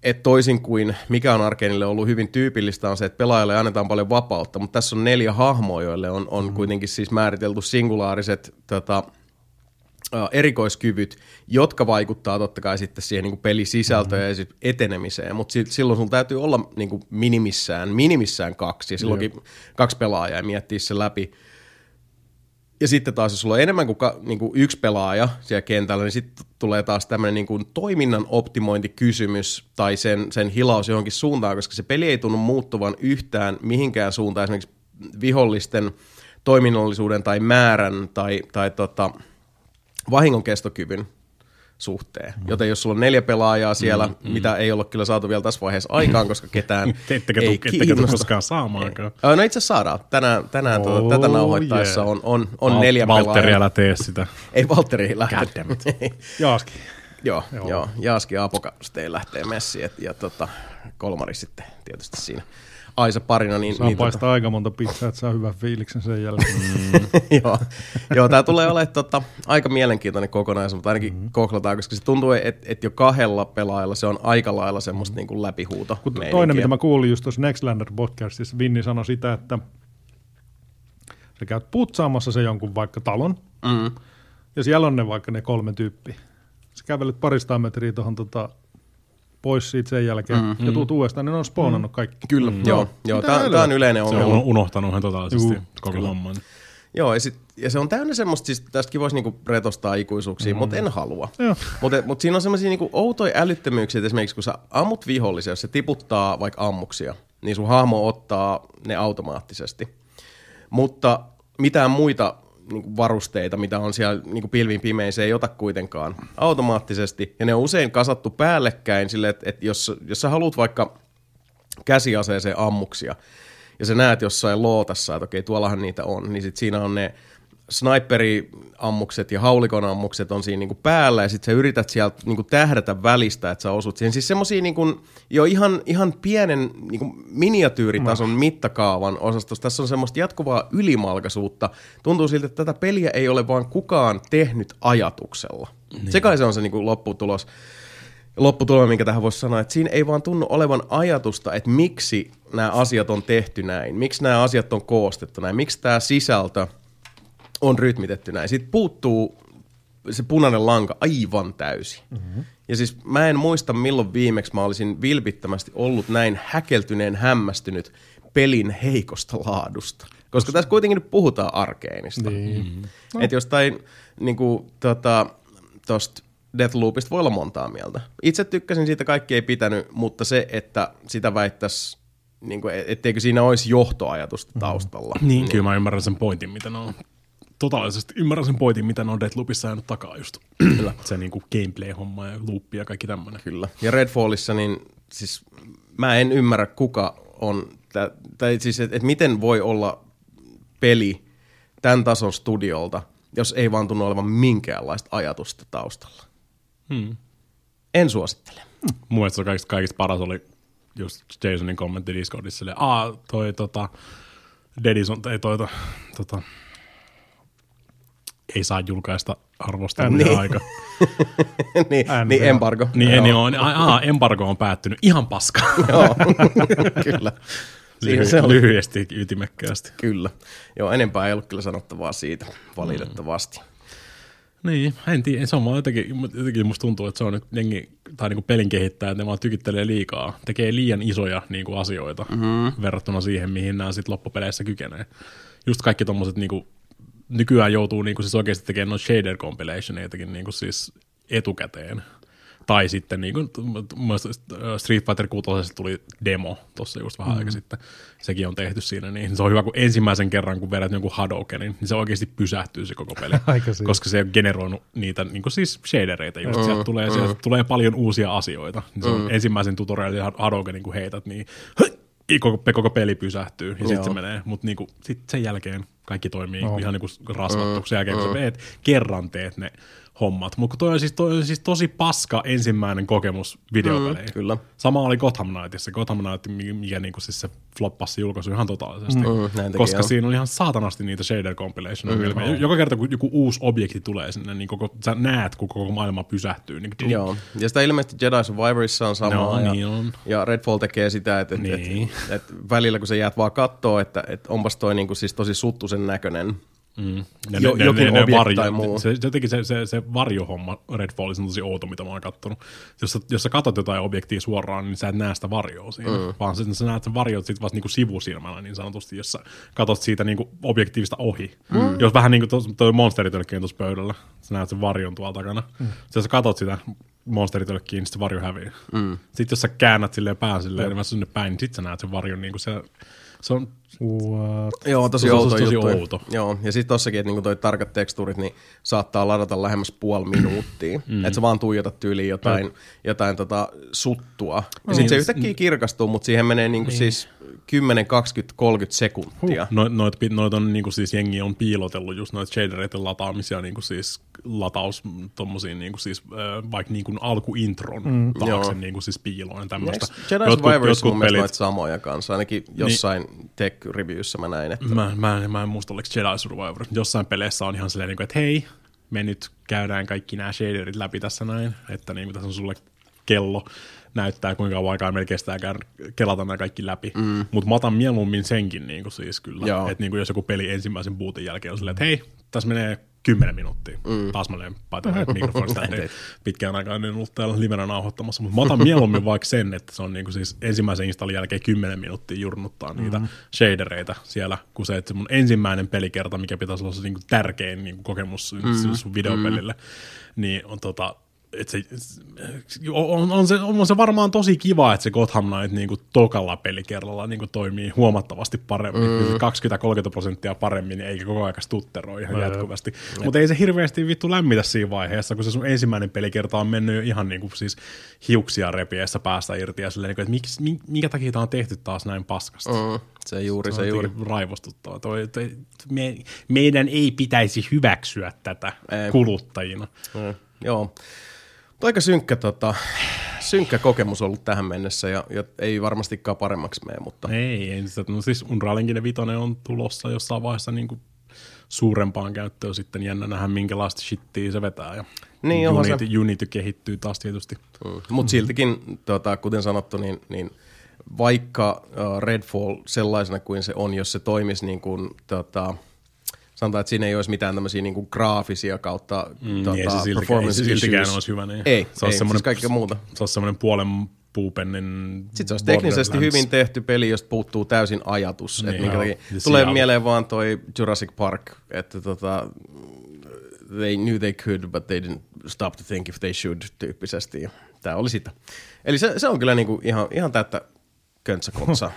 että toisin kuin mikä on Arkeenille ollut hyvin tyypillistä on se, että pelaajalle annetaan paljon vapautta, mutta tässä on neljä hahmoa, joille on, on mm. kuitenkin siis määritelty singulaariset tota, erikoiskyvyt, jotka vaikuttaa totta kai sitten siihen niin pelisisältöön mm. ja etenemiseen, mutta silloin sulla täytyy olla niin kuin minimissään, minimissään kaksi, ja silloinkin Joo. kaksi pelaajaa ja miettiä se läpi. Ja sitten taas, jos sulla on enemmän kuin, ka, niin kuin yksi pelaaja siellä kentällä, niin sitten tulee taas tämmöinen niin kuin toiminnan optimointikysymys tai sen, sen hilaus johonkin suuntaan, koska se peli ei tunnu muuttuvan yhtään mihinkään suuntaan, esimerkiksi vihollisten toiminnallisuuden tai määrän tai, tai tota, vahingon kestokyvyn suhteen. Mm. Joten jos sulla on neljä pelaajaa siellä, mm, mm. mitä ei ole kyllä saatu vielä tässä vaiheessa aikaan, koska ketään Ettekä ei tu, kiinnosta. koskaan saamaankaan. No itse asiassa saadaan. Tänään, tänään tuota, oh, tuota, tätä nauhoittaessa yeah. on, on, on Val- neljä Valtteri, pelaajaa. älä tee sitä. ei Valtteri lähde. Jaaski. Joo, joo. joo. Jaaski Apokaste lähtee messiin ja, ja tota, Kolmari sitten tietysti siinä. Aisa parina. Niin, saa niin, paistaa tota... aika monta pizzaa, että saa hyvän fiiliksen sen jälkeen. Mm. joo, joo tämä tulee olemaan tota, aika mielenkiintoinen kokonaisuus, mutta ainakin mm-hmm. koklataan, koska se tuntuu, että et jo kahdella pelaajalla se on aika lailla semmoista mm-hmm. niin kuin läpihuuto. Toinen, mitä mä kuulin just tuossa Nextlander podcastissa, Vinni sanoi sitä, että sä käyt putsaamassa se jonkun vaikka talon, mm. ja siellä on ne vaikka ne kolme tyyppiä. Sä kävelet parista metriä tuohon tota, pois siitä sen jälkeen mm, ja tuut mm. uudestaan, niin ne on spoonannut mm. kaikki. Kyllä, mm. joo. joo. Tämä, tämä on yleinen ongelma. Se on unohtanut ihan totaalisesti Juu. koko homman. Joo, ja, sit, ja se on täynnä semmoista, siis tästäkin voisi niinku retostaa ikuisuuksia, mm. mutta en halua. Mutta mut siinä on semmoisia niinku outoja älyttömyyksiä, että esimerkiksi kun sä ammut vihollisia, jos se tiputtaa vaikka ammuksia, niin sun hahmo ottaa ne automaattisesti. Mutta mitään muita niinku varusteita, mitä on siellä niinku pilvin pimeissä, ei ota kuitenkaan automaattisesti. Ja ne on usein kasattu päällekkäin sille, että, että jos, jos sä haluat vaikka käsiaseeseen ammuksia, ja sä näet jossain lootassa, että okei, tuollahan niitä on, niin sit siinä on ne sniperiammukset ja haulikon ammukset on siinä niinku päällä, ja sitten sä yrität sieltä niinku tähdätä välistä, että sä osut siihen. Siis semmosia niinku, jo ihan, ihan pienen niinku miniatyyritason no. mittakaavan osastus. Tässä on semmoista jatkuvaa ylimalkaisuutta. Tuntuu siltä, että tätä peliä ei ole vaan kukaan tehnyt ajatuksella. Niin. Se kai se on se niinku lopputulos lopputulema, minkä tähän voisi sanoa, että siinä ei vaan tunnu olevan ajatusta, että miksi nämä asiat on tehty näin, miksi nämä asiat on koostettu näin, miksi tämä sisältö on rytmitetty näin. Sitten puuttuu se punainen lanka aivan täysin. Mm-hmm. Ja siis mä en muista milloin viimeksi mä olisin vilpittömästi ollut näin häkeltyneen hämmästynyt pelin heikosta laadusta. Koska tässä kuitenkin nyt puhutaan arkeenista. Niin. Mm-hmm. No. Että jostain niin kuin, tota, tosta Deathloopista voi olla montaa mieltä. Itse tykkäsin siitä, kaikki ei pitänyt, mutta se, että sitä väittäisi, niin kuin, etteikö siinä olisi johtoajatusta mm. taustalla. Mm. Niin, niin, kyllä mä ymmärrän sen pointin, mitä ne on totaalisesti ymmärrän sen pointin, mitä ne on Deathloopissa jäänyt takaa just. Kyllä. se niin kuin gameplay-homma ja loopi ja kaikki tämmöinen. Kyllä. Ja Redfallissa, niin siis mä en ymmärrä, kuka on, tai siis, että et miten voi olla peli tämän tason studiolta, jos ei vaan tunnu olevan minkäänlaista ajatusta taustalla. Hmm. En suosittele. Hmm. Mun mielestä kaikista, kaikista paras oli just Jasonin kommentti Discordissa, silleen, aa, toi tota, Dedison, ei toi to, tota, ei saa julkaista arvosteluja niin. aika. niin, niin, embargo. Niin, niin, niin, on, aa, embargo on päättynyt. Ihan paska. Joo, kyllä. Lyhy- se oli. Lyhyesti, ytimekkäästi. Kyllä. Joo, enempää ei ollut kyllä sanottavaa siitä, valitettavasti. Mm. Niin, en tiedä. Se on vaan jotenkin, jotenkin musta tuntuu, että se on nyt jengi, tai niin kuin pelin kehittäjä, että ne vaan tykittelee liikaa. Tekee liian isoja niin kuin asioita mm-hmm. verrattuna siihen, mihin nämä sitten loppupeleissä kykenee. Just kaikki tommoset niin kuin, nykyään joutuu niin kuin, siis oikeasti tekemään noin shader compilationeitakin niin kuin, siis etukäteen. Tai sitten niin kuin, Street Fighter 6 tuli demo tuossa just vähän mm. aika sitten. Sekin on tehty siinä, niin se on hyvä, kun ensimmäisen kerran, kun vedät jonkun Hadokenin, niin se oikeasti pysähtyy se koko peli. koska se on generoinut niitä niin kuin siis shadereita just. Mm. Sieltä, tulee, mm. sieltä tulee paljon uusia asioita. Niin se on mm. ensimmäisen tutorialin Hadokenin, kun heität, niin koko, koko peli pysähtyy ja sitten se menee. Mutta niinku, sitten sen jälkeen kaikki toimii no. ihan niinku rasvattu. Sen jälkeen, kun sä meet, kerran teet ne hommat. Mutta toi on, siis, toi on siis tosi paska ensimmäinen kokemus videopeleihin. Mm, kyllä. Sama oli Gotham Knightissa. Gotham Knight, mikä niinku siis se floppasi julkaisu ihan totaalisesti. Mm, koska on. siinä on ihan saatanasti niitä shader compilation mm, Joka kerta, kun joku uusi objekti tulee sinne, niin koko, sä näet, kun koko maailma pysähtyy. Niin, Joo, ja sitä ilmeisesti Jedi Survivorissa on sama. No, ja, niin on. ja Redfall tekee sitä, että niin. et, et, et, välillä kun sä jäät vaan kattoo, että et onpas toi niinku siis tosi suttusen näköinen Mm. Ja jo, ne, jokin ne, ne varjo, tai muu. Se, jotenkin se, se, se varjohomma Redfallissa on tosi outo, mitä mä oon kattonut. Jos sä, jos sä katsot jotain objektia suoraan, niin sä et näe sitä varjoa siinä, mm. vaan sitten sä näet sen varjot sit vasta niinku sivusilmällä niin sanotusti, jos sä katsot siitä niinku objektiivista ohi. Mm. Jos vähän niin kuin tuo monsteritölkki tuossa pöydällä, sä näet sen varjon tuolla takana. Mm. Sitten jos sä katsot sitä monsteritölkkiä, niin sitten varjo häviää. Mm. Sitten jos sä käännät silleen pään silleen, mm. niin sinne päin, niin sitten sä näet sen varjon niin kuin se se on What? Joo, tosi, outo, tosi outo. Joo, ja sitten tossakin, että niinku toi tarkat tekstuurit, niin saattaa ladata lähemmäs puoli minuuttia. mm. Että sä vaan tuijotat tyyliin jotain, jotain tota suttua. Ja sitten se yhtäkkiä kirkastuu, mutta siihen menee niinku niin. siis 10, 20, 30 sekuntia. Huh. No, noit, noit on niinku siis jengi on piilotellut just noita shadereiden lataamisia niinku siis lataus tommosiin niinku siis äh, vaikka niinku alkuintron mm. taakse niinku siis piiloon ja tämmöistä. Jedi Survivors mun mielestä samoja kanssa, ainakin jossain niin, tech-reviewssä mä näin. Että... Mä, mä, mä en muista oliko Jedi Survivor. Jossain peleissä on ihan silleen, niinku, että hei, me nyt käydään kaikki nämä shaderit läpi tässä näin, että niin tässä on sulle kello näyttää, kuinka kauan aikaa meillä kestää kelata nämä kaikki läpi. Mm. Mutta mä otan mieluummin senkin niin kuin siis kyllä. Että niin kuin jos joku peli ensimmäisen bootin jälkeen on silleen, että hei, tässä menee 10 minuuttia. Mm. Taas mä löin paitoja mikrofonista. pitkään aikaan en ollut täällä livenä nauhoittamassa, mutta mä otan mieluummin vaikka sen, että se on niinku siis ensimmäisen installin jälkeen 10 minuuttia jurnuttaa niitä mm. shadereita siellä, kun se, että se mun ensimmäinen pelikerta, mikä pitäisi olla se niinku tärkein niinku kokemus mm. sun videopelille, mm. niin on tota, et se, on, on, se, on se varmaan tosi kiva, että se Gotham Knight niin kuin tokalla pelikerralla niin kuin toimii huomattavasti paremmin, mm. 20-30 prosenttia paremmin, eikä koko ajan stutteroi ihan no, jatkuvasti. Mutta ei se hirveästi vittu lämmitä siinä vaiheessa, kun se sun ensimmäinen pelikerta on mennyt jo ihan niin kuin siis hiuksia repiessä päästä irti ja silleen, niin kuin, että miksi, minkä takia tämä on tehty taas näin paskasti. Mm. Se juuri, se, se juuri. Raivostuttava. Toi, toi, me, meidän ei pitäisi hyväksyä tätä ei. kuluttajina. Mm. Joo aika synkkä, tota, synkkä kokemus ollut tähän mennessä ja, ja ei varmastikaan paremmaksi mene. Mutta... Ei, ei no siis Unreal Engine 5 on tulossa jossain vaiheessa niin kuin suurempaan käyttöön sitten jännä nähdä, minkälaista shittiä se vetää. Ja niin, Unity, se... Unity kehittyy taas tietysti. Mm. Mutta siltikin, tota, kuten sanottu, niin, niin vaikka uh, Redfall sellaisena kuin se on, jos se toimisi niin kuin, tota, sanotaan, että siinä ei olisi mitään tämmöisiä niin kuin graafisia kautta mm, tota, ei se siltikään, performance ei se siltikään olisi hyvä. Niin. Ei, se, ei, siis kaikkea muuta. Se olisi semmoinen puolen puupennin Sitten se olisi teknisesti hyvin tehty peli, josta puuttuu täysin ajatus. Niin, että minkä takia, tulee siellä... mieleen vaan toi Jurassic Park, että tota, they knew they could, but they didn't stop to think if they should tyyppisesti. Tämä oli sitä. Eli se, se on kyllä niinku ihan, ihan täyttä köntsäkotsa.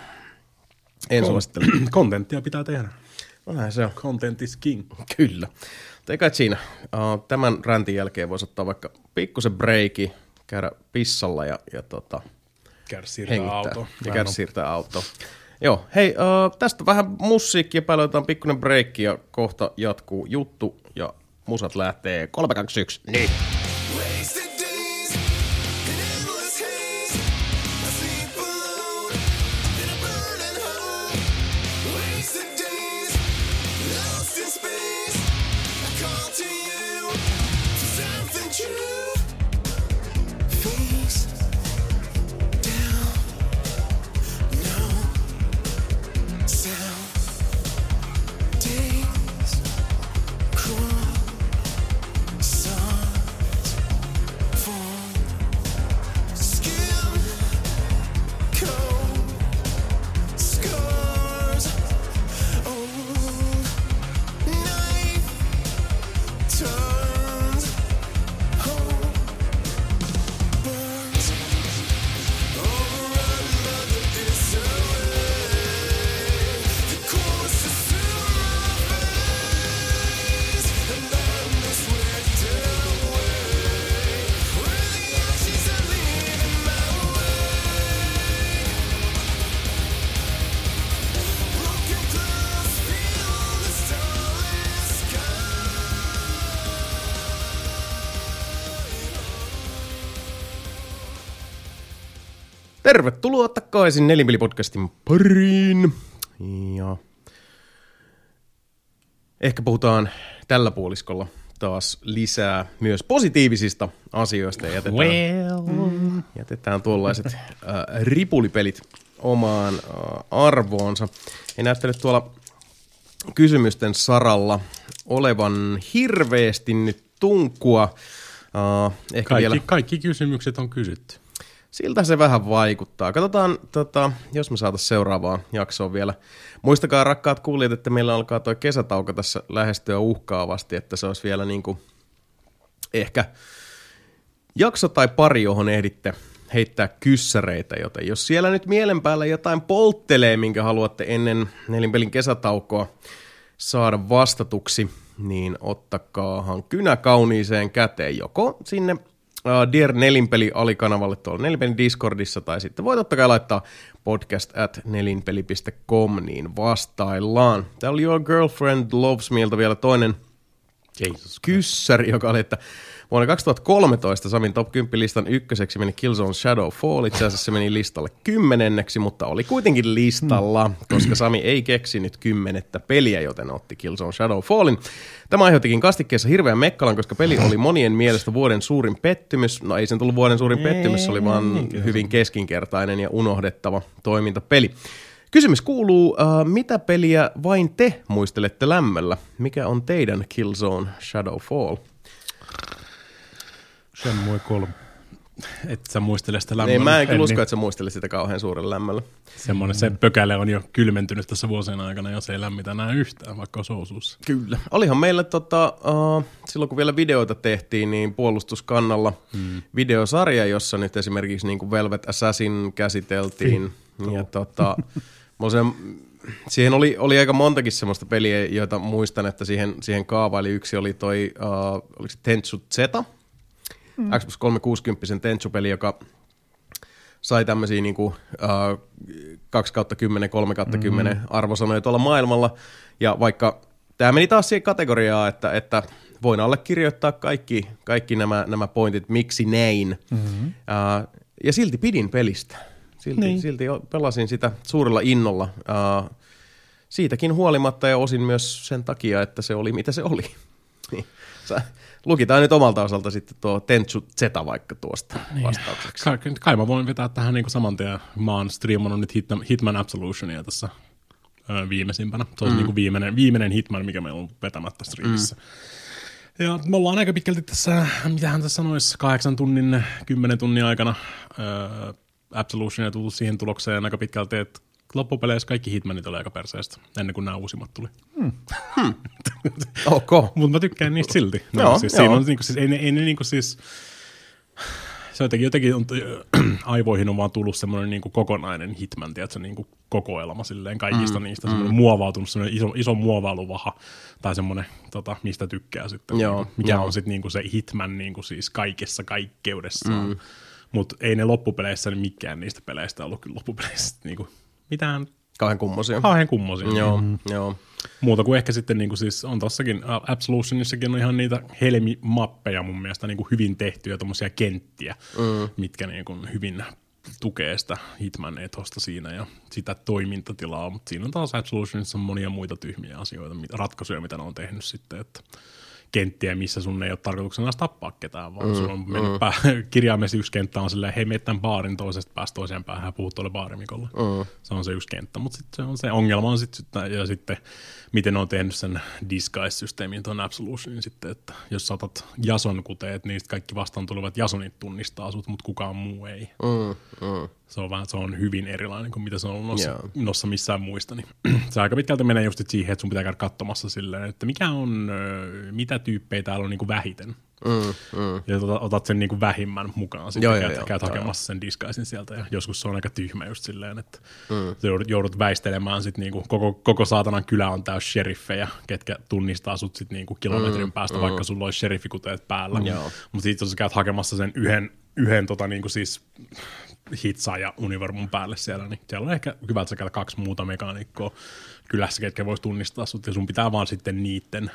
En suosittele. Kontenttia pitää tehdä. No näin se on. Content is king. Kyllä. Eikä siinä. Tämän räntin jälkeen voisi ottaa vaikka pikkusen breaki, käydä pissalla ja, ja tota, käydä siirtää auto. Ja käydä siirtää auto. Joo, hei, uh, tästä vähän musiikkia, päällä otetaan pikkuinen breikki ja kohta jatkuu juttu ja musat lähtee 321. Niin. Takaisin Nelinpelipodcastin pariin. Ja ehkä puhutaan tällä puoliskolla taas lisää myös positiivisista asioista ja jätetään, well. jätetään tuollaiset äh, ripulipelit omaan äh, arvoonsa. Ei näyttele tuolla kysymysten saralla olevan hirveästi nyt tunkua. Äh, ehkä kaikki, vielä... kaikki kysymykset on kysytty. Siltä se vähän vaikuttaa. Katsotaan, tota, jos me saataisiin seuraavaa jaksoa vielä. Muistakaa rakkaat kuulijat, että meillä alkaa tuo kesätauko tässä lähestyä uhkaavasti, että se olisi vielä niin kuin ehkä jakso tai pari, johon ehditte heittää kyssäreitä, joten jos siellä nyt mielen päällä jotain polttelee, minkä haluatte ennen nelinpelin kesätaukoa saada vastatuksi, niin ottakaahan kynä kauniiseen käteen joko sinne Dear Nelinpeli alikanavalle tuolla Nelinpelin Discordissa, tai sitten voi totta kai laittaa podcast at nelinpeli.com, niin vastaillaan. Täällä oli Your Girlfriend Loves Meiltä vielä toinen Jesus kyssäri, joka oli, että Vuonna 2013 Samin top 10 listan ykköseksi meni Killzone Shadow Fall. Itse asiassa se meni listalle kymmenenneksi, mutta oli kuitenkin listalla, koska Sami ei keksinyt kymmenettä peliä, joten otti Killzone Shadow Fallin. Tämä aiheuttikin kastikkeessa hirveän mekkalan, koska peli oli monien mielestä vuoden suurin pettymys. No ei sen tullut vuoden suurin pettymys, se oli vaan hyvin keskinkertainen ja unohdettava toimintapeli. Kysymys kuuluu, uh, mitä peliä vain te muistelette lämmöllä? Mikä on teidän Killzone Shadowfall? Shenmue 3. Et sä muistele sitä Niin, lämmöllä. mä en kyllä En usko, niin. että sä muistelit sitä kauhean suurella lämmöllä. Semmoinen, se pökäle on jo kylmentynyt tässä vuosien aikana, jos ei lämmitä enää yhtään, vaikka sousuussa. Kyllä. Olihan meillä tota, uh, silloin kun vielä videoita tehtiin, niin puolustuskannalla mm. videosarja, jossa nyt esimerkiksi niin kuin Velvet Assassin käsiteltiin. ja tota, se, siihen oli, oli aika montakin semmoista peliä, joita muistan, että siihen, siihen kaavaili. Yksi oli toi, uh, oliko se Tenchu Z, mm. Xbox 360 Tenchu-peli, joka sai tämmöisiä niinku, uh, 2 kautta 10, 3 kautta 10 mm. arvosanoja tuolla maailmalla. Ja vaikka tämä meni taas siihen kategoriaan, että, että voin allekirjoittaa kaikki, kaikki nämä, nämä pointit, miksi näin. Mm-hmm. Uh, ja silti pidin pelistä. Silti, niin. silti pelasin sitä suurella innolla. Uh, siitäkin huolimatta ja osin myös sen takia, että se oli mitä se oli. Niin. Sä- Lukitaan nyt omalta osalta sitten tuo Tenchu Z vaikka tuosta Niin. vastaukseksi. Kai, kai mä voin vetää tähän niin saman tien. Mä oon striimannut nyt Hitman, Hitman Absolutionia tässä ö, viimeisimpänä. Se on mm. niin viimeinen, viimeinen Hitman, mikä meillä on vetämättä striimissä. Mm. Ja me ollaan aika pitkälti tässä, mitähän tässä sanoisi, kahdeksan tunnin, kymmenen tunnin aikana ö, Absolutionia tullut siihen tulokseen aika pitkälti, että loppupeleissä kaikki Hitmanit oli aika perseestä, ennen kuin nämä uusimmat tuli. Ok. Mutta mä tykkään niistä silti. No, Joo, siis, joo. siinä on, niinku, siis, ei, ne, ei ne niinku siis, se jotenkin, jotenkin on, aivoihin on vaan tullut semmoinen niinku kokonainen hitman, tiedätkö, niinku kokoelma silleen kaikista mm, niistä, semmoinen muovautunut, semmoinen iso, iso muovailuvaha, tai semmoinen, tota, mistä tykkää sitten, Joo, niinku, mikä joo. on sitten niinku se hitman niinku siis kaikessa kaikkeudessaan. Mm. Mutta ei ne loppupeleissä, niin mikään niistä peleistä ollut kyllä loppupeleissä niinku, mitään Kauhean kummosia. kauhean kummosia. Joo, joo. Muuta kuin ehkä sitten niin kuin siis on tossakin, Absolutionissakin on ihan niitä helmimappeja mun mielestä niin kuin hyvin tehtyjä tommosia kenttiä, mm. mitkä niin kuin hyvin tukee sitä Hitman etosta siinä ja sitä toimintatilaa, mutta siinä on taas Absolutionissa monia muita tyhmiä asioita, ratkaisuja, mitä ne on tehnyt sitten, että kenttiä, missä sun ei ole tarkoituksena tappaa ketään, vaan mm, sun on mennyt mm. pää, kirjaimellisesti yksi kenttä on silleen, hei, mene tämän baarin toisesta päästä toiseen päähän ja puhut tuolle baarimikolle. Mm. Se on se yksi kenttä, mutta sitten se on se ongelma on sitten, ja sitten miten on tehnyt sen disguise-systeemin tuon Absolutionin sitten, että jos sä otat Jason kuteet, niin kaikki vastaan tulevat Jasonit tunnistaa sut, mutta kukaan muu ei. Mm, mm. Se on, vähän, se on hyvin erilainen kuin mitä se on ollut noissa, Joo. noissa missään muista. Niin se aika pitkälti menee just siihen, että sun pitää käydä katsomassa silleen, että mikä on, mitä tyyppejä täällä on niinku vähiten. Mm, mm. Ja otat, otat sen niinku vähimmän mukaan sitten, Joo, joo, joo, käyt, joo, käyt joo, hakemassa sen disguisin sieltä. Ja joskus se on aika tyhmä just silleen, että mm. joudut, joudut väistelemään sit niinku, koko, koko saatanan kylä on täys sheriffejä, ketkä tunnistaa sut sit niinku kilometrin mm, päästä, mm. vaikka sulla olisi sheriffikuteet päällä. Joo. Mutta sitten jos sä käyt hakemassa sen yhden, yhden tota, niinku siis hitsaa ja univermun päälle siellä, niin siellä on ehkä hyvä, että sä käyt kaksi muuta mekaanikkoa kylässä, ketkä vois tunnistaa sut, ja sun pitää vaan sitten niitten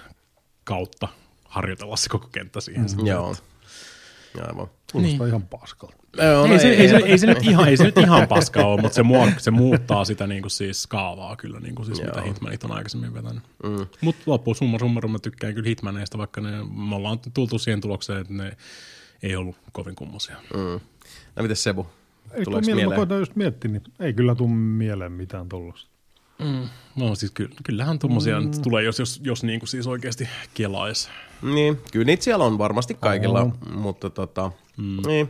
kautta harjoitella se koko kenttä siihen. Mm, Joo. Aivan. Kuulostaa ihan paskalta. Joo, ei, se, ei, se, ei, se nyt ihan, ei se nyt ihan paska ole, mutta se, muo, se muuttaa sitä niin kuin siis kaavaa kyllä, niin kuin siis mitä. Hitmanit on aikaisemmin vetänyt. Mm. Mutta loppuun summa summarum mä tykkään kyllä Hitmaneista, vaikka ne, me ollaan tultu siihen tulokseen, että ne ei ollut kovin kummosia. Mm. No miten Sebu? Ei tule mieleen, mä koitan just miettiä, niin ei kyllä tule mieleen mitään tollasta. Mm. No siis ky, kyllähän tuommoisia mm. tulee, jos, jos, jos niin kuin siis oikeasti kelais. Niin, kyllä niitä siellä on varmasti kaikilla, On. mutta tota, mm. niin,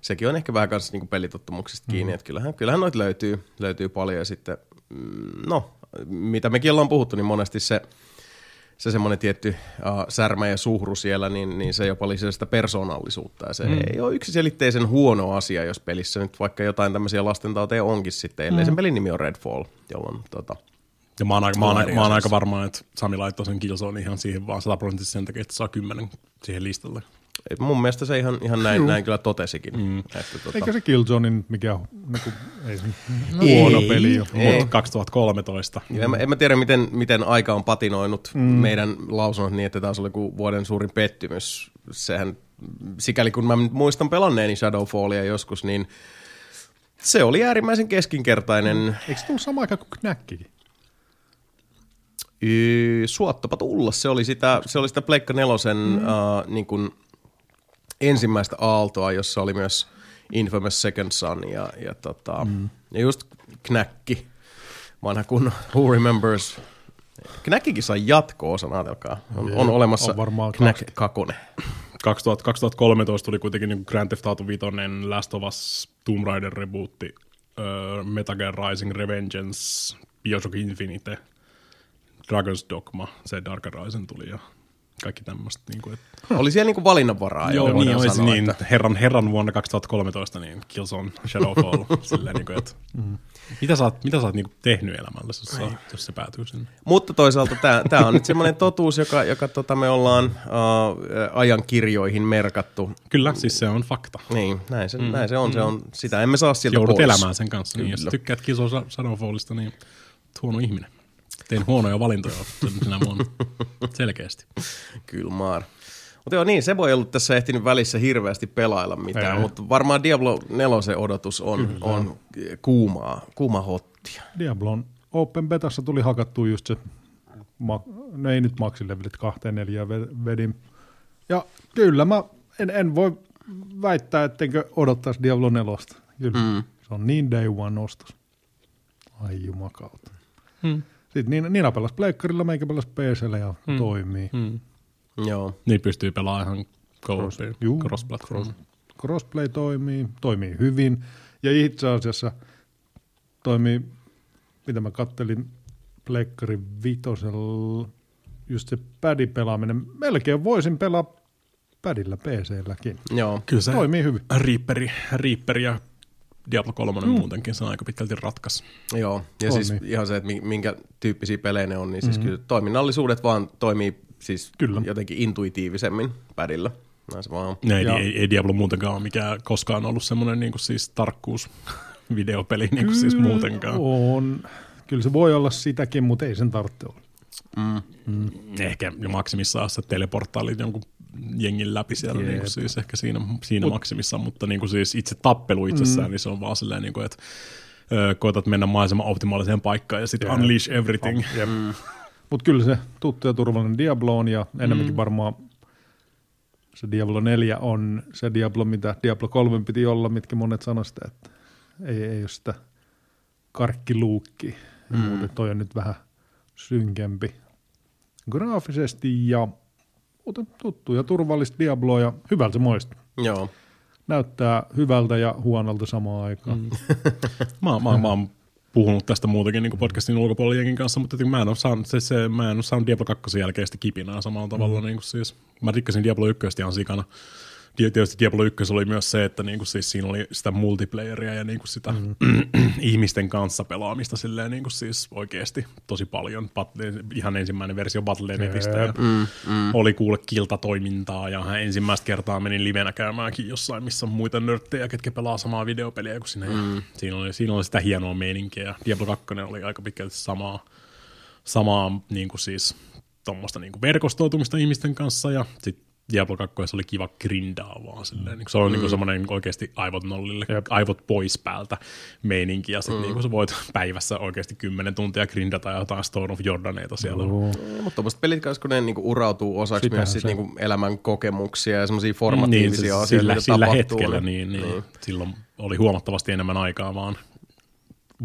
sekin on ehkä vähän kanssa niinku pelitottumuksista kiinni, että kyllähän, kyllähän noita löytyy, löytyy paljon ja sitten, mm, no, mitä mekin ollaan puhuttu, niin monesti se, se semmoinen tietty uh, särmä ja suhru siellä, niin, niin se jopa lisää sitä persoonallisuutta. Ja se mm. ei ole yksiselitteisen huono asia, jos pelissä nyt vaikka jotain tämmöisiä lastentauteja onkin sitten, ellei mm. sen pelin nimi on Redfall, jolloin tota, Ja mä oon, aika, mä oon, aika, mä oon aika varma, että Sami laittoi sen Killzone ihan siihen vaan sataprosenttisesti sen takia, että saa kymmenen siihen listalle. et mun mielestä se ihan, ihan näin, näin kyllä totesikin. Mm. Että, tota, Eikä se Killzone nyt mikään niinku, ei se huono ei. peli ole. Ei. Mutta 2013. Ja en, mä- en mä tiedä, miten, miten aika on patinoinut mm. meidän lausunnot niin, että taas oli kuin vuoden suurin pettymys. Sehän, sikäli kun mä muistan pelanneeni Shadowfallia joskus, niin se oli äärimmäisen keskinkertainen. Eikö se tullut sama aika kuin Knäkkikin? Yy, suottapa tulla. Se oli sitä, se oli sitä Pleikka nelosen mm. uh, niin kuin ensimmäistä aaltoa, jossa oli myös Infamous Second Son ja, ja, tota, mm. ja just Knäkki. vanha kun Who Remembers. Knackikin sai jatko-osan, ajatelkaa. On, on olemassa on varmaan 2. 2000, 2013 tuli kuitenkin niin Grand Theft Auto 5, Last of Us, Tomb Raider rebootti, uh, Metal Gear Rising, Revengeance, Bioshock Infinite, Dragon's Dogma, se Dark Horizon tuli ja kaikki tämmöistä. Niin kuin, että... Oli siellä niinku valinnanvaraa. Joo, jo, niin olisi sanoa, niin. että- Herran, herran vuonna 2013 niin Killzone Shadowfall. silleen, niin kuin, että, mitä sä oot, mitä sä oot niin kuin tehnyt elämällä, jos, sä, jos se päätyy sinne? Mutta toisaalta tämä on nyt semmoinen totuus, joka, joka tota me ollaan uh, ajan kirjoihin merkattu. Kyllä, siis se on fakta. Niin, näin se, mm. näin se on. Se on. Sitä emme saa sieltä Joudut pois. elämään sen kanssa. Niin, jos tykkäät Killzone Shadowfallista, niin huono ihminen. Tein huonoja valintoja sinä vuonna. Selkeästi. Kyllä, maar. Mutta joo, niin, se voi ollut tässä ehtinyt välissä hirveästi pelailla mitään, Ei. mutta varmaan Diablo 4 odotus on, on kuumaa, kuuma hottia. Diablon Open Betassa tuli hakattua just se, ma- no ei nyt maksilevelit kahteen neljään ve- vedin. Ja kyllä mä en, en voi väittää, ettenkö odottaisi Diablo 4. Kyllä, mm. se on niin day one ostos. Ai jumakauta. Hmm. Sitten Niina, Niina pelasi pleikkarilla, meikä pelasi PCllä ja mm. toimii. Hmm. Joo. Niin pystyy pelaamaan ihan co-opia, Juu, cross-platform. Crossplay toimii, toimii hyvin. Ja itse asiassa toimii, mitä mä kattelin, Pleikkari vitosella, just se pädi pelaaminen. Melkein voisin pelaa pädillä PC-lläkin. Joo. Kyllä se Toimii hyvin. Reaperi, Reaperi ja Diablo 3 mm. muutenkin se on aika pitkälti ratkas. Joo, ja Toimii. siis ihan se, että mi- minkä tyyppisiä pelejä ne on, niin siis mm-hmm. kyllä toiminnallisuudet vaan toimii siis Kyllä. jotenkin intuitiivisemmin pädillä. Näin se vaan on. Ei, Ja- ei, ei Diablo muutenkaan ole mikään koskaan ollut semmoinen niin kuin siis tarkkuus videopeli niin kuin siis muutenkaan. On. Kyllä se voi olla sitäkin, mutta ei sen tarvitse olla. Ehkä jo maksimissaan se teleportaalit jonkun jengin läpi siellä, niin kuin siis ehkä siinä, siinä Mut, maksimissaan, mutta niin kuin siis itse tappelu itsessään, mm. niin se on vaan silleen, niin kuin, että ö, koetat mennä mahdollisimman optimaaliseen paikkaan ja sitten unleash everything. Mm. Mutta kyllä se tuttu ja turvallinen Diablo on ja enemmänkin mm. varmaan se Diablo 4 on se Diablo, mitä Diablo 3 piti olla, mitkä monet sanoivat että ei, ei ole sitä karkkiluukki. Mm. Muuten toi on nyt vähän synkempi graafisesti ja tuttu ja turvallista Diabloa ja hyvältä se moista. Joo. Näyttää hyvältä ja huonolta samaan aikaan. Mm. Mä, mä, mä oon puhunut tästä muutenkin niin podcastin ulkopuolella kanssa, mutta mä en ole saanut, se, se, mä en ole saanut Diablo 2 jälkeistä kipinää samalla tavalla. Mm. Niin kuin siis, mä rikkasin Diablo 1 ihan sikana. Tietysti Diablo 1 oli myös se, että niinku siis siinä oli sitä multiplayeria ja niinku sitä mm. ihmisten kanssa pelaamista silleen niinku siis oikeasti tosi paljon. Bat- ihan ensimmäinen versio Battle.netistä ja Mm, mm. oli kuule kiltatoimintaa ja hän ensimmäistä kertaa menin livenä käymäänkin jossain, missä on muita nörttejä, ketkä pelaa samaa videopeliä kuin sinä. Mm. Siinä, oli, siinä oli sitä hienoa meininkiä ja Diablo 2 oli aika pitkälti samaa, samaa niin kuin siis tuommoista niin kuin verkostoitumista ihmisten kanssa ja sitten Diablo 2 oli kiva grindaa vaan silleen. Mm. Se on mm. niin semmoinen oikeasti aivot nollille, Jep. aivot pois päältä meininki ja sitten mm. niin sä voit päivässä oikeasti 10 tuntia grindata jotain Stone of Jordaneita siellä. Joo. Mutta tuommoiset pelit, kanssa, kun ne niinku urautuu osaksi Sitähän myös sit se- niinku elämän kokemuksia ja semmoisia formatiivisia niin, asioita, sillä, sillä tapahtuu. hetkellä, niin, niin, niin. silloin oli huomattavasti enemmän aikaa vaan,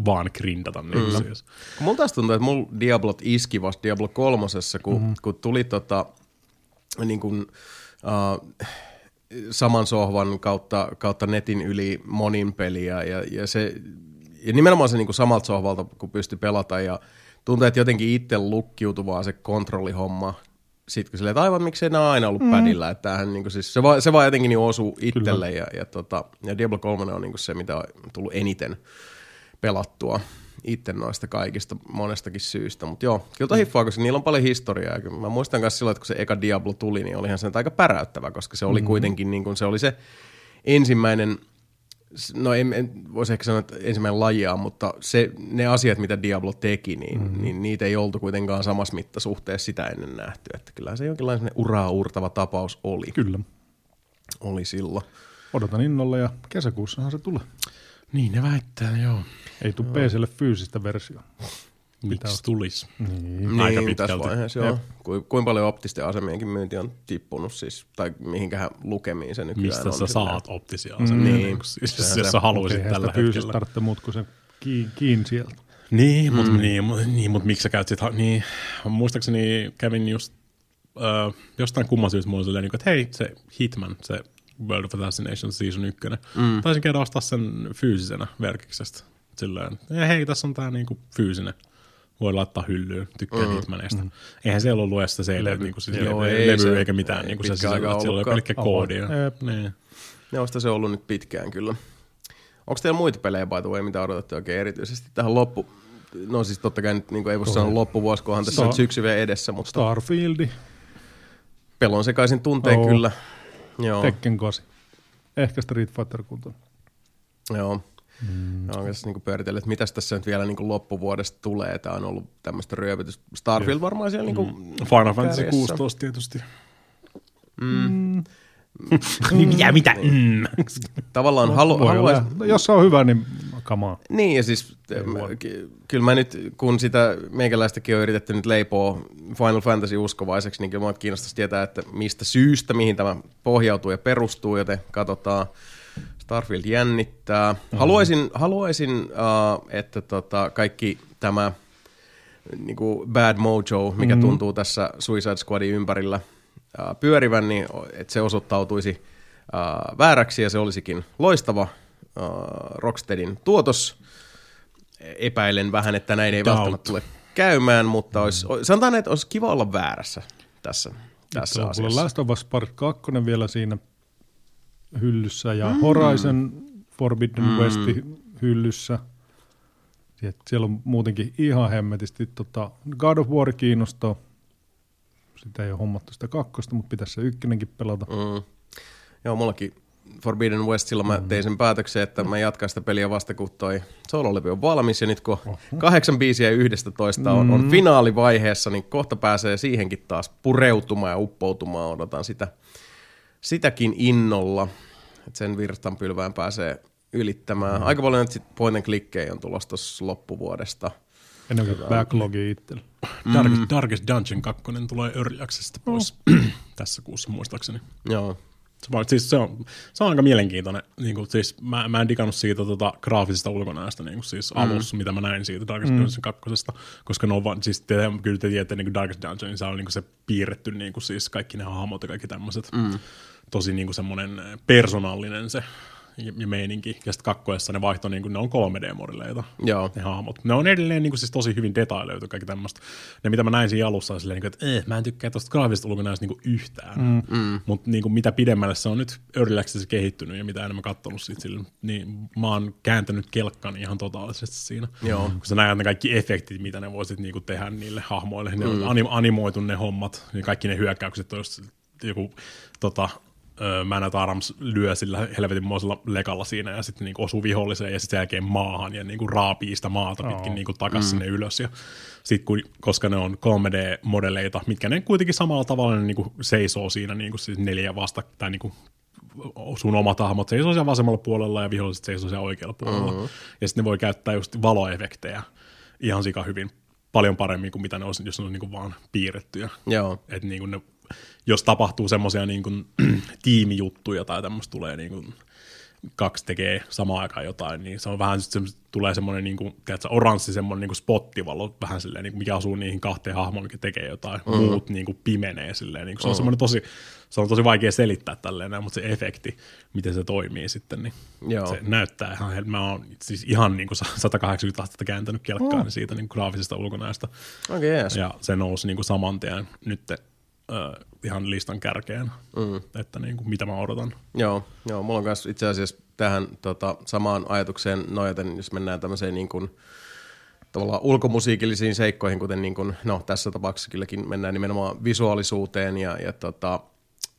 vaan grindata. Niin mm. siis. Mulla taas tuntuu, että mulla Diablot iski vasta Diablo kolmosessa, kun, mm-hmm. kun tuli tota, niin kuin, uh, saman sohvan kautta, kautta netin yli monin peliä ja, ja, se, ja nimenomaan se niin kuin samalta sohvalta, kun pystyi pelata ja tuntuu, että jotenkin itse lukkiutuvaa se kontrollihomma. Sitten kun silleen, että aivan miksei nämä aina ollut mm. pädillä, että tämähän niin kuin siis, se, vaan, se vaan jotenkin niin osuu itselle ja, ja, tota, ja Diablo 3 on niin kuin se, mitä on tullut eniten pelattua itse noista kaikista monestakin syystä. Mutta joo, kyllä toi hiffaa, koska niillä on paljon historiaa. Kyllä Mä muistan myös silloin, että kun se eka Diablo tuli, niin olihan se aika päräyttävä, koska se oli mm. kuitenkin niin kuin, se oli se ensimmäinen, no en, en voisi ehkä sanoa, että ensimmäinen lajia, mutta se, ne asiat, mitä Diablo teki, niin, mm. niin niitä ei oltu kuitenkaan samassa mittasuhteessa sitä ennen nähty. Että kyllähän se jonkinlainen uraa uurtava tapaus oli, Kyllä. oli silloin. Odotan innolla ja kesäkuussahan se tulee. Niin ne väittää, joo. Ei tule PClle fyysistä versiota. Miksi tulisi? Niin. Aika niin, tässä pitkälti. vaiheessa joo. Ku, kuinka paljon optisten asemienkin myynti on tippunut siis, tai mihinkähän lukemiin se nykyään Mistä on. sä silleen. saat optisia asemia, Niin. niin, kuin siis, jos se- sä haluaisit tällä hetkellä. tarvitse muut kuin se kiin, kiin sieltä. Niin, mutta mm. niin, mut- niin, mut miksi sä käyt sit, ha- niin, muistaakseni kävin just äh, jostain kumman syystä mulla oli silleen, että hei, se Hitman, se World of Assassination Season 1, mm. taisin käydä ostaa sen fyysisenä verkiksestä. Silleen, "Ja hei, tässä on tää niinku fyysinen. Voi laittaa hyllyyn, tykkään mm. Hitmanista. Mm. Eihän siellä ollut edes CD, Levy. niinku, siis Joo, levy, ei levy se- eikä mitään ei niinku se sisällä, siellä oli pelkkä. Jep. Niin. Ne on se ollut nyt pitkään kyllä. Onko teillä muita pelejä, by the way, mitä odotatte oikein erityisesti tähän loppu? No siis totta kai nyt niin ei voi sanoa loppuvuosi, kunhan tässä Star- on syksy vielä edessä, mutta Starfieldi, pelon sekaisin tunteen Oo. kyllä. Joo, Tekken 8. Ehkä Street Fighter 6. joo. Mm. Onko tässä niin pyöritellyt, että mitäs tässä nyt vielä niin loppuvuodesta tulee? Tämä on ollut tämmöistä ryöpytystä. Starfield varmaan siellä niin kuin, Final Fantasy Kärjessä. 16 tietysti. Mm. Mitä, mitä? Mm. tavallaan halu, Voi haluaisin... olla. No, jos se on hyvä, niin kamaa. Niin, ja siis kyllä mä nyt, kun sitä meikäläistäkin on yritetty nyt leipoa Final Fantasy uskovaiseksi, niin kyllä mä kiinnostaisi tietää, että mistä syystä, mihin tämä pohjautuu ja perustuu, joten katsotaan. Starfield jännittää. Mm-hmm. Haluaisin, haluaisin uh, että tota, kaikki tämä niin kuin bad mojo, mikä mm-hmm. tuntuu tässä Suicide Squadin ympärillä uh, pyörivän, niin että se osoittautuisi uh, vääräksi ja se olisikin loistava uh, Rocksteadin tuotos. Epäilen vähän, että näin ei Doubt. välttämättä tule käymään, mutta olisi, o- sanotaan, että olisi kiva olla väärässä tässä, tässä on asiassa. Last of Us Part 2 vielä siinä hyllyssä ja mm. Horizon Forbidden mm. West hyllyssä. Siellä on muutenkin ihan hemmetisti. Tota, God of War kiinnostaa. Sitä ei ole hommattu sitä kakkosta, mutta pitäisi se ykkönenkin pelata. Mm. Joo, mullakin Forbidden West, silloin mä tein sen päätöksen, että mä jatkan sitä peliä vasta kun toi sololevy on valmis, ja nyt kun kahdeksan biisiä yhdestä toista on, on finaalivaiheessa, niin kohta pääsee siihenkin taas pureutumaan ja uppoutumaan, odotan sitä, sitäkin innolla, että sen virstanpylvään pääsee ylittämään. Aika paljon nyt sit point and on tulossa tuossa loppuvuodesta. Ennen kuin backlogi itsellä. Darkest, Darkest Dungeon 2 tulee Early Accessista pois tässä kuussa muistaakseni. Joo, Se, vaan, siis se, on, se on aika mielenkiintoinen. Niin kuin, siis mä, mä en digannut siitä tota, graafisesta ulkonäöstä niin kuin, siis mm. alussa, mitä mä näin siitä Darkest mm. Dungeon 2, koska ne on vaan, siis te, kyllä te tiedätte, niin kuin Darkest Dungeon, niin se on niin kuin se piirretty niin kuin, siis kaikki ne hahmot ja kaikki tämmöiset. Mm. Tosi niin kuin semmoinen persoonallinen se ja, meininki. Ja sitten kakkoessa ne vaihtoi, niin kuin, ne on 3D-modelleita, joo. ne hahmot. Ne on edelleen niin kuin, siis tosi hyvin detailoitu kaikki tämmöistä. Ne mitä mä näin siinä alussa on silleen, niin kuin, että eh, mä en tykkää tuosta graafisesta ulkonäöstä niin yhtään. Mm. Mm. Mutta niin kuin, mitä pidemmälle se on nyt Early Access kehittynyt ja mitä enemmän katsonut siitä sille, niin mä oon kääntänyt kelkkani ihan totaalisesti siinä. Joo. Kun sä näet ne kaikki efektit, mitä ne voisit niin kuin, tehdä niille hahmoille. Ne on anim- animoitu ne hommat, ja kaikki ne hyökkäykset, jos joku tota, ö, Man at Arms lyö sillä helvetinmoisella lekalla siinä ja sitten niinku osuu viholliseen ja sitten jälkeen maahan ja niinku raapii sitä maata pitkin niinku takas mm. sinne ylös. Ja sit kun, koska ne on 3D-modeleita, mitkä ne kuitenkin samalla tavalla ne niinku seisoo siinä niinku siis neljä vasta, tai niinku sun omat hahmot seisoo siellä vasemmalla puolella ja viholliset seisoo siellä oikealla puolella. Mm-hmm. Ja sitten ne voi käyttää just valoefektejä ihan sika hyvin, paljon paremmin kuin mitä ne olisi, jos ne on niinku vaan piirrettyjä. Joo. Et niin kuin ne, jos tapahtuu semmoisia niin kuin, tiimijuttuja tai tämmöistä tulee niin kuin, kaksi tekee samaan aikaan jotain, niin se on vähän semmoset, tulee semmoinen niin kuin, tiedätkö, oranssi semmoinen niin kuin spottivalo, vähän silleen, niin kuin, mikä asuu niihin kahteen hahmoon, mikä tekee jotain, mm. muut niin kuin, pimenee silleen, niin kuin, se on semmoinen tosi, se on tosi vaikea selittää tälleen, näin, mutta se efekti, miten se toimii sitten, niin Joo. se näyttää ihan, mä oon siis ihan niin kuin 180 astetta kääntänyt kelkkaan mm. siitä niin kuin graafisesta ulkonäöstä. Okay, yes. Ja se nousi niin kuin saman tien nyt ihan listan kärkeen, mm. että niin kuin, mitä mä odotan. Joo, joo, mulla on myös itse asiassa tähän tota, samaan ajatukseen nojaten, jos mennään tämmöiseen niin kuin, tavallaan ulkomusiikillisiin seikkoihin, kuten niin kuin, no tässä tapauksessa kylläkin mennään nimenomaan visuaalisuuteen ja, ja tota,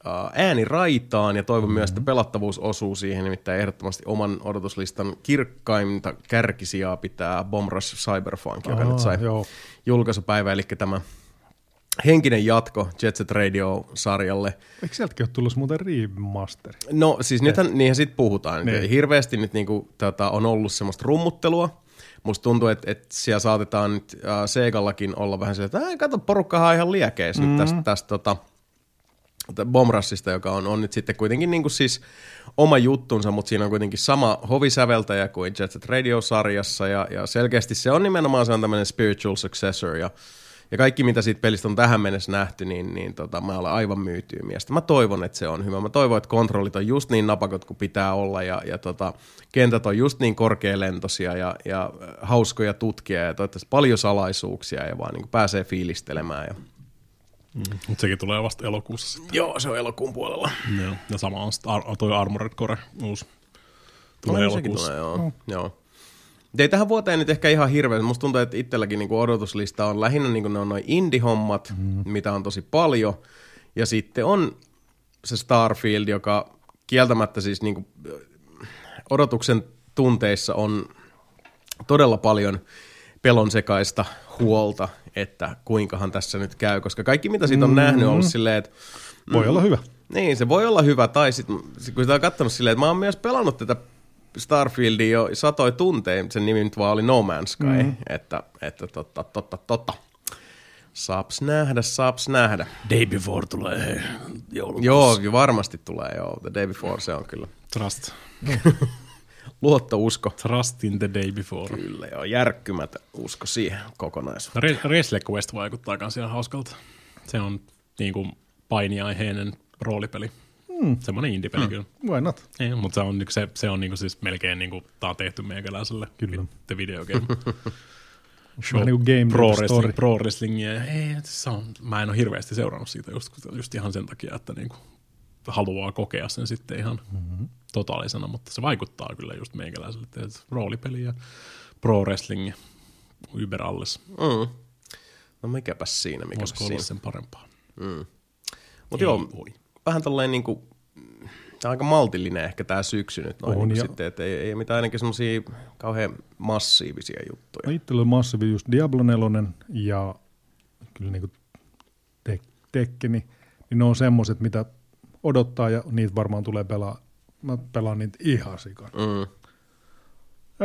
ää, ääniraitaan ja toivon mm-hmm. myös, että pelattavuus osuu siihen, nimittäin ehdottomasti oman odotuslistan kirkkainta kärkisijaa pitää Bomb Rush Cyberpunk, joka Aa, nyt sai joo. julkaisupäivä, eli tämä henkinen jatko Jet Set Radio-sarjalle. Eikö sieltäkin ole tullut muuten remasteri? No siis nythän niinhän sit puhutaan. Niin. Hirveästi nyt niinku, tota, on ollut semmoista rummuttelua. Musta tuntuu, että, että siellä saatetaan nyt äh, Segallakin olla vähän silleen, että "Ai, kato, porukkahan on ihan liekeissä mm-hmm. nyt tästä, tästä tota, Bomrassista, joka on, on nyt sitten kuitenkin niin kuin siis oma juttunsa, mutta siinä on kuitenkin sama hovisäveltäjä kuin Jet Set Radio-sarjassa, ja, ja selkeästi se on nimenomaan se on tämmöinen spiritual successor, ja, ja kaikki mitä siitä pelistä on tähän mennessä nähty, niin, niin tota, mä olen aivan myytyy miestä. Mä toivon, että se on hyvä. Mä toivon, että kontrollit on just niin napakot kuin pitää olla, ja, ja tota, kentät on just niin korkealentoisia ja, ja hauskoja tutkia, ja toivottavasti paljon salaisuuksia, ja vaan niin pääsee fiilistelemään, ja Mm. Mutta sekin tulee vasta elokuussa sitten. Joo, se on elokuun puolella. Joo. Ja sama on sitten Ar- toi Armored Core uusi. Tulee No, sekin elokuussa. Tulee, joo. Mm. joo. Ei tähän vuoteen nyt ehkä ihan hirveän. Musta tuntuu, että itselläkin niinku odotuslista on lähinnä niinku ne on noin indie-hommat, mm. mitä on tosi paljon. Ja sitten on se Starfield, joka kieltämättä siis niinku odotuksen tunteissa on todella paljon pelon sekaista huolta, että kuinkahan tässä nyt käy, koska kaikki mitä siitä on mm. nähnyt on ollut silleen, että Voi olla hyvä. niin, se voi olla hyvä, tai sitten kun sitä on katsonut silleen, että mä oon myös pelannut tätä Starfieldia jo satoi tunteja, sen nimi nyt vaan oli No Man's Sky, mm. että, että totta, totta, totta. Saaps nähdä, saaps nähdä. Day Before tulee joulukuussa. Joo, jo varmasti tulee, joo. The Day Before se on kyllä. Trust. Luottousko. Trust in the day before. Kyllä joo, järkkymätön usko siihen kokonaisuuteen. Re- Resle Quest vaikuttaa kans ihan hauskalta. Se on niinku painiaiheinen roolipeli. Mm. Semmoinen indie-peli mm. kyllä. Why not? Ei, mutta se on, niinku se, se on niinku siis melkein niinku, tää on tehty meikäläiselle. Kyllä. The video game. Vähän niin Game pro, wrestling, Story. pro wrestlingia. Ei, se on, mä en ole hirveästi seurannut siitä just, just ihan sen takia, että niinku haluaa kokea sen sitten ihan mm-hmm. totaalisena, mutta se vaikuttaa kyllä just meikäläiselle. että Roolipeli ja pro wrestling ja Uber alles. Mm. No mikäpäs siinä, mikäpäs Voisiko olla siinä. sen parempaa? Mutta Ei joo, voi. Vähän tolleen niinku, tää on aika maltillinen ehkä tää syksy nyt noin On, ja- sitten, että ei, ei mitään ainakin semmosia kauhean massiivisia juttuja. No itsellä oli massiivi just Diablo 4 ja kyllä niin kuin tek- Tekkeni, niin ne on semmoiset, mitä odottaa ja niitä varmaan tulee pelaa. Mä pelaan niitä ihan sikan. Mm.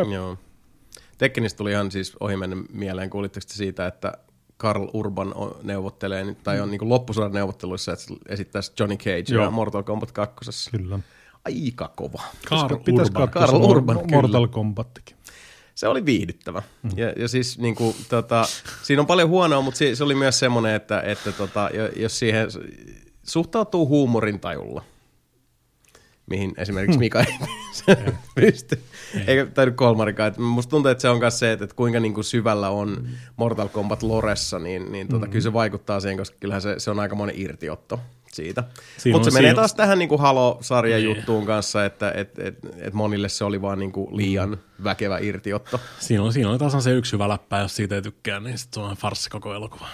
Jep. Joo. Tekkenistä tuli ihan siis ohimennen mieleen, kuulitteko te siitä, että Karl Urban on, neuvottelee, nyt- tai on niin loppusodan neuvotteluissa, että esittäisi Johnny Cage Joo. ja Mortal Kombat 2. Kyllä. Aika kova. Carl Pitäisi Urban. Karl se Urban, Mor-. Mortal Kombattikin. Se oli viihdyttävä. Mm. Ja, ja siis niin kuin, tota, siinä on paljon huonoa, mutta se, se oli myös semmoinen, että, että tota, jo- jos siihen suhtautuu huumorin tajulla, mihin esimerkiksi Mika ei pysty, eikä tai Kolmarikaan. Että musta tuntuu, että se on myös se, että, että kuinka niin kuin syvällä on Mortal Kombat Loressa, niin, niin tota, kyllä se vaikuttaa siihen, koska kyllähän se, se on aikamoinen irtiotto siitä. Mutta se on- menee siinä- taas tähän niin kuin Halo-sarjan Niin. juttuun kanssa, että et, et, et monille se oli vaan niin kuin liian väkevä irtiotto. Siinä on, siinä on tasan se yksi hyvä läppä, jos siitä ei tykkää, niin sitten se on farssi koko elokuva.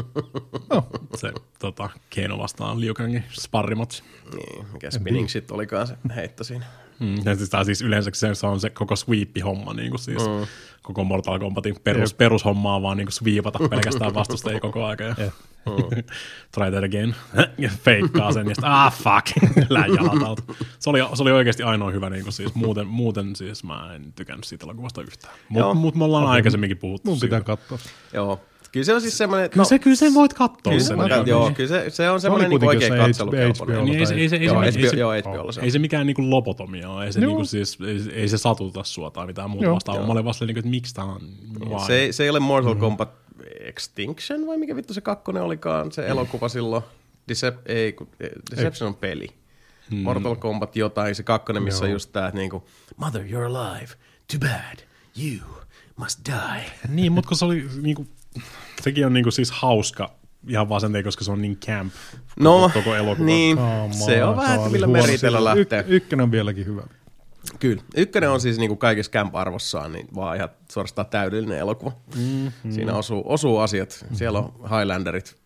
Se tota, Keino vastaan Liu Kangin sparrimatsi. Niin, mikä spinning shit olikaan se heitto siinä. Mm, ja siis, tää siis yleensä se, se on se koko sweep-homma, niin kuin siis mm. koko Mortal Kombatin perus, perushomma on vaan niin kuin sweepata pelkästään vastustajia koko aika. Ja Jep. try that again. ja feikkaa sen ja sitten, ah fuck, lähen jalat alta. Se oli, se oli oikeasti ainoa hyvä, niin kuin siis muuten, muuten siis mä en tykännyt siitä elokuvasta yhtään. Mutta mut me ollaan aikaisemminkin puhuttu Mun pitää siitä. katsoa. Joo. Kyllä se on siis semmoinen... Kyllä, se, kyllä sen voit katsoa. kyllä, sen, se, ihan. joo, joo, kyllä se, se on semmoinen niin kuitenkin oikein katselukelpoinen. HBO Niin ei se, ei se, ei Joo, se, ei HBO, se, joo, HBOlla se ei se mikään niinku lobotomia ole, ei se, niinku siis, ei, ei se satuta sua tai mitään muuta Joo. vastaavaa. Mä olin vasta niinku, että miksi tää on? Se, se ei ole Mortal Kombat Extinction vai mikä vittu se kakkonen olikaan, se elokuva silloin. Decep- ei, kun, Deception on peli. Mortal Kombat jotain, se kakkonen, missä on just tää, että niinku, Mother, you're alive. Too bad. You must die. Niin, mutta kun se oli niinku, sekin on niinku siis hauska ihan vaan sen takia, koska se on niin camp No, koko, koko elokuva. niin, Come se on vähän, että millä meritellä lähtee. Y- ykkönen on vieläkin hyvä. Kyllä. Ykkönen on siis niinku kaikessa camp-arvossaan niin vaan ihan suorastaan täydellinen elokuva. Mm-hmm. Siinä osuu, osuu asiat. Siellä on Highlanderit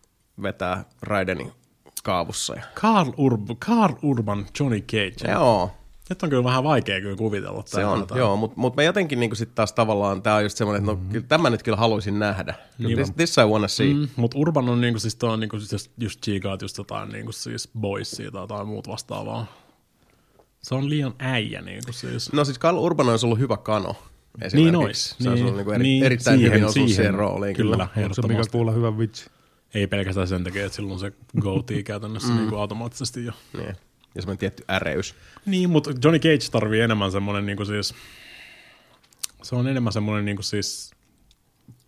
vetää Raidenin kaavussa. Ja... Carl, Urb, Carl Urban, Johnny Cage. Joo, Nyt on kyllä vähän vaikea kyllä kuvitella. se on. jotain. Joo, mutta mut mä jotenkin niinku sit taas tavallaan, tää on just semmoinen, että no, kyllä, tämä nyt kyllä haluaisin nähdä. Niin This, this I wanna see. Mm, mutta Urban on niinku siis, toi on niinku siis just chiikaat just jotain niinku siis boysia tai jotain muut vastaavaa. Se on liian äijä niinku siis. No siis Carl Urban olisi ollut hyvä kano. Niin ois. Se olisi niin, ollut niinku eri, niin, erittäin siihen, hyvin osunut siihen, rooliin. Kyllä, Kyllä. On se mikä kuulla hyvä vitsi. Ei pelkästään sen takia, että silloin se goatee käytännössä mm. niin kuin automaattisesti jo. Niin. Ja semmoinen tietty äreys. Niin, mutta Johnny Cage tarvii enemmän semmoinen niin kuin siis, se on enemmän semmoinen niin kuin siis,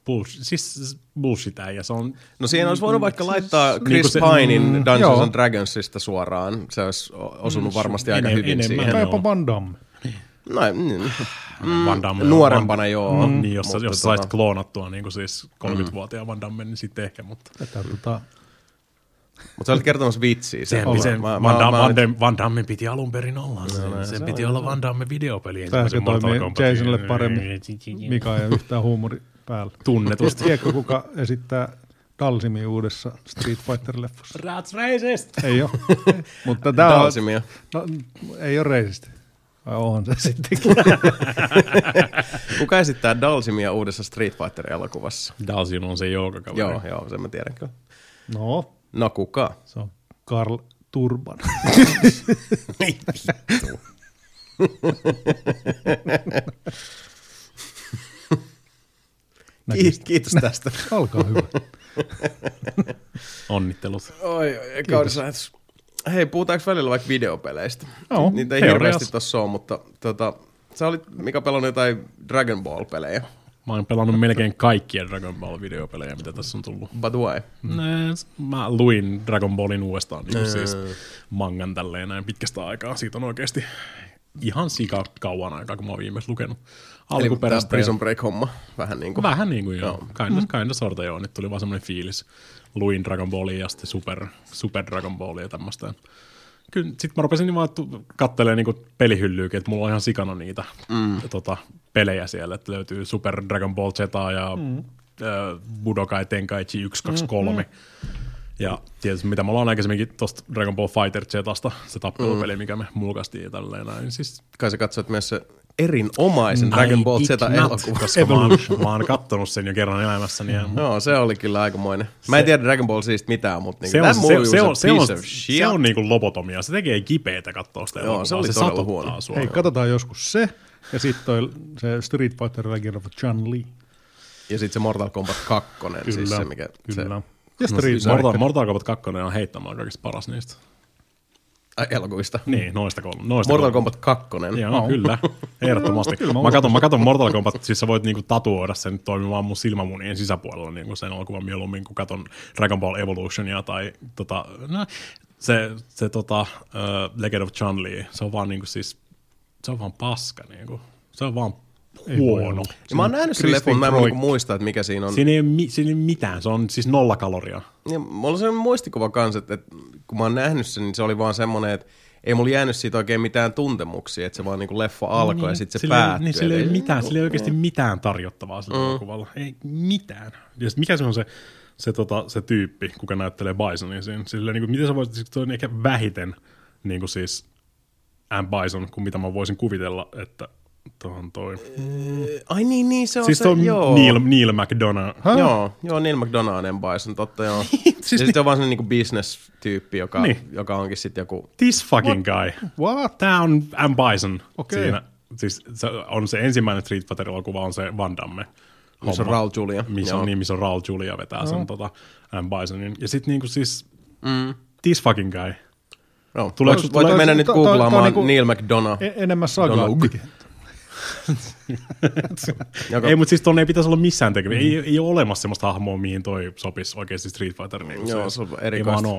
bullshit, siis bullshit ja se on... No siihen olisi voinut vaikka laittaa Chris Niinku se- Pinein mm, Dungeons joo. and Dragonsista suoraan. Se olisi osunut varmasti aika ene- hyvin enemmän. siihen. Tai jopa Van Damme. No, mm, Van Damme on- nuorempana joo. Niin, jos, mutta jos tota- saisit kloonattua niin kuin siis 30-vuotiaan Van Damme, niin sitten ehkä, mutta... Että, tota, Mutta sä olit kertomassa vitsiä. Sen, Mä- sen, mä- Van, Damme, mä- Van, Damme, Van Damme piti alun perin olla. Sen, sen piti olla Van Damme videopeli. Ensimmäisen se toimii Mortal Kombatin. Jasonille paremmin. Mika ei ole yhtään huumori päällä. Tunnetusti. Tiedätkö, kuka esittää Dalsimi uudessa Street Fighter-leffassa? That's racist! Ei ole. Mutta tämä on, Dalsimia. no, ei ole reisisti. Vai onhan se sitten. Kuka esittää Dalsimia uudessa Street Fighter-elokuvassa? Dalsin on se joukakaveri. Joo, joo, sen mä tiedän kyllä. No, No kuka? se on Karl Turban. Ki- kiitos tästä. Alkaa hyvä. Onnittelut. Oi, oi, lähetys. Hei, puhutaanko välillä vaikka videopeleistä? Joo, Niitä ei hirveästi tossa ole, mutta tota, sä olit, Mika, pelannut jotain Dragon Ball-pelejä. Mä oon pelannut melkein kaikkia Dragon Ball videopelejä, mitä tässä on tullut. But why? Mm. Mä luin Dragon Ballin uudestaan niin siis mangan tälleen näin pitkästä aikaa. Siitä on oikeasti ihan sika kauan aikaa, kun mä oon viimeksi lukenut Eli alkuperäistä. Prison Break-homma. Vähän niin kuin. Vähän niin kuin joo. Kinda, kinda sorta joo. Nyt tuli vaan semmoinen fiilis. Luin Dragon Ballia ja sitten Super, Super Dragon Ballia ja tämmöistä. Kyllä, sit mä rupesin vaan kattelemaan niinku pelihyllyykin, että mulla on ihan sikana niitä mm. tota, pelejä siellä, että löytyy Super Dragon Ball Z ja mm. äh, Budokai Tenkaichi 1, 2, 3. Mm. Ja tietysti mitä me ollaan aikaisemminkin tuosta Dragon Ball Fighter Zasta, se tappelupeli, mm. mikä me mulkaistiin ja tälleen näin. Siis Kai sä katsoit myös se erinomaisen Dragon Ball I did not, Z-elokuva. Koska mä oon, mä oon kattonut sen jo kerran elämässäni. Ja Joo, se oli kyllä aikamoinen. Mä en tiedä Dragon Ball siitä mitään, mutta niinku, se, on, se, se, on, se, on, se on niinku lobotomia. Se tekee kipeätä katsoa sitä Joo, elokuvaa. se oli todella satuttaa huono. Sua. Hei, katsotaan joskus se. Ja sitten toi se Street Fighter Legend of Chun Li. Ja sitten se Mortal Kombat 2, siis Kyllä, se mikä... Kyllä. Se, Ja Street Mortal. Mortal Kombat 2 on heittämään kaikista paras niistä. Ai, elokuvista. Niin, noista kolme. Noista Mortal kolme. Kombat 2. Joo, No. kyllä. Ehdottomasti. Kyllä mä mä, katon, mä katon Mortal Kombat, siis sä voit niinku tatuoida sen toimimaan mun silmämunien sisäpuolella niinku sen elokuvan mieluummin, kun katon Dragon Ball Evolutionia tai tota, no, se, se tota, uh, Legend of Chun-Li, se on vaan niinku siis, se on vaan paska niinku. Se on vaan huono. Ja mä oon nähnyt sen leffon, mä en Kroik. niinku muista, että mikä siinä on. Siinä ei, mi- siinä ei mitään, se on siis nolla kaloria. Ja mulla on sellainen muistikuva kanssa, että, että kun mä oon nähnyt sen, niin se oli vaan semmoinen, että ei mulla jäänyt siitä oikein mitään tuntemuksia, että se vaan niinku leffa alkoi ja sitten se sillä ei- päättyi. Niin, sillä ei, mitään, sillä ei oikeasti mitään tarjottavaa sillä mm. elokuvalla. Ei mitään. Ja sit mikä se on se, se, tota, se tyyppi, kuka näyttelee Bisonia siinä? Sillä, niin kuin, miten sä voisit, se on ehkä vähiten niin kuin siis M. Bison, kuin mitä mä voisin kuvitella, että tuohon toi. Ai niin, niin se on Siis se, se on joo. Neil, Neil McDonough. Häh? Joo, joo, Neil McDonough on Bison, totta joo. Siis ja sitten on vaan sellainen niinku business-tyyppi, joka, Niin. joka onkin sitten joku... This fucking guy. What? Tää on M. Bison Okei. siinä. Siis se on se ensimmäinen Street Fighter-elokuva, on se Van Damme. Missä on. Raul Julia. missä on, niin, missä on Raul Julia vetää sen tota, M. Bisonin. Ja sitten niinku siis, mm. this fucking guy. Joo. Tuleeko- Voit, voitte mennä nyt googlaamaan niinku- Neil McDonough. E- enemmän sagaa. Joka, Ei, mutta siis tuonne ei pitäisi olla missään tekemistä. Ei, ei ole olemassa semmoista hahmoa, mihin toi sopisi oikeasti Street Fighter. Niin Joo, se on erikoista.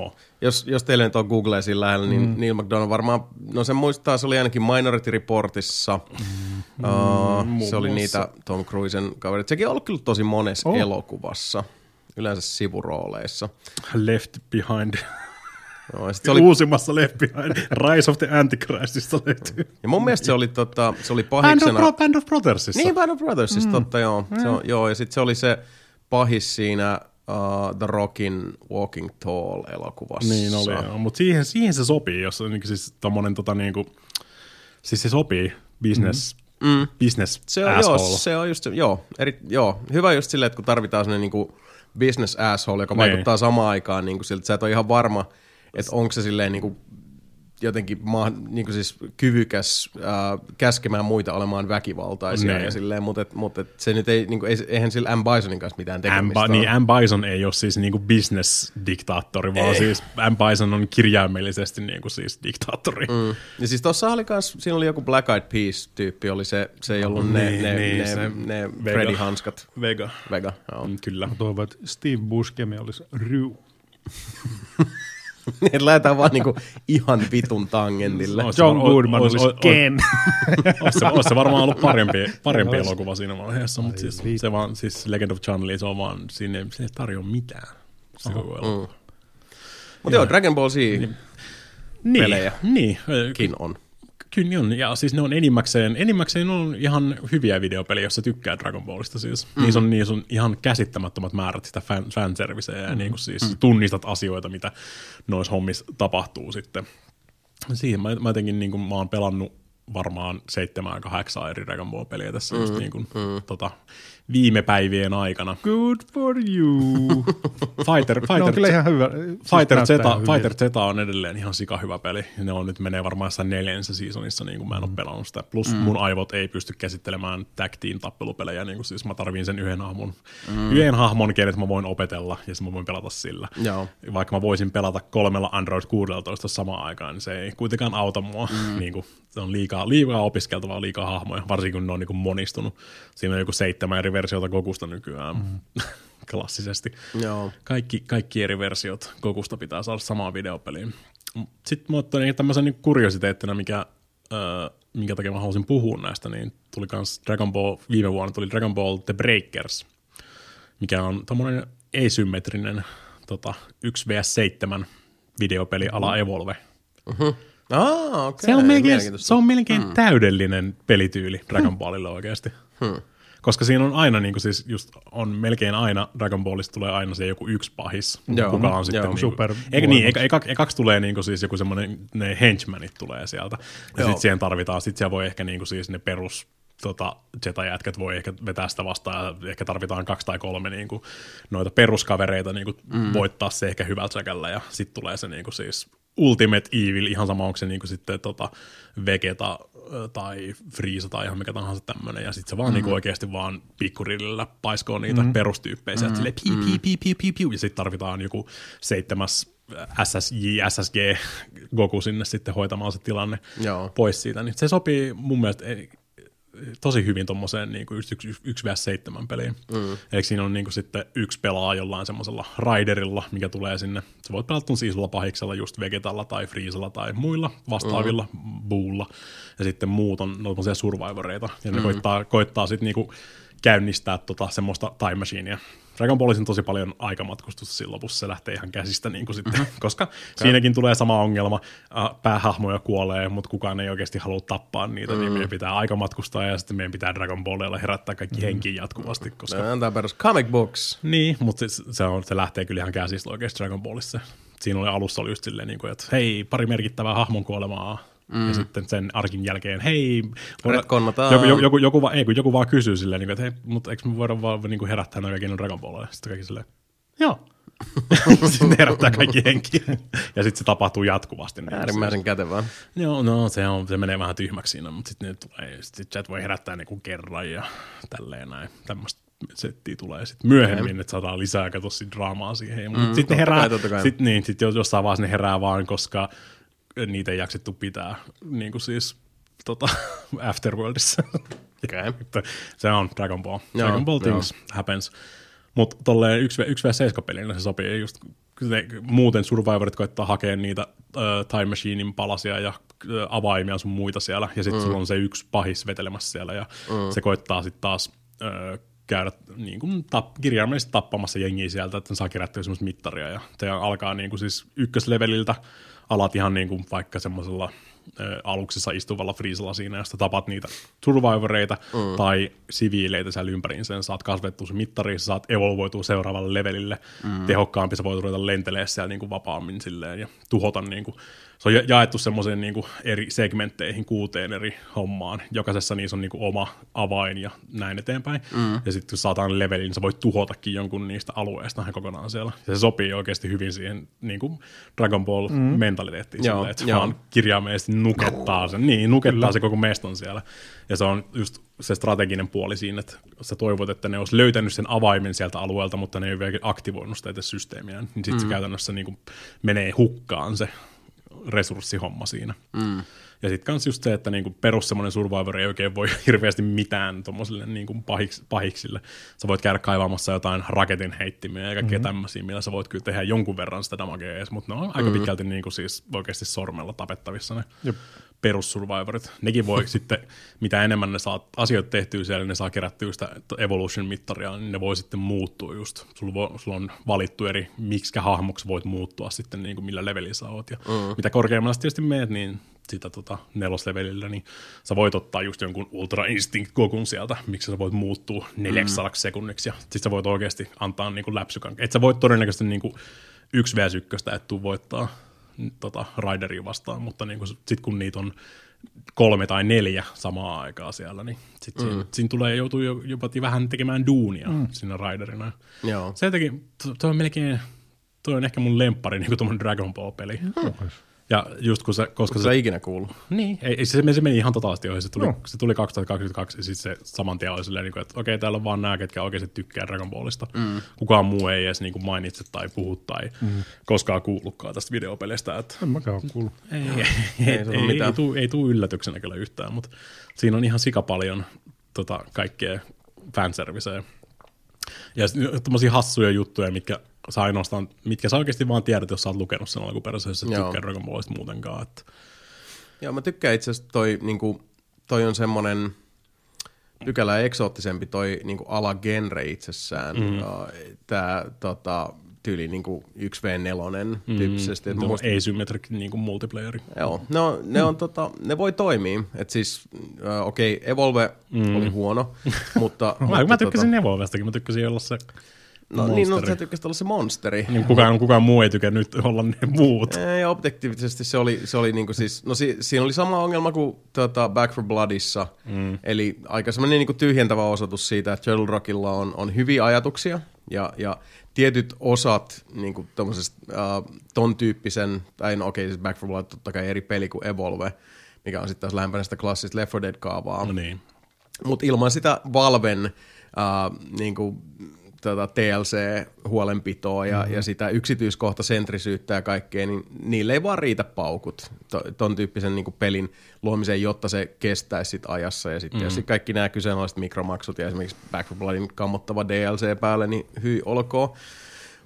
Jos, jos teille nyt on Google siinä lähellä, niin mm. Neil McDonough varmaan, no sen muistaa, se oli ainakin Minority Reportissa. Mm. Uh, muun se oli niitä Tom Cruisen kaverit. Sekin on ollut kyllä tosi monessa oh. elokuvassa, yleensä sivurooleissa. Left Behind. Ja, sit se oli, Uusimmassa Left Behind. Rise of the Antichristista löytyy. ja mun mielestä se oli, tota, se oli Band of, pahiksena... Band of Brothersissa. Niin, Band of Brothersista, mm. totta joo. Se on, joo. Ja sitten se oli se pahis siinä uh, The Rockin Walking Tall-elokuvassa. Niin oli, joo. mutta siihen, siihen se sopii, jos on niinku siis tommonen tota niinku, siis se sopii business, mm. business Se on, asshole. joo, se on just joo, eri, joo, hyvä just silleen, että kun tarvitaan sellainen niinku business asshole, joka Niin. vaikuttaa samaan aikaan niinku siltä, että sä et ole ihan varma, että onko se silleen niinku jotenkin ma, niin siis kyvykäs äh, käskemään muita olemaan väkivaltaisia Niin. ja silleen, mutta, et, mutta et se nyt ei, niin kuin, ei, eihän sillä M. Bisonin kanssa mitään M. tekemistä Ba- niin. M. Bison ei ole siis niinku business-diktaattori, vaan Ei. siis M. Bison on kirjaimellisesti niinku siis diktaattori. Mm. Ja siis tuossa oli kans, siinä oli joku Black Eyed Peas-tyyppi, oli se, se ei ollut ne, Niin, ne, niin, ne, se ne Vega. Freddy-hanskat. Vega. Vega, joo. Mm, Kyllä. Toivon, että Steve Buscemi olisi Ryu. Et lähdetään vaan niinku ihan vitun tangentille. Ois John Goodman olisi Ken. Olisi se, varmaan ollut parempi, parempi elokuva siinä vaiheessa, mutta siis, se vaan, siis Legend of Chun Li, se on vaan, siinä ei, se ei tarjoa mitään. Se koko elokuva. Mutta joo, Dragon Ball Z Niin, pelejä. Niin, kin on. Kyllä on, ja siis ne on enimmäkseen, enimmäkseen on ihan hyviä videopelejä, jos sä tykkää Dragon Ballista siis. Mm. Niissä, on, niissä on ihan käsittämättömät määrät sitä fan, fanserviceä ja mm. niin kuin siis mm. tunnistat asioita, mitä noissa hommissa tapahtuu sitten. Siihen mä, mä jotenkin niin kuin, mä oon pelannut varmaan seitsemän, kahdeksan eri Dragon Ball-peliä tässä mm. just niin kuin, mm. tota, viime päivien aikana. Good for you. Fighter, Fighter, on kyllä ihan hyvä. siis Fighter, Z. Fighter Z on edelleen ihan sika hyvä peli. Ja Ne on nyt menee varmaan jossain neljännessä seasonissa, niin kuin mä en ole pelannut sitä. Plus mm. mun aivot ei pysty käsittelemään tag team tappelupelejä, niin kuin siis mä tarviin sen yhden hahmon. Mm. Yhden hahmon, kenet mä voin opetella, ja sitten mä voin pelata sillä. Joo. Vaikka mä voisin pelata kolmella Android 16 samaan aikaan, niin se ei kuitenkaan auta mua. Mm. niin kuin, on liikaa, liikaa opiskeltavaa, liikaa hahmoja, varsinkin kun ne on niin kuin monistunut. Siinä on joku seitsemän eri versiota Gokusta nykyään. Mm. Klassisesti. Joo. Kaikki, kaikki eri versiot Gokusta pitää saada samaan videopeliin. Sitten mä ottanin tämmöisen niin kuriositeettina, mikä, öö, minkä takia mä halusin puhua näistä, niin tuli kans Dragon Ball, viime vuonna tuli Dragon Ball The Breakers, mikä on tommonen asymmetrinen tota, 1vs7 videopeli ala Evolve. Ah, okei. Se on melkein, se on melkein hmm. täydellinen pelityyli Dragon Ballille oikeasti. Hmm. Koska siinä on aina, niin kuin siis just on melkein aina, Dragon Ballista tulee aina se joku yksi pahis, Joo, kuka on sitten joo. niin Super eikä, niin, eka, eka, ekaksi tulee niin kuin siis joku semmoinen, ne henchmanit tulee sieltä, ja sitten siihen tarvitaan, sitten siellä voi ehkä niin kuin siis ne perus tota, Jedi-jätkät voi ehkä vetää sitä vastaan, ja ehkä tarvitaan kaksi tai kolme niin kuin, noita peruskavereita niin kuin, mm. voittaa se ehkä hyvällä säkällä, ja sitten tulee se niin kuin, siis Ultimate Evil, ihan sama onko se niin kuin, sitten tota, Vegeta tai Friisa tai ihan mikä tahansa tämmöinen, ja sitten se vaan mm. niin kuin, oikeasti vaan pikkurillillä paiskoo niitä mm. perustyyppejä, sieltä silleen piu, piu, piu, piu, piu, piu, ja sitten tarvitaan joku seitsemäs SSJ, SSG Goku sinne sitten hoitamaan se tilanne Joo. pois siitä, niin se sopii mun mielestä tosi hyvin tuommoiseen niin kuin 1 vs 7 peliin. Mm. Eli siinä on niin kuin sitten yksi pelaa jollain semmoisella raiderilla, mikä tulee sinne. Se voit pelata tuon siisulla pahiksella, just Vegetalla tai Freezella tai muilla vastaavilla, mm. Buulla. Ja sitten muut on tommosia survivoreita. Ja ne mm. koittaa, koittaa sitten niinku käynnistää tota semmoista time machinea. Dragon Ballissa on tosi paljon aikamatkustusta siinä lopussa, se lähtee ihan käsistä, niin kuin sitten, mm-hmm. koska siinäkin tulee sama ongelma, äh, päähahmoja kuolee, mutta kukaan ei oikeasti halua tappaa niitä, mm. niin meidän pitää aikamatkustaa ja sitten meidän pitää Dragon Ballilla herättää kaikki mm. henkiin jatkuvasti, koska... Ne antaa perus comic books. Niin, mutta se, se, on, se lähtee kyllä ihan käsistä oikeasti Dragon Ballissa. Siinä oli alussa oli just silleen, niin kuin, että hei, pari merkittävää hahmon kuolemaa, mm. ja sitten sen arkin jälkeen, hei, voida- joku, joku, joku, joku, vaan, ei, kun joku vaan kysyy silleen, niin kuin, että hei, mutta eikö me voida vaan niin kuin herättää noin kaikki Dragon Ballia? Sitten kaikki silleen, joo. sitten herättää kaikki henkiä. ja sitten se tapahtuu jatkuvasti. Niin Äärimmäisen kätevää. Joo, no se, on, se menee vähän tyhmäksi siinä, mutta sitten tulee, sit chat voi herättää niinku kerran ja tälleen näin. Tämmöistä settiä tulee sitten myöhemmin, että saadaan lisää kato sit draamaa siihen. Mm, sitten herää, sit, niin, sit jos- jossain vaiheessa ne herää vaan, koska niitä ei jaksettu pitää, niin kuin siis tota, Afterworldissa. Että se on Dragon Ball. Joo, Dragon Ball joo. things happens. Mutta tolleen 1v7 pelillä se sopii just ne, muuten survivorit koittaa hakea niitä uh, Time Machinein palasia ja uh, avaimia sun muita siellä, ja sitten mm. sulla on se yksi pahis vetelemässä siellä, ja mm. se koittaa sitten taas uh, käydä niin kuin tap, kirjaimellisesti tappamassa jengiä sieltä, että ne saa kerättyä semmoista mittaria, ja se alkaa niin kuin siis ykkösleveliltä, alat ihan niin kuin vaikka semmoisella aluksessa istuvalla friisalla siinä, josta tapat niitä survivoreita mm. tai siviileitä siellä ympäriinsä, saat kasvettua sen mittariin, sä saat evolvoitua seuraavalle levelille mm. tehokkaampi, sä voit ruveta lentelee siellä niin kuin vapaammin silleen ja tuhota niin kuin se on ja- jaettu semmoiseen niin eri segmentteihin kuuteen eri hommaan. Jokaisessa niissä on niin kuin oma avain ja näin eteenpäin. Mm. Ja sitten kun saataan levelin, niin sä voit tuhotakin jonkun niistä alueista ihan kokonaan siellä. Ja se sopii oikeasti hyvin siihen niin kuin Dragon Ball mm. silleen, että se joo. vaan kirjaimellisesti nukettaa sen. Niin, nukettaa se koko meston siellä. Ja se on just se strateginen puoli siinä, että sä toivot, että ne olisi löytänyt sen avaimen sieltä alueelta, mutta ne ei ole vielä aktivoinut sitä itse systeemiä. Niin sitten mm. se käytännössä niin kuin menee hukkaan se resurssihomma siinä. Mm. Ja sitten kans just se, että niinku perus semmoinen survivor ei oikein voi hirveästi mitään tuommoisille niinku pahiks, pahiksille. Sä voit käydä kaivaamassa jotain raketin heittimiä ja kaikkea mm-hmm. tämmöisiä, millä sä voit kyllä tehdä jonkun verran sitä damagea edes, mutta ne on aika mm-hmm. pitkälti niinku siis oikeasti sormella tapettavissa ne Jep. Perussurvivorit. Nekin voi sitten, mitä enemmän ne saa asioita tehtyä siellä, niin ne saa kerättyä sitä evolution-mittaria, niin ne voi sitten muuttua just. Sulla, voi, sulla on valittu eri, miksi hahmoksi voit muuttua sitten, niin kuin millä levelillä sä oot. Ja mm. mitä korkeammalla tietysti meet, niin sitä tota, neloslevelillä, niin sä voit ottaa just jonkun Ultra Instinct Gokun sieltä, miksi sä voit muuttua 400 mm. sekunniksi, ja sit sä voit oikeasti antaa niin kuin läpsykan. Et sä voit todennäköisesti niin kuin 1 vs 1 et tuu voittaa tota, Rideria vastaan, mutta niin kuin, sit kun niitä on kolme tai neljä samaa aikaa siellä, niin sit mm. siinä, siinä tulee joutuu jo- jopa vähän tekemään duunia mm. siinä Riderina. Joo. Se jotenkin, toi on melkein, toi on ehkä mun lemppari, niin kuin Dragon Ball-peli. Mm. Ja just kun se, koska Onko se, sä ikinä kuullut? niin, ei, ei, se, se meni ihan totaalisesti ohi. Se tuli, Joo. se tuli 2022 ja sitten se saman tien oli silleen, niin kuin, että okei, täällä on vaan nämä, ketkä oikeasti tykkää Dragon Ballista. Mm. Kukaan muu ei edes niin kuin mainitse tai puhu tai mm. koskaan kuullutkaan tästä videopelistä. Että En mäkään ole kuullut. ei, ei, Ei ei, se ei, ei, tuu, ei tuu yllätyksenä kyllä yhtään, mutta siinä on ihan sikapaljon tota, kaikkea fanserviceä. Ja tommosia hassuja juttuja, mitkä sä ainoastaan, mitkä sä oikeasti vaan tiedät, jos sä oot lukenut sen alkuperäisen, jos sä tykkää Dragon Ballista muutenkaan. Että Joo, mä tykkään itse asiassa toi, niinku, toi on semmonen pykälä eksoottisempi toi niinku alagenre itsessään. Mm. Tää tota, tyyli niinku 1v4 mm. tyyppisesti. Et musta- asymmetric niin kuin multiplayeri. Joo, ne, on, ne, on, tota, ne voi toimia. Et siis, okei, okay, Evolve mm. oli huono, mutta... Mä, mutta mä tykkäsin tota, Evolvestakin, mä tykkäsin olla se No niin, no monsteri. sä tykkäsit olla se monsteri. niin kukaan, kukaan muu ei tykännyt olla ne muut. Ei, objektiivisesti se oli, se oli niinku siis, no si, siinä oli sama ongelma kuin tota Back for Bloodissa, mm. eli aika semmoinen niinku tyhjentävä osoitus siitä, että Turtle Rockilla on, on hyviä ajatuksia, ja, ja tietyt osat niinku äh, ton tyyppisen, tai no okei, okay, siis Back for Blood totta kai eri peli kuin Evolve, mikä on sitten taas lähempänä sitä klassista Left 4 Dead-kaavaa. No niin. Mutta ilman sitä Valven äh, niinku, tota TLC-huolenpitoa ja, mm-hmm. ja sitä yksityiskohtasentrisyyttä ja kaikkea, niin niille ei vaan riitä paukut to, ton tyyppisen niinku pelin luomiseen, jotta se kestäisi sit ajassa. Ja sitten mm-hmm. kaikki nämä kyseenalaiset mikromaksut ja esimerkiksi Back 4 Bloodin kammottava DLC päälle, niin hyi olkoon.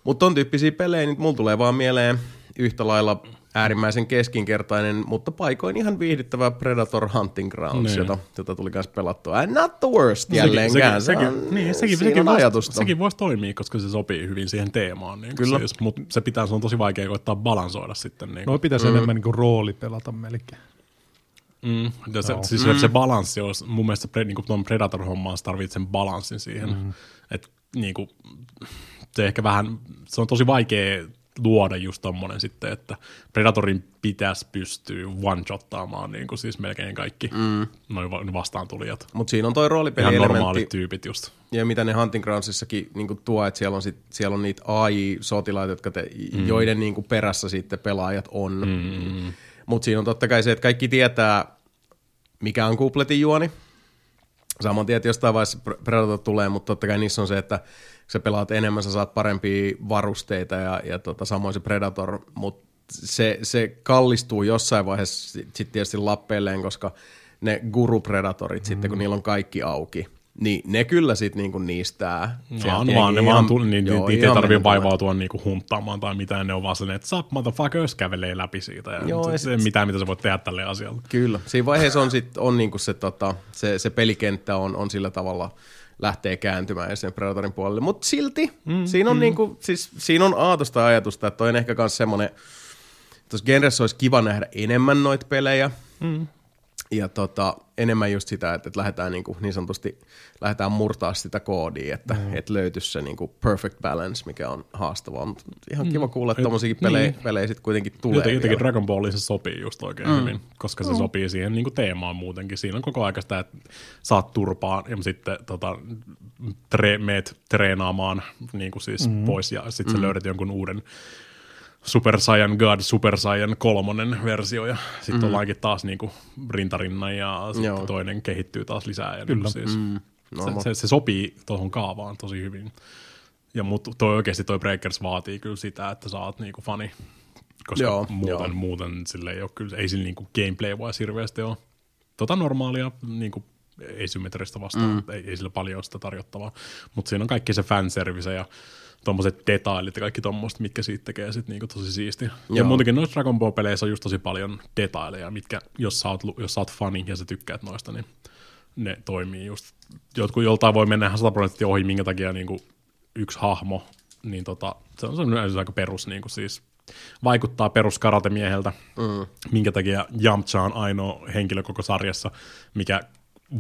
Mutta ton tyyppisiä pelejä, niin mulla tulee vaan mieleen yhtä lailla äärimmäisen keskinkertainen, mutta paikoin ihan viihdyttävä Predator Hunting Grounds, Niin. jota, jota tuli myös pelattua. And not the worst jälleenkään. Sekin, Se sekin, on- niin, sekin, siinä sekin, on voisi, ajatusta. sekin voisi toimia, koska se sopii hyvin siihen teemaan. Niin Kyllä. Siis, mutta se pitää, se on tosi vaikea koittaa balansoida sitten. Niin No pitäisi mm. enemmän niin rooli pelata melkein. Mm, ja se, Joo. siis mm. se balanssi olisi, mun mielestä pre, niin tuon Predator-hommaan sä tarvitset sen balanssin siihen. Mm. Että niin kuin, se ehkä vähän, se on tosi vaikea luoda just tommonen sitten, että Predatorin pitäisi pystyä one-shottaamaan niin kuin siis melkein kaikki mm. noin va- vastaantulijat. Mutta siinä on toi Ihan roolipelielementti, normaalit tyypit just. ja mitä ne Hunting Groundsissakin niin tuo, että siellä on, sit, siellä on niitä AI-sotilaita, jotka te, mm. joiden niin perässä sitten pelaajat on. Mm. Mutta siinä on totta kai se, että kaikki tietää, mikä on kupletin juoni. Samoin tiedät, jostain vaiheessa Pre- Predator tulee, mutta totta kai niissä on se, että sä pelaat enemmän, sä saat parempia varusteita ja, ja tota, samoin se Predator, mutta se, se kallistuu jossain vaiheessa sitten sit tietysti lappeelleen, koska ne guru-predatorit mm. sitten, kun niillä on kaikki auki, niin ne kyllä sitten niinku niistää. sieltä Vaan, vaan, ne vaan tuli, niin, Joo, niitä ei tarvitse vaivautua niinku hunttaamaan tai mitään, ne on vaan sellainen, että sap motherfuckers kävelee läpi siitä. Ja Joo, se, sit- mitään, mitä sä voit tehdä tälle asialle. Kyllä. Siinä vaiheessa on, sit, on niinku se, tota, se, se pelikenttä on, on sillä tavalla lähtee kääntymään sen Predatorin puolelle. Mutta silti mm, siinä, on mm. niinku, siis, siinä on aatosta ajatusta, että on ehkä myös semmoinen, tuossa genressä olisi kiva nähdä enemmän noita pelejä. Mm. Ja tota, enemmän just sitä, että, että lähdetään niin, kuin, niin sanotusti lähdetään murtaa sitä koodia, että, mm. että löytyisi se niin kuin perfect balance, mikä on haastavaa. Mutta ihan kiva kuulla, että tuommoisiakin pelejä, niin. pelejä sitten kuitenkin tulee. Jotenkin, jotenkin Dragon Ballin se sopii just oikein mm. hyvin, koska se mm. sopii siihen niin kuin teemaan muutenkin. Siinä on koko ajan sitä, että saat turpaan ja sitten tota, tre, meet treenaamaan niin kuin siis mm. pois ja sitten mm. sä löydät jonkun uuden Super Saiyan God Super Saiyan kolmonen versio ja sitten mm. ollaankin taas niinku rintarinnan ja sitten toinen kehittyy taas lisää. Ja Kyllä. Niinku siis mm. no, se, se, se, sopii tuohon kaavaan tosi hyvin. Ja mut toi oikeasti toi Breakers vaatii kyllä sitä, että sä oot niinku fani. Koska joo, muuten, joo. muuten sille ei ole kyllä, ei sillä niinku gameplay vaan hirveästi ole tota normaalia niinku asymmetristä vastaan, mm. ei, ei sillä paljon sitä tarjottavaa. Mutta siinä on kaikki se fanservice ja tuommoiset detailit ja kaikki tuommoista, mitkä siitä tekee sit niinku tosi siistiä. Joo. Ja muutenkin noissa Dragon Ball-peleissä on just tosi paljon detaileja, mitkä, jos sä oot, jos sä oot fani ja sä tykkäät noista, niin ne toimii just. Jotkut joltain voi mennä ihan sataprosenttisesti ohi, minkä takia niinku yksi hahmo, niin tota, se on, se on aika perus niinku siis vaikuttaa perus karatemieheltä, mm. minkä takia Yamcha on ainoa henkilö koko sarjassa, mikä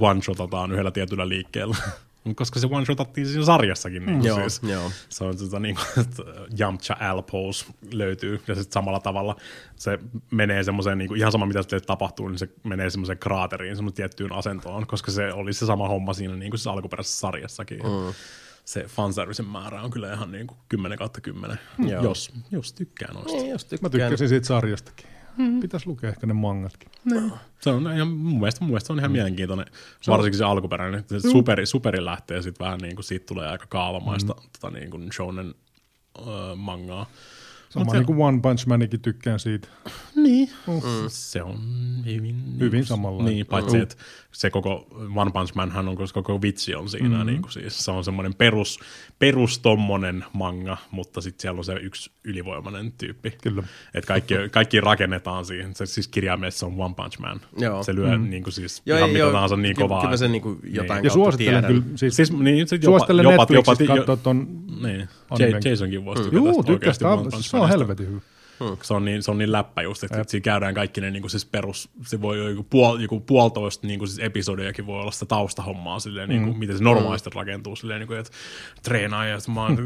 one-shotataan yhdellä tietyllä liikkeellä. koska se one shotattiin siinä sarjassakin. Niin joo, siis, joo. Se on tota, niin kuin, Yamcha L-pose löytyy, ja sitten samalla tavalla se menee semmoiseen, niin kuin, ihan sama mitä sitten tapahtuu, niin se menee semmoiseen kraateriin, semmoiseen tiettyyn asentoon, koska se oli se sama homma siinä niin kuin siis alkuperäisessä sarjassakin. Mm. Se fanservicen määrä on kyllä ihan niin kuin 10 kautta 10, Joo. jos, jos tykkää noista. Niin, jos tykkään. Mä tykkäsin siitä sarjastakin. Mm. Pitäisi lukea ehkä ne mangatkin. No. Se on ihan, mun, mielestä, mun mielestä se on ihan mm. mielenkiintoinen, se varsinkin se alkuperäinen. Se mm. superi, superi lähtee sitten vähän niin kuin, siitä tulee aika kaavamaista mm. tota, niin kuin shonen uh, mangaa. Sama niin kuin One Punch Manikin tykkään siitä. Niin, uh. se on hyvin... Hyvin samalla. Niin, paitsi uh. että se koko One Punch Manhan on, koska koko vitsi on siinä. Mm-hmm. Niin kuin siis, se on semmoinen perus, perus tommonen manga, mutta sitten siellä on se yksi ylivoimainen tyyppi. Kyllä. Et kaikki, kaikki rakennetaan siihen. Se siis kirjaimessa on One Punch Man. Joo. Se lyö mm. niin kuin siis joo, ihan joo, mitä tahansa niin kovaa. Kyllä se niin kuin jotain niin. Ja suosittelen kyllä, siis, siis niin, se jopa, suosittelen jopa, Netflixissä jopa, katsoa ton niin. Jasonkin voisi tykätä Juu, tykkäs, se on helvetin hyvä. Hmm. Se, on niin, se on niin läppä just, että, siinä käydään kaikki ne niin kuin siis perus, se voi joku, puol, joku puolitoista niin kuin siis episodiakin voi olla sitä taustahommaa silleen, niin kuin, miten se normaalisti mm. rakentuu silleen, niin kuin, että treenaa ja mä oon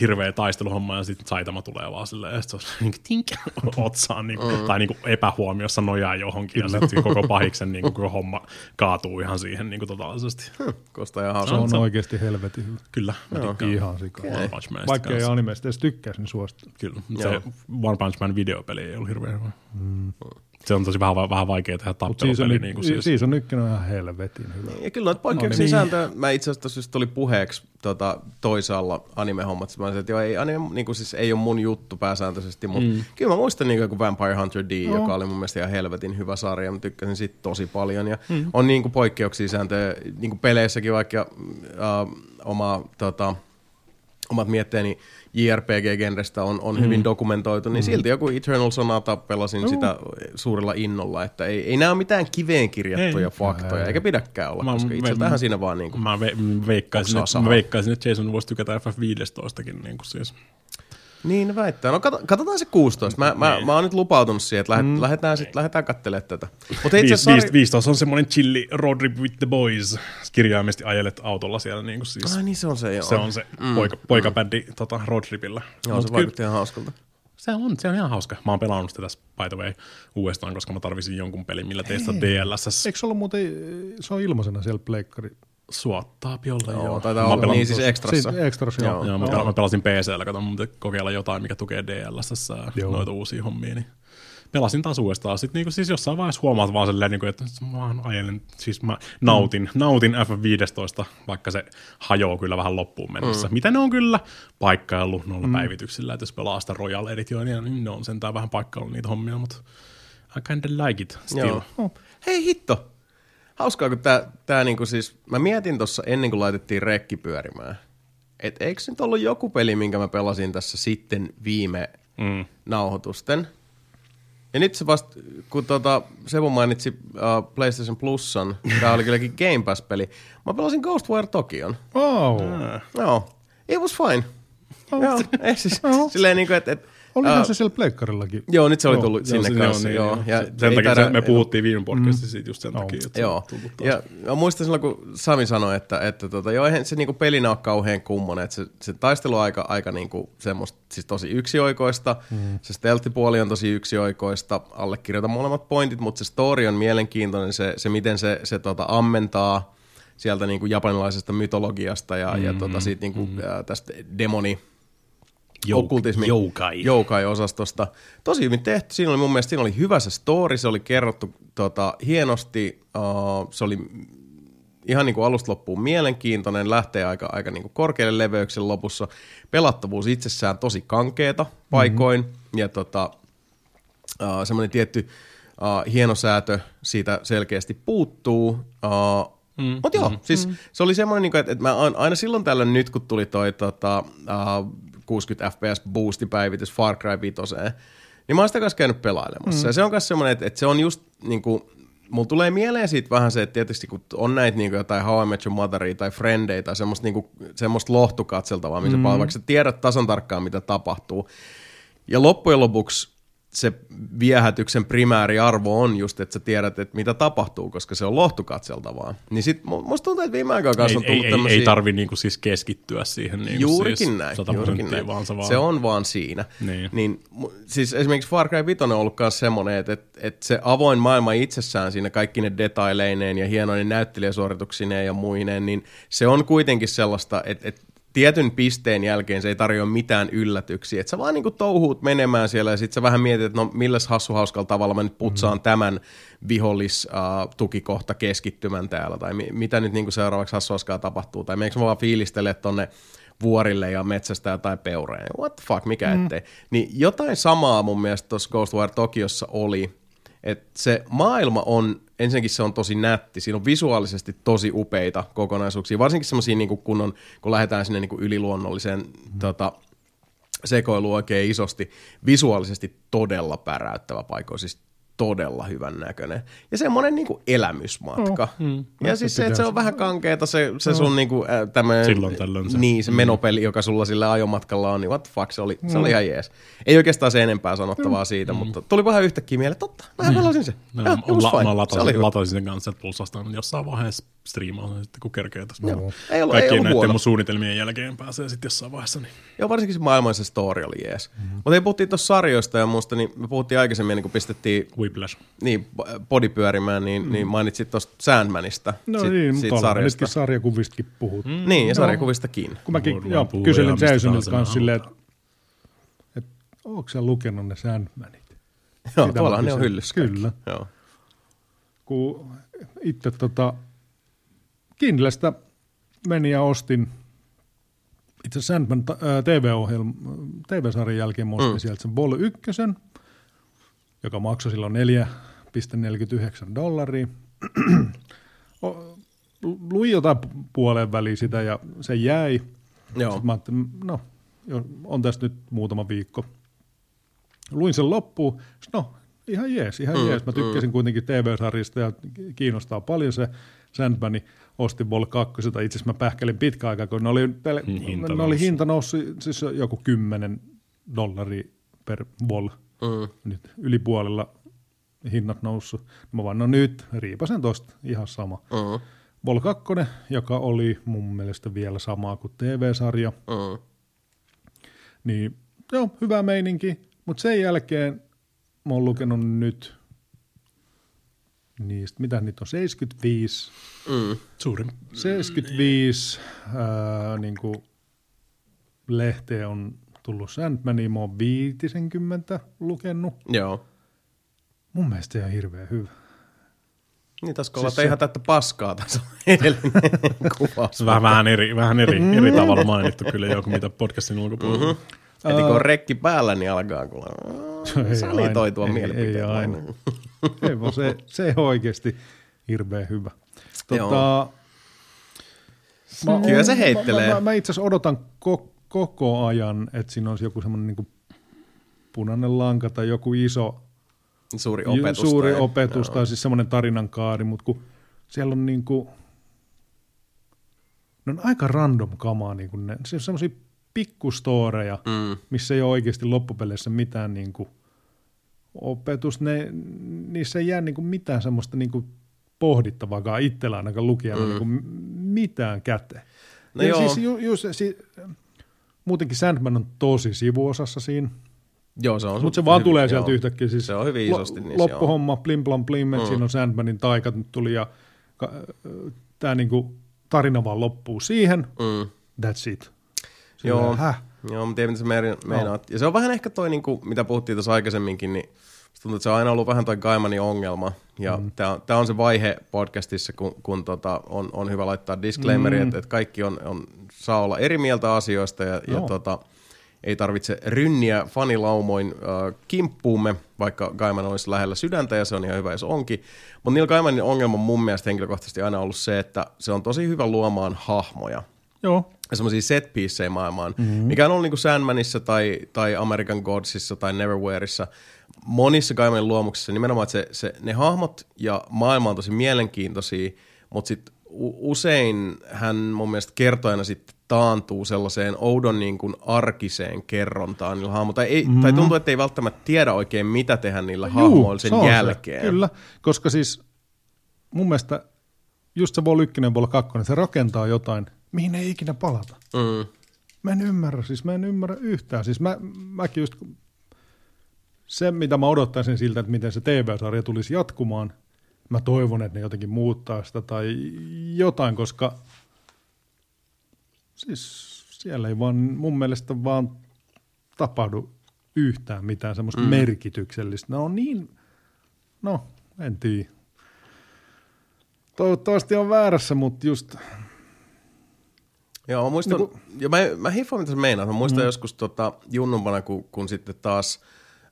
hirveä taisteluhomma ja sitten Saitama tulee vaan silleen, että se on niin kuin tink otsaan niin kuin, mm. tai niin kuin epähuomiossa nojaa johonkin ja sitten koko pahiksen niin kuin, koko homma kaatuu ihan siihen niin kuin totaalisesti. Hmm. Kosta ihan. Se on oikeasti helvetin hyvä. Kyllä, mä tykkään. Ihan sikaa. Okay. Vaikka ei animesta edes tykkäisi, niin suosittelen. Kyllä, se One Punch Man videopeli ei ollut hirveän hyvä. Mm. Se on tosi vähän, vähän vaikea tehdä tappelupeli. Season, niin kuin siis. season ykkönen on ihan helvetin hyvä. Ja kyllä noita poikkeuksia no, niin. mä itse asiassa just tuli puheeksi tota, toisaalla anime-hommat, mä sanoin, että joo, ei, anime, niin kuin siis ei ole mun juttu pääsääntöisesti, mutta mm. kyllä mä muistan niin kuin Vampire Hunter D, no. joka oli mun mielestä ihan helvetin hyvä sarja, mä tykkäsin siitä tosi paljon, ja mm. on niin kuin poikkeuksia sääntöjä, niin kuin peleissäkin vaikka uh, oma, tota, omat mietteeni, JRPG-genrestä on, on mm. hyvin dokumentoitu, niin mm. silti joku Eternal Sonata pelasin mm. sitä suurella innolla, että ei, ei nämä ole mitään kiveen kirjattuja ei. faktoja, ei. eikä pidäkään olla, mä, koska itseltähän siinä vaan niin kuin Mä, ve, veikkaisin, että, mä veikkaisin, että Jason voisi tykätä FF15kin niin kuin siis. Niin väittää. No kat- katsotaan se 16. Mä, mä, niin. mä oon nyt lupautunut siihen, että lähet, mm. lähdetään, sit, lähdetään katselemaan tätä. Mutta itse asiassa... 15 on semmoinen chilli road trip with the boys. Kirjaimesti ajelet autolla siellä. Niin kuin siis. Ai niin se on se, joo. Se on se mm. poika, poikabändi mm. tota, road tripillä. Joo, Mut se vaikutti ihan hauskalta. Se on, se on ihan hauska. Mä oon pelannut sitä tässä by the way uudestaan, koska mä tarvisin jonkun pelin, millä teistä DLSS. Eikö se ollut muuten, se on ilmaisena siellä pleikkari Suottaa olla, joo. joo. Taitaa olla, niin siis ekstrassa. Siis ekstrassa, joo. joo. joo mä, mä pelasin PCllä, katon kokeilla jotain, mikä tukee DLSS noita uusia hommia, niin pelasin taas uudestaan. Sitten niin kuin, siis jossain vaiheessa huomaat vaan silleen, niin kuin, että mä vaan ajelen, siis mä nautin, mm. nautin F15, vaikka se hajoaa kyllä vähän loppuun mennessä. Mm. Mitä ne on kyllä paikkaillut noilla mm. päivityksillä, että jos pelaa sitä Royal Editionia, niin ne on sentään vähän paikkaillut niitä hommia, mutta I kinda like it still. Joo. Hei hitto, hauskaa, kun tää, tää niinku siis, mä mietin tuossa ennen kuin laitettiin rekki pyörimään, että eikö nyt ollut joku peli, minkä mä pelasin tässä sitten viime mm. nauhoitusten. Ja nyt se vasta, kun tota, Sebu mainitsi uh, PlayStation Plusan, tää oli kylläkin Game Pass-peli, mä pelasin Ghostwire Tokion. Oh. Joo. No, it was fine. Oh. Joo, ei siis, oh. silleen niinku, että et, Olihan Ää, se siellä pleikkarillakin. Joo, nyt se oli Joo, tullut Joo, sinne se- kanssa. niin, Joo, joo. ja sen takia taida- se, me puhuttiin viime podcastissa siitä just sen Joo. takia, että se Joo, on tullut taas. ja mä muistan silloin, kun Sami sanoi, että, että tota, joo, eihän se niinku pelinä ole kauhean kummonen, että se, se taistelu on aika, aika niinku semmoista, siis tosi yksioikoista, mm. se stealth-puoli on tosi yksioikoista, allekirjoitan molemmat pointit, mutta se story on mielenkiintoinen, se, se miten se, se tota, ammentaa sieltä niinku japanilaisesta mytologiasta ja, mm, ja tota, siitä niinku, mm. ää, tästä demoni, okkultismi Joukai. joukai-osastosta. Tosi hyvin tehty. Siinä oli mun mielestä siinä oli hyvä se story, se oli kerrottu tota, hienosti, uh, se oli ihan niin kuin alusta loppuun mielenkiintoinen, lähtee aika, aika niin kuin korkealle leveyksen lopussa. Pelattavuus itsessään tosi kankeeta paikoin mm-hmm. ja tota, uh, semmoinen tietty uh, hienosäätö siitä selkeästi puuttuu. Uh, mm, Mutta joo, mm, siis mm. se oli semmoinen, niin että, että mä ain- aina silloin tällöin nyt, kun tuli toi tota, 60 fps boostipäivitys Far Cry 5, niin mä oon sitä kanssa käynyt pelailemassa. Mm. Ja se on myös semmoinen, että, että se on just niin kuin, mulla tulee mieleen siitä vähän se, että tietysti kun on näitä niin jotain How I Met Your Motheria tai Friendei tai semmoista, niin kuin, semmoista lohtukatseltavaa, missä mm. vaikka sä tiedät tasan tarkkaan, mitä tapahtuu. Ja loppujen lopuksi se viehätyksen primääri arvo on just, että sä tiedät, että mitä tapahtuu, koska se on lohtukatseltavaa. Niin sit mu- musta tuntuu, että viime aikoina kanssa Ei, on tullut ei, ei, tämmösiä... ei tarvi niinku siis keskittyä siihen niinku Juurikin siis näin, 100 juurikin näin. vaan se vaan... Se on vaan siinä. Niin. niin siis esimerkiksi Far Cry 5 on ollut myös semmoinen, että, että, että se avoin maailma itsessään siinä kaikki ne detaileineen ja hienoinen näyttelijäsuorituksineen ja muineen, niin se on kuitenkin sellaista, että, että tietyn pisteen jälkeen se ei tarjoa mitään yllätyksiä. Että sä vaan niinku touhuut menemään siellä ja sitten sä vähän mietit, että no milläs hassuhauskalla tavalla mä nyt putsaan mm. tämän vihollis uh, tukikohta keskittymän täällä tai mi- mitä nyt niinku seuraavaksi hassuhauskaa tapahtuu tai meneekö mä vaan fiilistele tonne vuorille ja metsästä jotain peureja. What the fuck, mikä mm. ettei. Niin jotain samaa mun mielestä tuossa Ghostwire Tokiossa oli, että se maailma on, ensinnäkin se on tosi nätti, siinä on visuaalisesti tosi upeita kokonaisuuksia, varsinkin semmoisia, niin kun, on, kun lähdetään sinne niin yliluonnolliseen mm. tota, sekoiluun oikein isosti, visuaalisesti todella päräyttävä paikka, siis todella hyvän näköinen. Ja semmoinen niin elämysmatka. Oh, mm. Ja siis se, että se on vähän kankeeta, se, se sun niin kuin, äh, tämmöinen... Silloin tällöin se. Niin, se menopeli, joka sulla sillä ajomatkalla on, niin what the fuck, se oli, se oli ihan jees. Ei oikeastaan se enempää sanottavaa siitä, mutta tuli vähän yhtäkkiä mieleen, totta, mä pelasin se. No, Ja, la, fine. mä Se latasin, latasin sen kanssa, että pulsasta jossain vaiheessa striimaa sen sitten, kun kerkee tässä. Joo. Ei ollut, ei Kaikkien ollut näiden huono. mun suunnitelmien jälkeen pääsee sitten jossain vaiheessa. Niin. Joo, varsinkin se maailman se story oli jees. Mm-hmm. Mutta ei puhuttiin tuossa sarjoista ja muusta, niin me puhuttiin aikaisemmin, niin kun pistettiin Whiplash. niin, body pyörimään, niin, mm. niin mainitsit tuosta Sandmanista, No sit, niin, mutta ollaan sarjasta. nytkin sarjakuvistakin puhut. Mm. Niin, ja sarjakuvistakin. Kun mäkin Voidaan joo, kyselin Jasonilta kanssa silleen, että et, onko sä lukenut ne Sandmanit? Joo, Sitä tuollahan ne on hyllyssä. Kyllä. Joo. kun itse tota, Kindlestä menin ja ostin itse Sandman ää, TV-ohjelma, TV-sarjan jälkeen mä ostin mm. sieltä sen Vol 1, joka maksoi silloin 4,49 dollaria. Luin jotain pu- puolen väliin sitä ja se jäi. Joo. Sitten mä ajattelin, no, jo- on tässä nyt muutama viikko. Luin sen loppuun, no, ihan jees, ihan mm, jees. Mä tykkäsin mm. kuitenkin TV-sarjasta ja kiinnostaa paljon se Sandmani. Ostin Vol 2, itse asiassa mä pähkälin pitkä aikaa, kun ne oli, pel- Hinta ne oli hinta noussut siis joku 10 dollaria per Vol. Mm. Nyt yli puolella hinnat noussut. Mä vaan, no nyt, riipasen tosta, ihan sama. Mm. Vol 2, joka oli mun mielestä vielä samaa kuin TV-sarja, Mm. niin joo, hyvä meininki. Mutta sen jälkeen mä oon lukenut nyt niistä, mitä niitä on, 75, Mm. Suurin. 75 ää, niin kuin lehteä on tullut Sandmania, mä oon 50 lukenut. Joo. Mun mielestä on hirveän hyvä. Niin tässä Siis se- ihan täyttä paskaa tässä kuvaus. Vähän, vähän, eri, vähän eri, eri tavalla mainittu kyllä joku, mitä podcastin ulkopuolella. Mm-hmm. Heti kun on rekki päällä, niin alkaa kuulla. Sanitoitua aina, ei- aina. Ei vaan se, se on oikeasti hirveän hyvä. Joo. Tota, mä, Kyllä se heittelee. Mä, mä, mä itse asiassa odotan ko, koko ajan, että siinä olisi joku semmoinen niin punainen lanka tai joku iso Suuri ju- opetus. suuri tai, opetus joo. tai siis semmoinen tarinankaari, mutta kun siellä on niin kuin, ne on aika random kamaa, niin kuin ne, se on semmoisia pikkustoreja, Mm. missä ei ole oikeasti loppupeleissä mitään niin kuin opetus, ne, niissä ei jää niin kuin mitään semmoista niin kuin pohdittavaakaan itsellä ainakaan lukijalla mm. niin kuin mitään käteen. No ja joo. siis ju, just, si, muutenkin Sandman on tosi sivuosassa siinä, Joo, se on mutta se vaan hyvin- tulee sieltä joo. yhtäkkiä. Siis Se on hyvin isosti niissä, Loppuhomma, plim plam plim, mm. siinä on Sandmanin taikat nyt tuli ja tämä niinku tarina vaan loppuu siihen. Mm. That's it. Joo. Silleen, Häh? Joo, mä tiedän, mitä sä meina- meinaat. Ja se on vähän ehkä toi, niin kuin, mitä puhuttiin tuossa aikaisemminkin, niin tuntuu, että se on aina ollut vähän toi Gaimanin ongelma. Ja mm. tämä on, se vaihe podcastissa, kun, kun tota, on, on hyvä laittaa disclaimeri, mm. että, että kaikki on, on, saa olla eri mieltä asioista ja, ja Joo. tota, ei tarvitse rynniä fanilaumoin äh, kimppuumme, vaikka Gaiman olisi lähellä sydäntä ja se on ihan hyvä, jos onkin. Mutta Neil Gaimanin ongelma on mun mielestä henkilökohtaisesti aina ollut se, että se on tosi hyvä luomaan hahmoja Joo. ja semmoisia set maailmaan, mm-hmm. mikä on ollut niinku Sandmanissa tai, tai American Godsissa tai Neverwhereissa, monissa Gaimanin luomuksissa nimenomaan, että se, se, ne hahmot ja maailma on tosi mielenkiintoisia, mutta sitten usein hän mun mielestä kertojana sitten taantuu sellaiseen oudon niin kuin arkiseen kerrontaan niillä hahmoilla. Tai, ei, mm-hmm. tai tuntuu, että ei välttämättä tiedä oikein, mitä tehdä niillä hahmoilla sen se jälkeen. Se. Kyllä, koska siis mun mielestä just se Vol 1, Vol 2, se rakentaa jotain, mihin ei ikinä palata. Mm. Mä en ymmärrä, siis mä en ymmärrä yhtään. Siis mä, mäkin just, se mitä mä odottaisin siltä, että miten se TV-sarja tulisi jatkumaan, mä toivon, että ne jotenkin muuttaa sitä tai jotain, koska siis siellä ei vaan mun mielestä vaan tapahdu yhtään mitään semmoista mm. merkityksellistä. Ne on niin, no en tiedä. Toivottavasti on väärässä, mutta just Joo, mä muistan, niin kun... ja mä, mä hiffaan, mitä sä meinaat. Mä muistan mm. joskus tota, junnumpana, kun, kun sitten taas,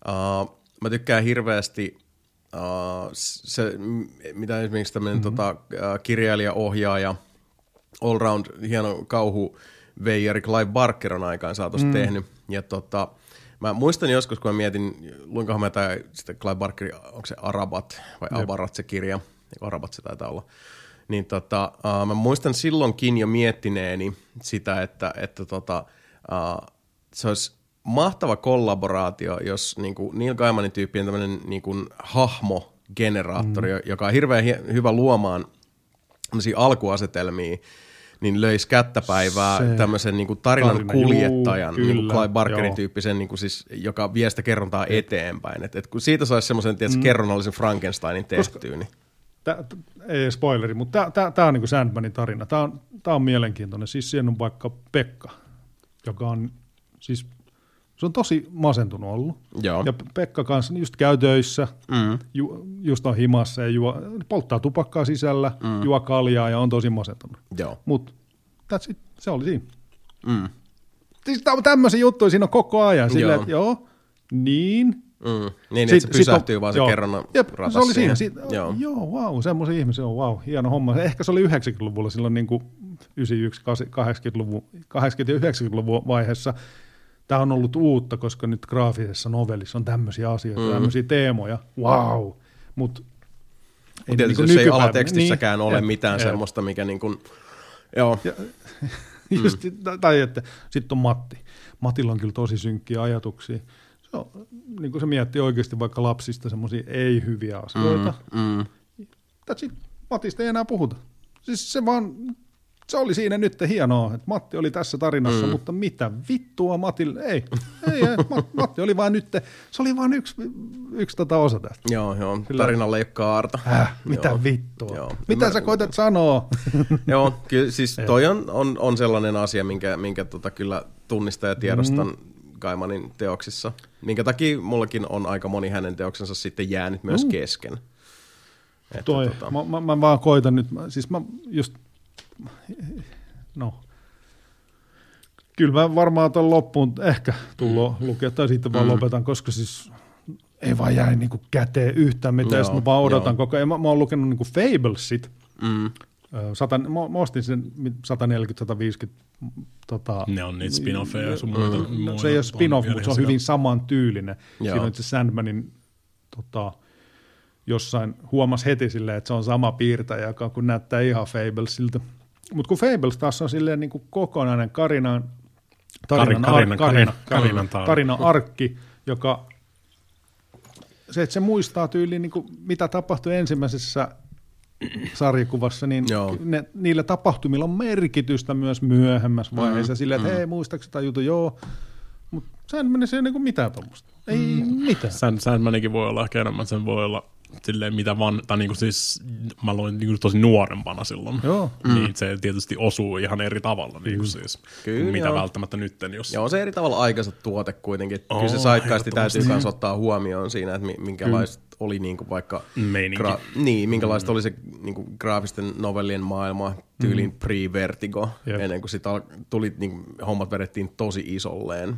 uh, mä tykkään hirveästi uh, se, mitä esimerkiksi tämmöinen mm-hmm. tota, uh, kirjailija, ohjaaja, all-round hieno kauhu veijari Clive Barker on aikaan saatossa mm. tehnyt. Ja tota, mä muistan joskus, kun mä mietin, luinkohan mä tai sitten Clive Barker, onko se Arabat vai Jep. Avarat se kirja, Arabat se taitaa olla niin tota, uh, mä muistan silloinkin jo miettineeni sitä, että, että tota, uh, se olisi mahtava kollaboraatio, jos niin kuin Neil Gaimanin tyyppinen tämmöinen niin kuin hahmogeneraattori, mm. joka on hirveän hi- hyvä luomaan alkuasetelmia, niin löisi kättäpäivää Se- tämmöisen niin kuin tarinan Tarina, kuljettajan, juu, niin kuin Clive Barkerin tyyppisen, niin kuin siis, joka vie sitä kerrontaa eteenpäin. Et, et kun siitä saisi semmoisen mm. kerronnallisen Frankensteinin tehtyä, niin Tää, ei spoileri, mutta tämä on niinku Sandmanin tarina. Tämä on, tää on mielenkiintoinen. Siis siinä on vaikka Pekka, joka on siis, se on tosi masentunut ollut. Joo. Ja Pekka kanssa just käy töissä, Mm. ju, just on himassa ja juo, polttaa tupakkaa sisällä, mm. juo kaljaa ja on tosi masentunut. Joo. Mutta se oli siinä. Mm. Siis tämmöisiä juttuja siinä on koko ajan. Silleen, Joo. että joo, niin, Mm. Niin, Sit- että se sit pysähtyy on- vaan se joo. kerronnan Jep, se oli siinä. Sit, Joo. joo. joo, wow, semmoisia ihmisiä on, wow, hieno homma. Ehkä se oli 90-luvulla silloin niin kuin 91, 80-luvun, 80- ja 90-luvun vaiheessa. Tämä on ollut uutta, koska nyt graafisessa novellissa on tämmöisiä asioita, mm. tämmöisiä teemoja. Wow. Mutta Mutta tietysti jos ei alatekstissäkään niin, ole mitään jep. semmoista, mikä niin kuin, joo, Ja, just, tai että sitten on Matti. Matilla on kyllä tosi synkkiä ajatuksia. Se, on, niin kuin se miettii oikeasti vaikka lapsista semmoisia ei-hyviä asioita. mm, That's it. Matista ei enää puhuta. Siis se vaan, se oli siinä nyt hienoa, että Matti oli tässä tarinassa, mm. mutta mitä vittua Matille, ei, ei, ei Mat- Matti oli vaan nyt, se oli vaan yksi, yksi tota osa tästä. joo, joo, ei ole kaarta. Äh, mitä Joo. vittua? Joo. Mitä Mä- sä koetat sanoa? Joo, kyllä siis toi on, on, on sellainen asia, minkä, minkä tota kyllä tunnistan ja tiedostan mm. Gaimanin teoksissa, minkä takia mullakin on aika moni hänen teoksensa sitten jäänyt myös mm. kesken. Että Toi, tota, mä, mä, mä, vaan koitan nyt, mä, siis mä just, no, kyllä mä varmaan tuon loppuun ehkä tullut mm. lukea, tai sitten vaan mm. lopetan, koska siis ei vaan jäi niinku käteen yhtään mitään, Joo, mä vaan odotan joo. koko ajan. Mä, mä oon lukenut niinku Fablesit, mm, sata, mä, mä ostin sen 140-150 tota, Ne on niitä spin-offeja ja sun muita. No, muita se ei ole spin-off, mutta se on hyvin samantyylinen. Joo. Siinä on se Sandmanin tota, jossain huomasi heti silleen, että se on sama piirtäjä, joka kun näyttää ihan Fablesilta. Mutta kun Fables taas on silleen niin kuin kokonainen karina, tarinan, Karinan- ar- karina, Karinan- Karinan tarina. tarinan arkki, joka se, että se muistaa tyyliin, niin kuin, mitä tapahtui ensimmäisessä sarjakuvassa, niin Joo. ne, niillä tapahtumilla on merkitystä myös myöhemmässä vaiheessa. Mm, silleen, että mm. hei, muistaaks sitä juttu? Joo. Mutta sehän menee se niin mitään tuommoista. Ei mitään. Sand, Sandmanikin voi olla ehkä enemmän, sen voi olla silleen mitä van, tai niinku siis, mä luin niinku tosi nuorempana silloin. Joo. Mm. Niin se tietysti osuu ihan eri tavalla niinku siis, Kyllä, kuin mitä joo. välttämättä nytten, jos... Ja on se eri tavalla aikansa tuote kuitenkin. Oo, Kyllä se saikkaisti ehdottomasti. täytyy myös ottaa huomioon siinä, että mi- minkälaista oli niin kuin vaikka... Meininki. niin, minkälaista oli se niin kuin graafisten novellien maailma tyyliin mm. pre-vertigo, Jep. ennen kuin sit al- tuli, niin kuin, hommat vedettiin tosi isolleen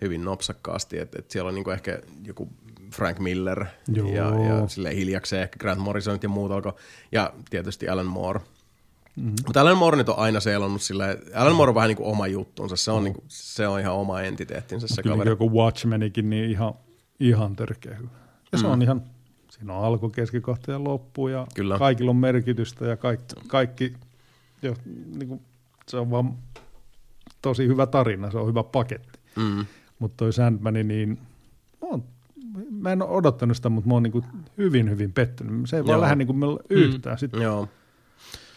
hyvin nopsakkaasti, että et siellä on niin kuin ehkä joku Frank Miller Joo. ja, ja silleen hiljakseen ehkä Grant Morrison ja muut alkoi, ja tietysti Alan Moore. Mm-hmm. Mutta Alan Moore nyt on aina seilannut silleen, Alan Moore on vähän niin kuin oma juttunsa, se on, niin kuin, se on ihan oma entiteettinsä se Kyllä kaveri. joku Watchmenikin, niin ihan, ihan törkeä hyvä. Ja se Mm. on ihan, siinä on alku, keskikohta ja loppu ja Kyllä. kaikilla on merkitystä ja kaikki, kaikki jo, niin kuin, se on vaan tosi hyvä tarina, se on hyvä paketti. Mm. Mutta toi Sandman, niin oon, mä en ole odottanut sitä, mutta mä oon niin kuin hyvin, hyvin pettynyt. Se ei vaan Joo. lähde niin kuin yhtään. Sit, Joo.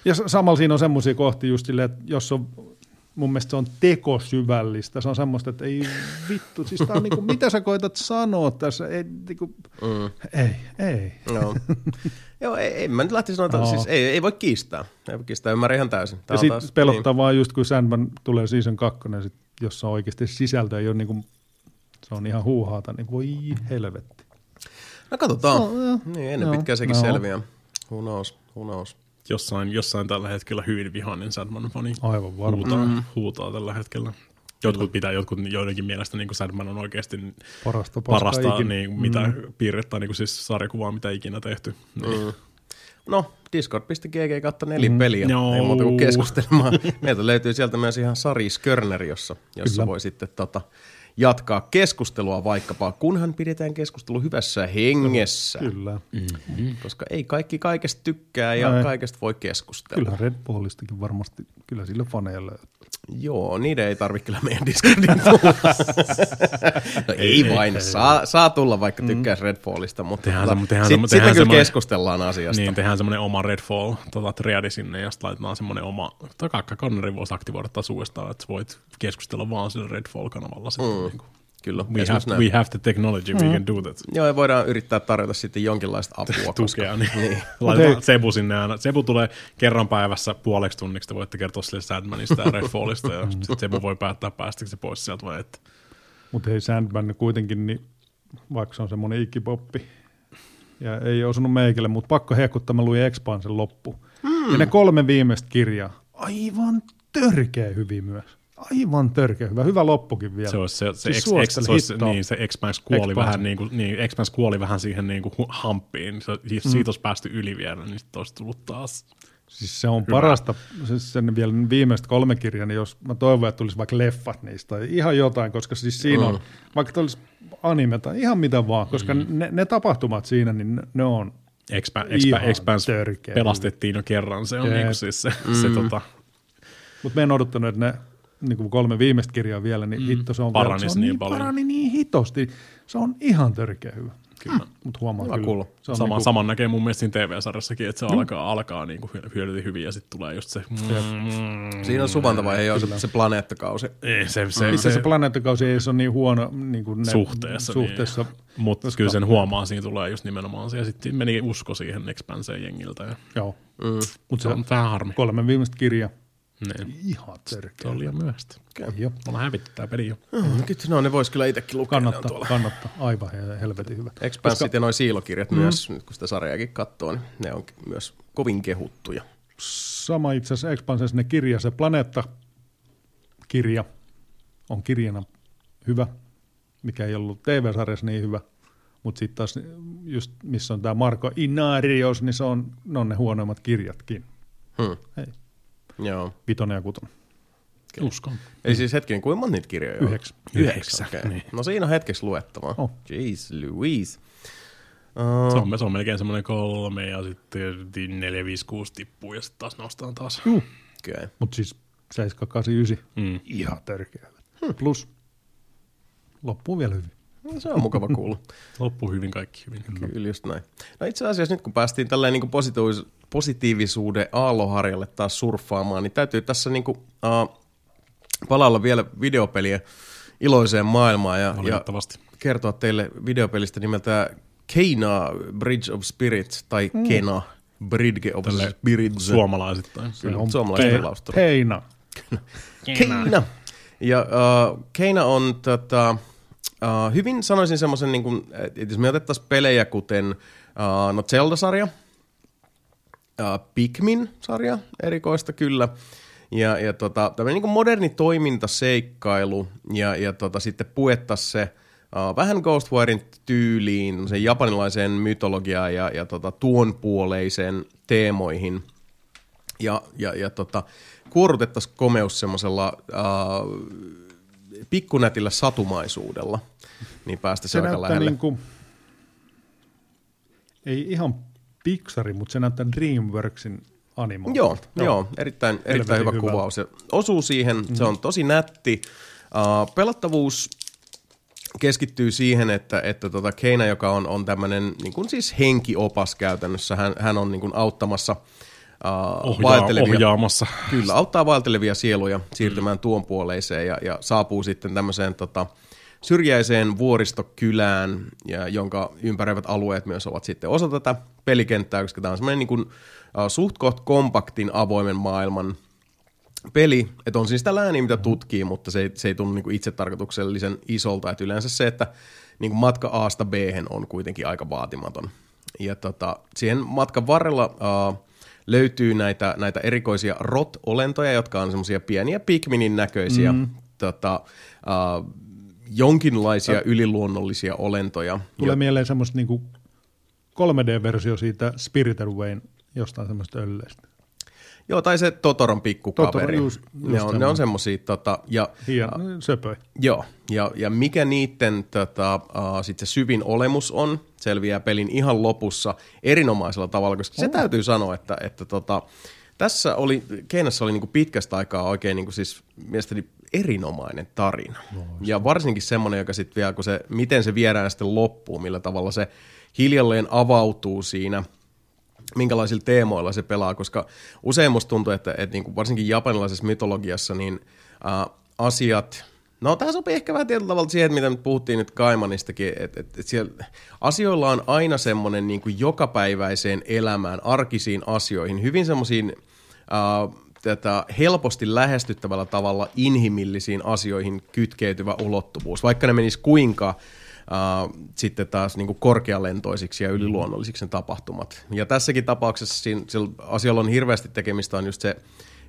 ja samalla siinä on semmoisia kohtia just silleen, että jos on, mun mielestä se on tekosyvällistä, se on semmoista, että ei vittu, siis tää on niinku, mitä sä koetat sanoa tässä, ei, niinku, Mm. ei, ei. Joo. Joo, ei, ei mä nyt lähtisi sanoa, että No. siis ei, ei voi kiistää. Ei voi kiistää, ymmärrän ihan täysin. Tää Ja sitten pelottavaa niin. just kun Sandman tulee season kakkonen, sit, jossa oikeasti sisältö ei ole niinku, se on ihan huuhaata, niin voi helvetti. No katsotaan. No, niin, ennen Joo, pitkään sekin no. selviää. Who knows, who knows. Jossain, jossain tällä hetkellä hyvin vihainen Sandman fani Aivan varma. huutaa, mm. huutaa tällä hetkellä. Jotkut pitää, jotkut joidenkin mielestä niin Sandman on oikeasti Parasta parasta, niin, mitä mm. piirrettä, niin kuin siis sarjakuvaa, mitä ikinä tehty. Niin. Mm. No, discord.gg kautta nelipeliä. Joo. Ei muuta kuin keskustelemaan. Meiltä löytyy sieltä myös ihan Sari Skörner, jossa, jossa Kyllä. voi sitten tota, jatkaa keskustelua vaikkapa, kunhan pidetään keskustelu hyvässä hengessä. Kyllä. Koska ei kaikki kaikesta tykkää ja Ei. kaikesta voi keskustella. Kyllä Red Bullistakin varmasti, kyllä sille faneja löytyy. Joo, niiden ei tarvitse kyllä meidän Discordin tulla. no ei vain, saa, saa tulla vaikka tykkäisi Redfallista, mutta Tehdään tota, semmo- tehdään sit, tehdään kyllä semmoinen- keskustellaan asiasta. Niin, tehdään semmoinen oma Redfall tota, triadi sinne, ja sitten laitetaan semmoinen oma, tai kakka Connori voisi aktivoida taas uudestaan, että voit keskustella vaan sillä Mm. Redfall-kanavalla. Sitten, niin kuin, Kyllä, we, have, näin. we have the technology, we can do that. Joo, ja voidaan yrittää tarjota sitten jonkinlaista apua. Tukea, niin, niin. niin. Laitetaan. Sebu sinne aina. Sebu tulee kerran päivässä puoleksi tunniksi, te voitte kertoa sille Sandmanista ja Redfallista, ja sitten Sebu voi päättää päästäkö se pois sieltä vai että. Mutta hei Sandman kuitenkin, niin, vaikka se on semmoinen ikkipoppi, ja ei osunut meikille, mutta pakko hehkuttaa, mä luin Expansen loppu. Mm. Ja ne kolme viimeistä kirjaa, aivan törkeä hyvin myös. Aivan törkeä hyvä. Hyvä loppukin vielä. Se olisi se, se, Siis X, se, olisi, niin, se X-Max kuoli, Expanse. vähän, niin kuin, niin, X-Max kuoli vähän siihen niin kuin hamppiin. Se, siitä olisi päästy yli vielä, niin sitten olisi tullut taas. Siis se on parasta, siis sen vielä viimeiset kolme kirjaa, niin jos mä toivon, että tulisi vaikka leffat niistä ihan jotain, koska siis siinä on, vaikka tulisi anime tai ihan mitä vaan, koska ne, ne tapahtumat siinä, niin ne, ne on Expanse törkeä. pelastettiin jo kerran. Se on niin kuin siis se, mm. se tota, Mutta mä en odottanut, että ne niin kuin kolme viimeistä kirjaa vielä, niin mm. hitto se on, vielä, se on niin niin, paljon. parani niin hitosti. Se on ihan törkeä hyvä. Kyllä. Mutta huomaa Hyvä kyllä. kuulla. Se on Sama, niinku, saman näkee mun mielestä siinä TV-sarjassakin, että se alkaa, alkaa niin kuin hyödytä hyvin ja sitten tulee just se... Mm, Siinä on suvantavaihe jo se, se planeettakausi. ei, se, se, itse se, asiassa planeettakausi ei se ole niin huono niin kuin ne, suhteessa. suhteessa Niin. Mutta kyllä sen huomaa, siinä tulee just nimenomaan se. Ja sitten meni usko siihen Expanseen jengiltä. Ja Joo. Mm. Mutta se se on vähän harmi. kolme viimeistä kirjaa, Niin. ihan törkeä. on liian myöhäistä. Joo. Me ollaan hävitty tää peli jo. Mm, Kyllä, no ne vois kyllä itsekin lukea. on Kannattaa, tuolla. kannattaa. Aivan he- helvetin hyvä. Expanssit ja noin siilokirjat mm. myös, nyt kun sitä sarjaakin katsoo, niin ne on myös kovin kehuttuja. Sama itse asiassa Expansessa ne kirja, se Planeetta-kirja on kirjana hyvä, mikä ei ollut TV-sarjassa niin hyvä. Mutta sitten taas just missä on tämä Marko Inarios, niin se on, ne on ne huonoimmat kirjatkin. Hmm. Hei, Joo. vitonen ja kutonen. Uskon. Eli siis hetken, kuinka monta niitä kirjoja on? Yhdeksän. Yhdeksän. Okay. Niin. No siinä on hetkeksi luettavaa. Oh. Jeez Louise. Se Uh, on, se on melkein semmoinen kolme ja sitten neljä, viisi, kuusi tippuu ja sitten taas nostaa taas. Juu. okay. Mutta siis 789, Mm. ihan törkeä. hyvä. Plus loppuu vielä hyvin. No, se on mukava kuulla. Loppuu hyvin kaikki hyvin. Kyllä just näin. No itse asiassa nyt kun päästiin tälleen niin positiivis- positiivisuuden aalloharjalle taas surffaamaan, niin täytyy tässä niin kuin, uh, palailla vielä videopeliä iloiseen maailmaan ja, ja kertoa teille videopelistä nimeltä Kena Bridge of Spirits tai mm. Kena Bridge of Tälle Spirits. Suomalaisittain. Kyllä, on suomalaisten pe- laustalla. Peina. Keina. Ja uh, Keina on tota, uh, hyvin sanoisin semmoisen, niin että jos me otettaisiin pelejä kuten uh, no Zelda-sarja, uh, Pikmin-sarja erikoista kyllä, ja, ja tota, tämmöinen niin moderni toimintaseikkailu, ja, ja tota, sitten puettaisiin se uh, vähän Ghostwiren tyyliin, sen japanilaiseen mytologiaan ja, ja tota, tuon puoleiseen teemoihin – ja, ja, ja tota, kuorutettaisiin komeus semmoisella äh, pikkunätillä satumaisuudella, niin päästä se, Se aika lähelle. niin kuin, ei ihan Pixari, mutta se näyttää DreamWorksin animaalta. Joo, joo. joo, erittäin, erittäin hyvä hyvältä. kuvaus. Se osuu siihen, mm. se on tosi nätti. Uh, pelattavuus keskittyy siihen, että, että tota Keina, joka on, on tämmöinen niin kuin siis henkiopas käytännössä, hän, hän on niin kuin auttamassa uh, Ohjaa, vaeltelevia, ohjaamassa. Kyllä, auttaa vaeltelevia sieluja siirtymään mm. tuon puoleiseen ja, ja saapuu sitten tämmöiseen tota, syrjäiseen vuoristokylään, ja, jonka ympäröivät alueet myös ovat sitten osa tätä pelikenttää, koska tämä on semmoinen niin kuin, uh, suht koht kompaktin avoimen maailman peli, että on siis sitä lääniä, mitä tutkii, mutta se ei, se ei tunnu niin kuin itse tarkoituksellisen isolta, että yleensä se, että niin kuin matka Asta b on kuitenkin aika vaatimaton. Ja tota, siihen matkan varrella uh, löytyy näitä, näitä erikoisia rot-olentoja, jotka on semmoisia pieniä Pikminin näköisiä mm. tota, uh, jonkinlaisia yliluonnollisia olentoja. Tulee Ja- mieleen semmoista niinku 3D-versio siitä Spirited Wayn jostain semmoista ölleistä. Joo, tai se Totoron pikkukaveri. Totoro, just- just ne, on, ne on semmosia, tota, ja, Hieno, söpöi. joo, ja, ja mikä niiden tota, uh, sit se syvin olemus on, selviää pelin ihan lopussa erinomaisella tavalla, koska se täytyy sanoa, että, että tota, tässä oli, Keinassa oli niinku pitkästä aikaa oikein niinku siis mielestäni erinomainen tarina. Ja varsinkin semmoinen, joka sitten vielä, kun se, miten se viedään sitten loppuun, millä tavalla se hiljalleen avautuu siinä – minkälaisilla teemoilla se pelaa, koska usein musta tuntuu, että, että niin kuin varsinkin japanilaisessa mytologiassa niin äh, asiat, no tämä sopii ehkä vähän tietyllä tavalla siihen, mitä nyt puhuttiin nyt Kaimanistakin, että, että, että siellä asioilla on aina semmoinen niin kuin jokapäiväiseen elämään, arkisiin asioihin, hyvin semmoisiin äh, tätä helposti lähestyttävällä tavalla inhimillisiin asioihin kytkeytyvä ulottuvuus, vaikka ne menis kuinka Uh, sitten taas niin kuin korkealentoisiksi ja yliluonnollisiksi ne tapahtumat. Ja tässäkin tapauksessa siinä, sillä asialla on hirveästi tekemistä on just se,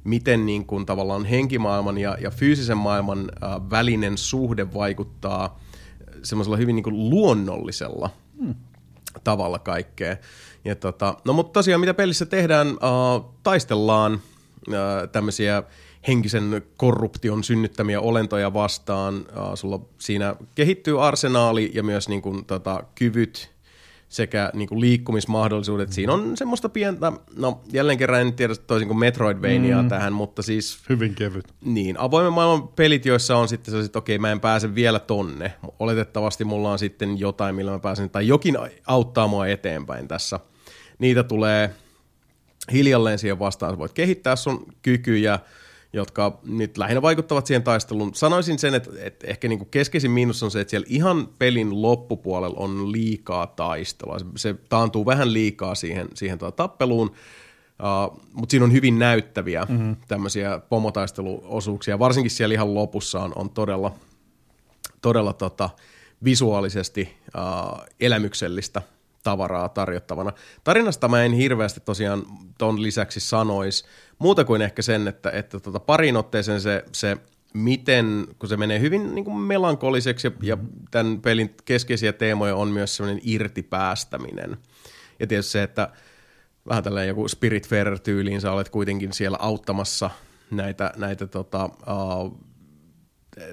miten niin kuin tavallaan henkimaailman ja, ja fyysisen maailman uh, välinen suhde vaikuttaa semmoisella hyvin niin kuin luonnollisella hmm. tavalla kaikkea. Ja tota, no mutta tosiaan mitä pelissä tehdään, uh, taistellaan tämmöisiä henkisen korruption synnyttämiä olentoja vastaan. Sulla siinä kehittyy arsenaali ja myös niin kuin, tota, kyvyt sekä niin kuin liikkumismahdollisuudet. Siinä on semmoista pientä, no jälleen kerran en tiedä toisin kuin Metroidvaniaa mm. tähän, mutta siis Hyvin kevyt. niin, avoimen maailman pelit, joissa on sitten sellaiset, että okei, mä en pääse vielä tonne. Oletettavasti mulla on sitten jotain, millä mä pääsen, tai jokin auttaa mua eteenpäin tässä. Niitä tulee hiljalleen siihen vastaan. Sä voit kehittää sun kykyjä, jotka nyt lähinnä vaikuttavat siihen taisteluun. Sanoisin sen, että, että ehkä niin kuin keskeisin miinus on se, että siellä ihan pelin loppupuolella on liikaa taistelua. Se, se taantuu vähän liikaa siihen, siihen tuota tappeluun, uh, mutta siinä on hyvin näyttäviä mm-hmm. tämmöisiä pomotaisteluosuuksia. Varsinkin siellä ihan lopussa on, on todella, todella tota, visuaalisesti uh, elämyksellistä tavaraa tarjottavana. Tarinasta mä en hirveästi tosiaan ton lisäksi sanois, muuta kuin ehkä sen, että, että tota parin otteeseen se, se miten, kun se menee hyvin niin kuin melankoliseksi ja, ja tämän pelin keskeisiä teemoja on myös sellainen irtipäästäminen. Ja tietysti se, että vähän tällainen joku Spiritfarer-tyyliin sä olet kuitenkin siellä auttamassa näitä, näitä tota, uh,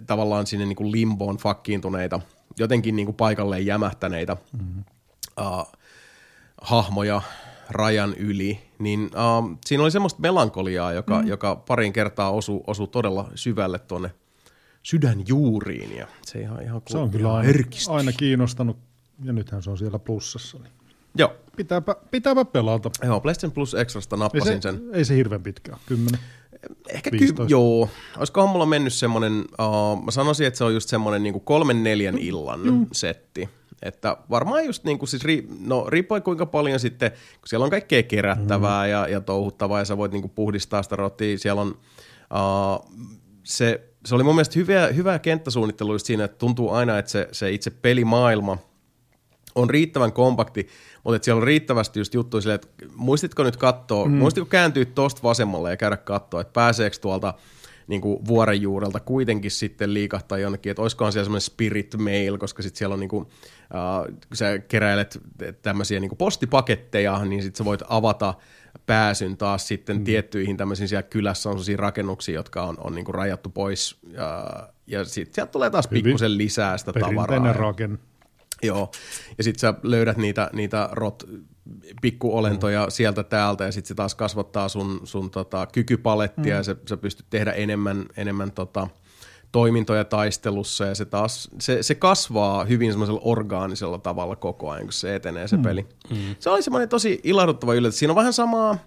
tavallaan sinne niin kuin limboon fakkiintuneita, jotenkin niin kuin paikalleen jämähtäneitä mm-hmm. Uh, hahmoja rajan yli, niin uh, siinä oli semmoista melankoliaa, joka, mm. joka parin kertaa osui osu todella syvälle tuonne sydänjuuriin ja se ihan, ihan, Se on kyllä aina, aina kiinnostanut, ja nythän se on siellä plussassa. Niin Joo, pitääpä, pitääpä pelata. joo PlayStation Plus Extrasta Ei nappasin se, sen. ei se hirveän pitkä ole, kymmenen. Ehkä ky- 15. joo. Olisikohan mulla mennyt semmoinen, uh, mä sanoisin, että se on just semmoinen niinku kolmen neljän illan mm. setti. Että varmaan just niin kuin siis, ri, no riippuen kuinka paljon sitten, kun siellä on kaikkea kerättävää mm. ja, ja touhuttavaa ja sä voit niin kuin puhdistaa sitä rotia, siellä on uh, se, se oli mun mielestä hyvä, hyvä kenttäsuunnittelu just siinä, että tuntuu aina, että se, se itse pelimaailma on riittävän kompakti, mutta että siellä on riittävästi just juttuja silleen, että muistitko nyt katsoa, mm. muistitko kääntyä tosta vasemmalle ja käydä katsoa, että pääseekö tuolta niin kuin vuoren juurelta kuitenkin sitten liikahtaa jonnekin, että olisikohan siellä semmoinen spirit mail, koska sitten siellä on niin kuin, äh, kun sä keräilet tämmöisiä niin kuin postipaketteja, niin sitten sä voit avata pääsyn taas sitten mm. tiettyihin tämmöisiin siellä kylässä on sellaisia rakennuksia, jotka on, on niin kuin rajattu pois ja, ja sitten sieltä tulee taas Hyvin pikkusen lisää sitä tavaraa. Rakenne. Joo, ja sitten sä löydät niitä, niitä rot pikkuolentoja mm. sieltä täältä ja sitten se taas kasvattaa sun, sun tota, kykypalettia mm. ja sä, sä pystyt tehdä enemmän, enemmän tota, toimintoja taistelussa ja se taas, se, se kasvaa hyvin semmoisella orgaanisella tavalla koko ajan, kun se etenee se mm. peli. Mm. Se oli semmoinen tosi ilahduttava yllätys. Siinä on vähän samaa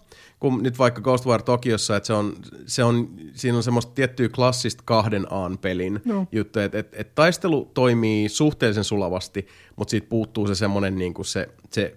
kuin nyt vaikka Ghostwire Tokiossa, että se on, se on, siinä on semmoista tiettyä klassista kahden aan pelin no. juttu, että et, et taistelu toimii suhteellisen sulavasti, mutta siitä puuttuu se semmoinen niin kuin se, se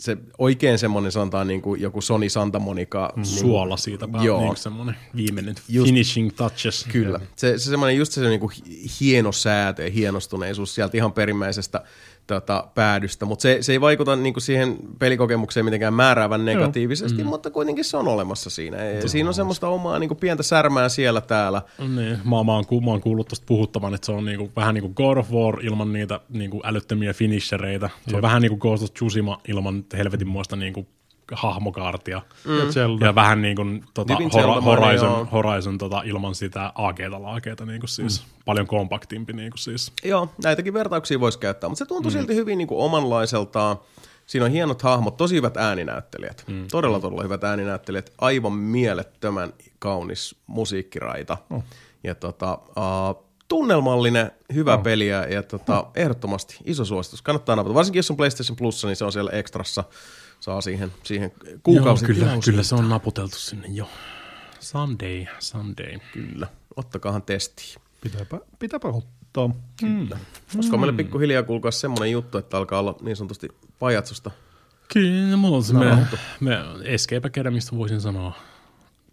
se oikein semmoinen sanotaan niin kuin joku Sony Santa Monica. Mm. Suola siitä päällä, Joo. niin semmoinen viimeinen Just- finishing touches. Kyllä. Se, se semmoinen just se niin kuin hieno säätö ja hienostuneisuus sieltä ihan perimmäisestä tota, päädystä, mutta se, se ei vaikuta niin kuin siihen pelikokemukseen mitenkään määräävän negatiivisesti, mm. mutta kuitenkin se on olemassa siinä. Ja siinä on semmoista omaa niin kuin pientä särmää siellä täällä. Niin, mä, mä, oon, mä oon kuullut tuosta puhuttavan, että se on niinku, vähän niin kuin God of War ilman niitä niinku älyttömiä finishereitä. Se on vähän niin kuin Ghost of Tsushima ilman helvetinmoista niinku hahmokaartia. Ja Zelda. Ja vähän niin kuin tota, Hora- Zelda-mainen, Horizon, joo. Horizon tota, ilman sitä AG-ta laakeita, niin kuin siis, mm. paljon kompaktimpi. Niin kuin siis. Joo, näitäkin vertauksia voisi käyttää, mutta se tuntuu mm. silti hyvin niin kuin omanlaiseltaan. Siinä on hienot hahmot, tosi hyvät ääninäyttelijät. Mm. Todella, todella hyvät ääninäyttelijät. Aivan mielettömän kaunis musiikkiraita. Oh. Ja tota, uh, tunnelmallinen, hyvä oh. peli ja, tota, ehdottomasti iso suositus. Kannattaa napata. Varsinkin jos on PlayStation Plus, niin se on siellä ekstrassa. Saa siihen, siihen kuukausi Joo, kyllä, kyllä se on naputeltu sinne jo. Sunday, Sunday. Kyllä. Ottakaahan testiin. Pitääpä, pitääpä ottaa. Kyllä. Olisiko meille pikkuhiljaa kuulkaa semmoinen juttu, että alkaa olla niin sanotusti pajatsosta Kyllä, mulla on se me, me Escape Academista voisin sanoa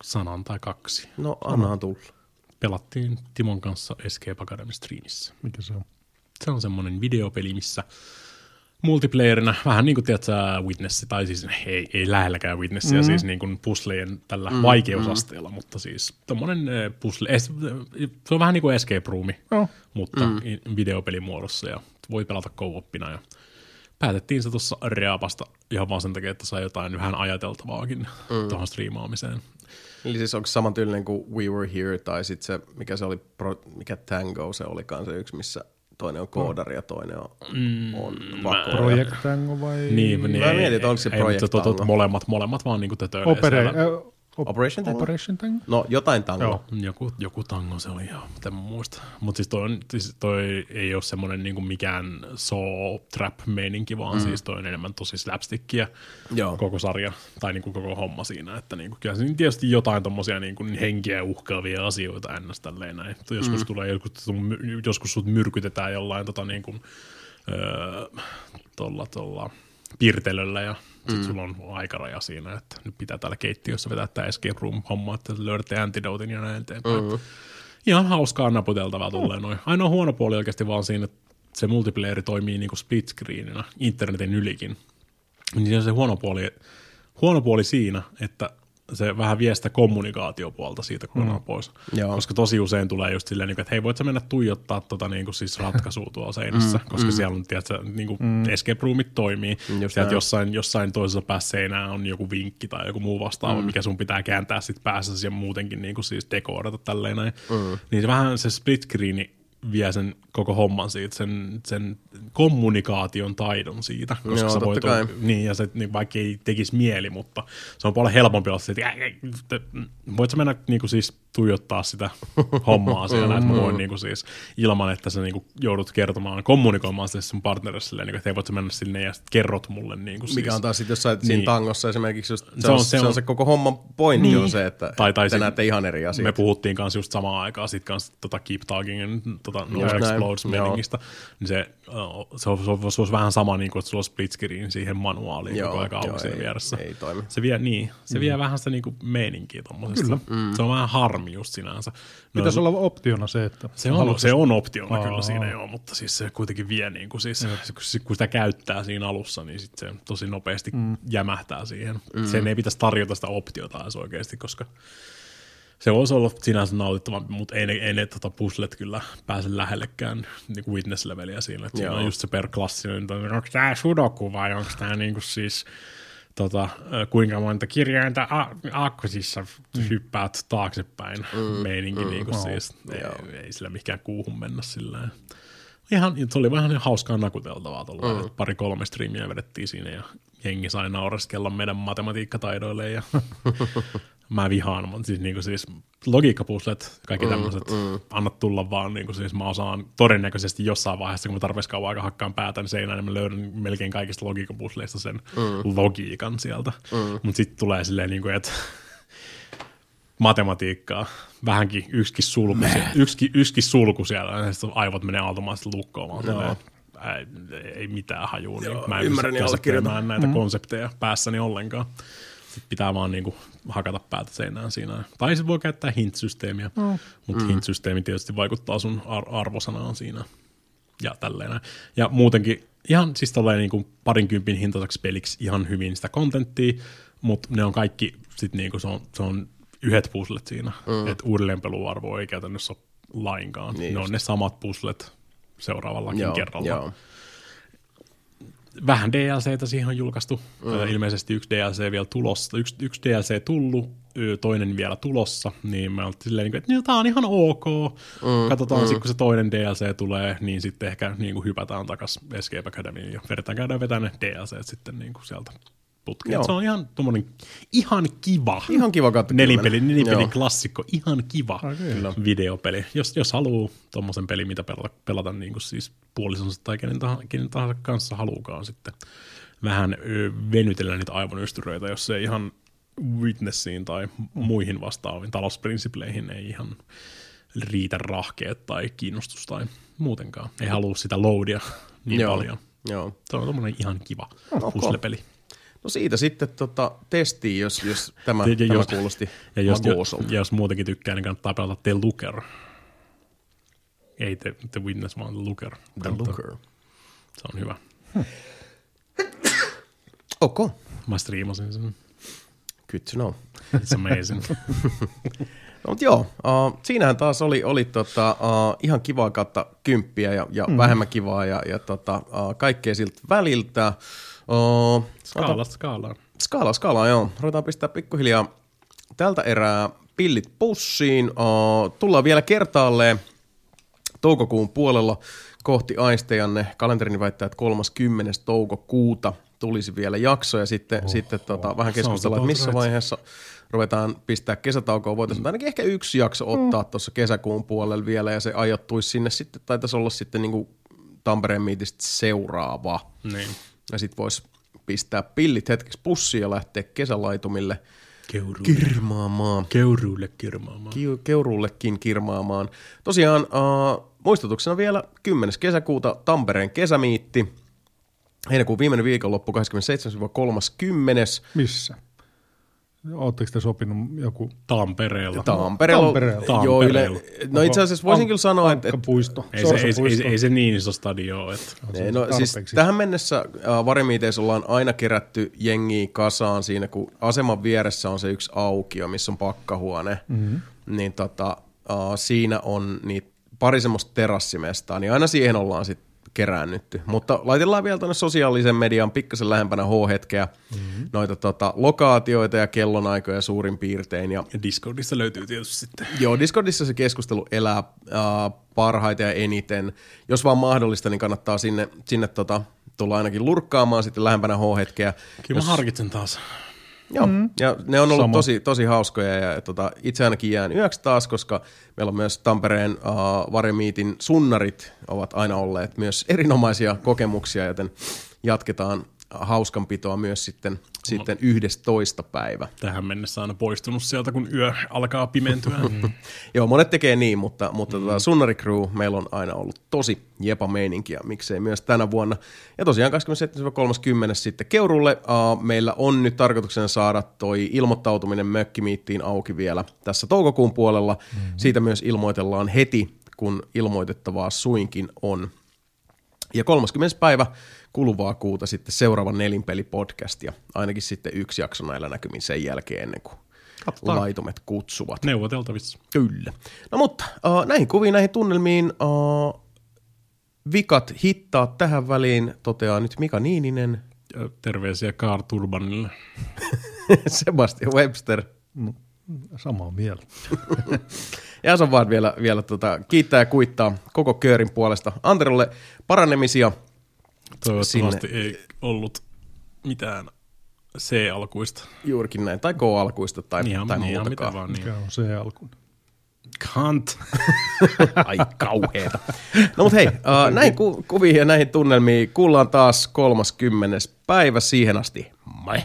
sanan tai kaksi. No, annahan tulla. Pelattiin Timon kanssa Escape Academy streamissä. Mikä se on? Se on semmoinen videopeli, missä multiplayerina, vähän niin kuin tiedätkö, Witness, tai siis ei, ei lähelläkään Witnessia, mm. siis niin kuin puzzlejen tällä mm, vaikeusasteella, mutta siis tommonen eh, puzzle, es, se on vähän niin kuin escape roomi, Joo. mutta mm. videopelin muodossa ja voi pelata co-opina ja päätettiin se tuossa reapasta ihan vaan sen takia, että sai jotain vähän ajateltavaakin mm. tuohon striimaamiseen. Eli siis onko saman tyylinen kuin We Were Here, tai sitten se, mikä se oli, mikä Tango se olikaan se yksi, missä toinen on koodari ja toinen on, mm, on vakoja. Project Tango vai? Niin, niin Mä mietin, että onko se ei, Project mutta to, to, Tango. molemmat, molemmat vaan niinku tötöilee Opere, siellä. Op, Operation Tango? Operation Tango? No, jotain tango. Joo. Joku, joku tango se oli, joo, mutta en muista. Mutta siis toi, on, siis toi ei ole semmoinen niinku mikään saw trap meininki, vaan mm. siis toi on enemmän tosi slapstickia Joo. koko sarja, tai niinku koko homma siinä. Että niinku, kyllä siinä tietysti jotain tommosia niinku henkiä uhkaavia asioita ns. tälleen näin. Että Joskus mm. tulee, joskus, joskus sut myrkytetään jollain tota niinku, öö, tolla, tolla piirtelöllä ja mm. sulla on aikaraja siinä, että nyt pitää täällä keittiössä vetää tämä escape room homma, että löydätte antidotin ja näin eteenpäin. Mm. Ihan hauskaa naputeltavaa tulee noin. Ainoa huono puoli oikeasti vaan siinä, että se multiplayeri toimii niinku split screenina internetin ylikin. Niin se huono puoli, huono puoli siinä, että se vähän vie sitä kommunikaatiopuolta siitä kokonaan mm. pois. Joo. Koska tosi usein tulee just silleen, että hei, voit sä mennä tuijottaa tota, niin kuin siis ratkaisua tuolla seinässä, mm, koska mm. siellä on, tiedätkö, niin kuin mm. escape roomit toimii. Just Sieltä jossain, jossain toisessa päässä seinää on joku vinkki tai joku muu vastaava, mm. mikä sun pitää kääntää sit päässä ja muutenkin niin kuin siis dekoodata tälleen näin. Mm. Niin se vähän se split screeni vie sen koko homman siitä, sen, sen kommunikaation taidon siitä, koska Joo, sä voit, kai. niin, ja se, niin vaikka ei tekisi mieli, mutta se on paljon helpompi olla se, että "Ei, ei, te- voit sä mennä niin kuin siis tuijottaa sitä hommaa siellä, että mä voin niin kuin siis, ilman, että sä niin kuin joudut kertomaan, kommunikoimaan sitä sun partnerille silleen, niin kuin, että hei, voit sä mennä sinne ja sit kerrot mulle niin kuin Mikä siis, on taas sitten jossain siinä Niin. tangossa esimerkiksi just, se, Se on, on- se, se on, on- se koko homman pointti Niin. on se, että Tai- tai te se- näette ihan eri Me asioita. puhuttiin kanssa just samaan aikaan sit kanssa tota Keep Talkingin tota No Just näin, Explodes joo. meningistä. Niin se, uh, se, on, se, on, se olisi vähän sama, niin kuin, että sulla on split screen siihen manuaaliin Joo, koko ajan auki siinä vieressä. ei toimi. Se vie, niin, se vie vähän sitä niin kuin meininkiä tommosesta. Kyllä. Mm. Se on vähän harmi just sinänsä. No, Pitäisi olla optiona se, että se on, haluat- se on optiona Aa. kyllä siinä joo, mutta siis se kuitenkin vie, niin kuin siis, kun- kun sitä käyttää siinä alussa, niin sit se tosi nopeasti mm. jämähtää siihen. Mm. Sen ei pitäisi tarjota sitä optiota edes oikeasti, koska se voisi olla sinänsä nautittavampi, mutta ei ne, ei ne tota puzzlet kyllä pääse lähellekään niin kuin witness-leveliä siinä. Että siinä on just se per klassinen, että onko tämä sudoku vai onko tämä niin kuin siis tota, kuinka monta kirjainta a- aakkosissa hyppäät taaksepäin mm, meininki mm, niin kuin siis. Ei, ei sillä mikään kuuhun mennä sillä Ihan, se oli vähän hauskaa nakuteltavaa tuolla, mm. pari kolme striimiä vedettiin siinä ja jengi sai naureskella meidän matematiikkataidoille ja mä vihaan, mutta siis, niinku siis logiikkapuslet, kaikki mm, tämmöiset, mm. anna tulla vaan, niinku siis mä osaan todennäköisesti jossain vaiheessa, kun mä tarpeeksi kauan aika hakkaan päätän seinään, niin mä löydän melkein kaikista logiikkapusleista sen mm. logiikan sieltä. Mm. Mutta sitten tulee silleen, niinku, että matematiikkaa, vähänkin yksikin sulku, yksikin, yksikin sulku siellä, ja sitten aivot menee automaattisesti lukkoon, silleen, ei, ei mitään hajua, niin mä en ymmärrän ja allekirjoitan. näitä mm. konsepteja päässäni ollenkaan. Sitten pitää vaan niinku hakata päätä seinään siinä. Tai sitten voi käyttää hint-systeemiä, mm. mutta mm. hint-systeemi tietysti vaikuttaa sun ar- arvosanaan siinä ja tälleen. Ja muutenkin ihan siis tolleen niinku parinkympin hintaiseksi peliksi ihan hyvin sitä kontenttia, mutta ne on kaikki sit niinku se on, se on yhdet puzzlet siinä, mm. että uudelleenpeluarvo ei käytännössä ole lainkaan. Niin Niin ne just. on ne samat puzzlet seuraavallakin Joo, kerralla. joo. Vähän DLCtä siihen on julkaistu. Mm. Ilmeisesti yksi DLC vielä tulossa. Yksi, yksi DLC tullut, toinen vielä tulossa. Niin mä oltiin silleen, että no, tää on ihan ok. Mm. Katsotaan mm. sitten, kun se toinen DLC tulee, niin sitten ehkä niin kuin hypätään takas Escape Academyin ja vedetään käydään vetää ne DLC sitten niin kuin sieltä Joo. Se on ihan tommonen, ihan kiva. Ihan kiva katsoa. Nelipeli, nelipeli Joo. klassikko, ihan kiva Okei. Kyllä. videopeli. Jos, jos haluaa tuommoisen pelin, mitä pelata, pelata niin kuin siis puolisonsa tai kenen tahansa, kenen tahansa kanssa haluukaan sitten vähän venytellä niitä aivonystyröitä, jos se ihan Witnessiin tai muihin vastaaviin talousprinsipleihin ei ihan riitä rahkeet tai kiinnostus tai muutenkaan. Ei halua sitä loadia niin Joo. paljon. Joo. Se on tommonen ihan kiva Ok. puzzle-peli. No siitä sitten tota, testiin, jos, jos tämä, Ja- tämä jos- kuulosti Ja jos, ja jos muutenkin tykkää, niin kannattaa pelata The Looker. Ei The, the Witness, vaan The Looker. The Kannattaa. Looker. Se on hyvä. Ok, Mä striimasin sen. good to know. It's amazing. No, mutta joo, uh, siinähän taas oli, oli tota, uh, ihan kivaa kautta kymppiä ja, ja mm. vähemmän kivaa ja, ja tota, uh, kaikkea siltä väliltä. Uh, Skaala, skaala. Skaala, skaala, joo. Ruvetaan pistää pikkuhiljaa tältä erää pillit pussiin. Uh, tullaan vielä kertaalleen toukokuun puolella kohti aistejanne. Kalenterini väittää, että 30. toukokuuta tulisi vielä jakso ja sitten, Oho, sitten tota, vähän keskustellaan, että missä vaiheessa ruvetaan pistää kesätaukoa. Voitaisiin ainakin ehkä yksi jakso ottaa mm. tuossa kesäkuun puolella vielä ja se ajattuisi sinne sitten, taitaisi olla sitten niin kuin Tampereen miitistä seuraava. Niin. Ja sitten voisi pistää pillit hetkeksi pussiin ja lähteä kesälaitumille Keuruulle. kirmaamaan. Keuruulle kirmaamaan. Ki- Keurullekin kirmaamaan. Tosiaan uh, muistutuksena vielä 10. kesäkuuta Tampereen kesämiitti. Heinäkuun viimeinen viikonloppu 27-30. Missä? Oletteko te sopinut joku Tampereella. Tampereella. Tampereella. Joo, yle, Tampereella. no itse asiassa voisin kyllä sanoa, että, että Ankkapuisto, ei, se, ei, ei, ei, se niin iso stadio ole. Että. Ei, no, siis tähän mennessä äh, varimiiteissä ollaan aina kerätty jengiä kasaan siinä, kun aseman vieressä on se yksi aukio, missä on pakkahuone. Mm-hmm. Niin tota, äh, siinä on niitä pari semmoista terassimestaa, niin aina siihen ollaan sitten keräännytty. Mutta laitellaan vielä tuonne sosiaalisen median pikkasen lähempänä H-hetkeä, mm-hmm. noita tota, lokaatioita ja kellonaikoja suurin piirtein. Ja, Ja Discordissa löytyy tietysti sitten. joo, Discordissa se keskustelu elää äh, parhaiten ja eniten. Jos vaan mahdollista, niin kannattaa sinne, sinne tota, tulla ainakin lurkkaamaan sitten lähempänä H-hetkeä. Kyllä mä harkitsen taas. Joo, mm. ja ne on ollut Sama. tosi, tosi hauskoja ja, ja tota, itse ainakin jään yöksi taas, koska meillä on myös Tampereen uh, Varemiitin sunnarit ovat aina olleet myös erinomaisia kokemuksia, joten jatketaan hauskanpitoa myös sitten, sitten 11. päivä. Tähän mennessä aina poistunut sieltä, kun yö alkaa pimentyä. Joo, monet tekee niin, mutta, mutta mm. tota, Sunnari Crew meillä on aina ollut tosi jepa meininkiä, miksei myös tänä vuonna. Ja tosiaan 27.30 sitten Keurulle uh, meillä on nyt tarkoituksena saada toi ilmoittautuminen mökkimiittiin auki vielä tässä toukokuun puolella. Mm. Siitä myös ilmoitellaan heti, kun ilmoitettavaa suinkin on. Ja 30. päivä kuluvaa kuuta sitten seuraava nelinpeli-podcast ja ainakin sitten yksi jakso näillä näkymin sen jälkeen ennen kuin Katsotaan. laitumet kutsuvat. Neuvoteltavissa. Kyllä. No mutta uh, näihin kuviin, näihin tunnelmiin uh, vikat hittaa tähän väliin, toteaa nyt Mika Niininen, Ja Terveisiä Kaar Turbanille. Sebastian Webster Samaa mieltä. ja se vaan vielä, vielä tota, kiittää ja kuittaa koko köörin puolesta Anterolle paranemisia. Toivottavasti sinne. ei ollut mitään C-alkuista. Juurikin näin, tai K-alkuista tai, niin tai niin mitä vaan. Niin. Mikä on C-alku. Kant. Ai kauheeta. No mut hei, äh, näin ku- kuviin ja näihin tunnelmiin kuullaan taas 30. päivä siihen asti. Moi!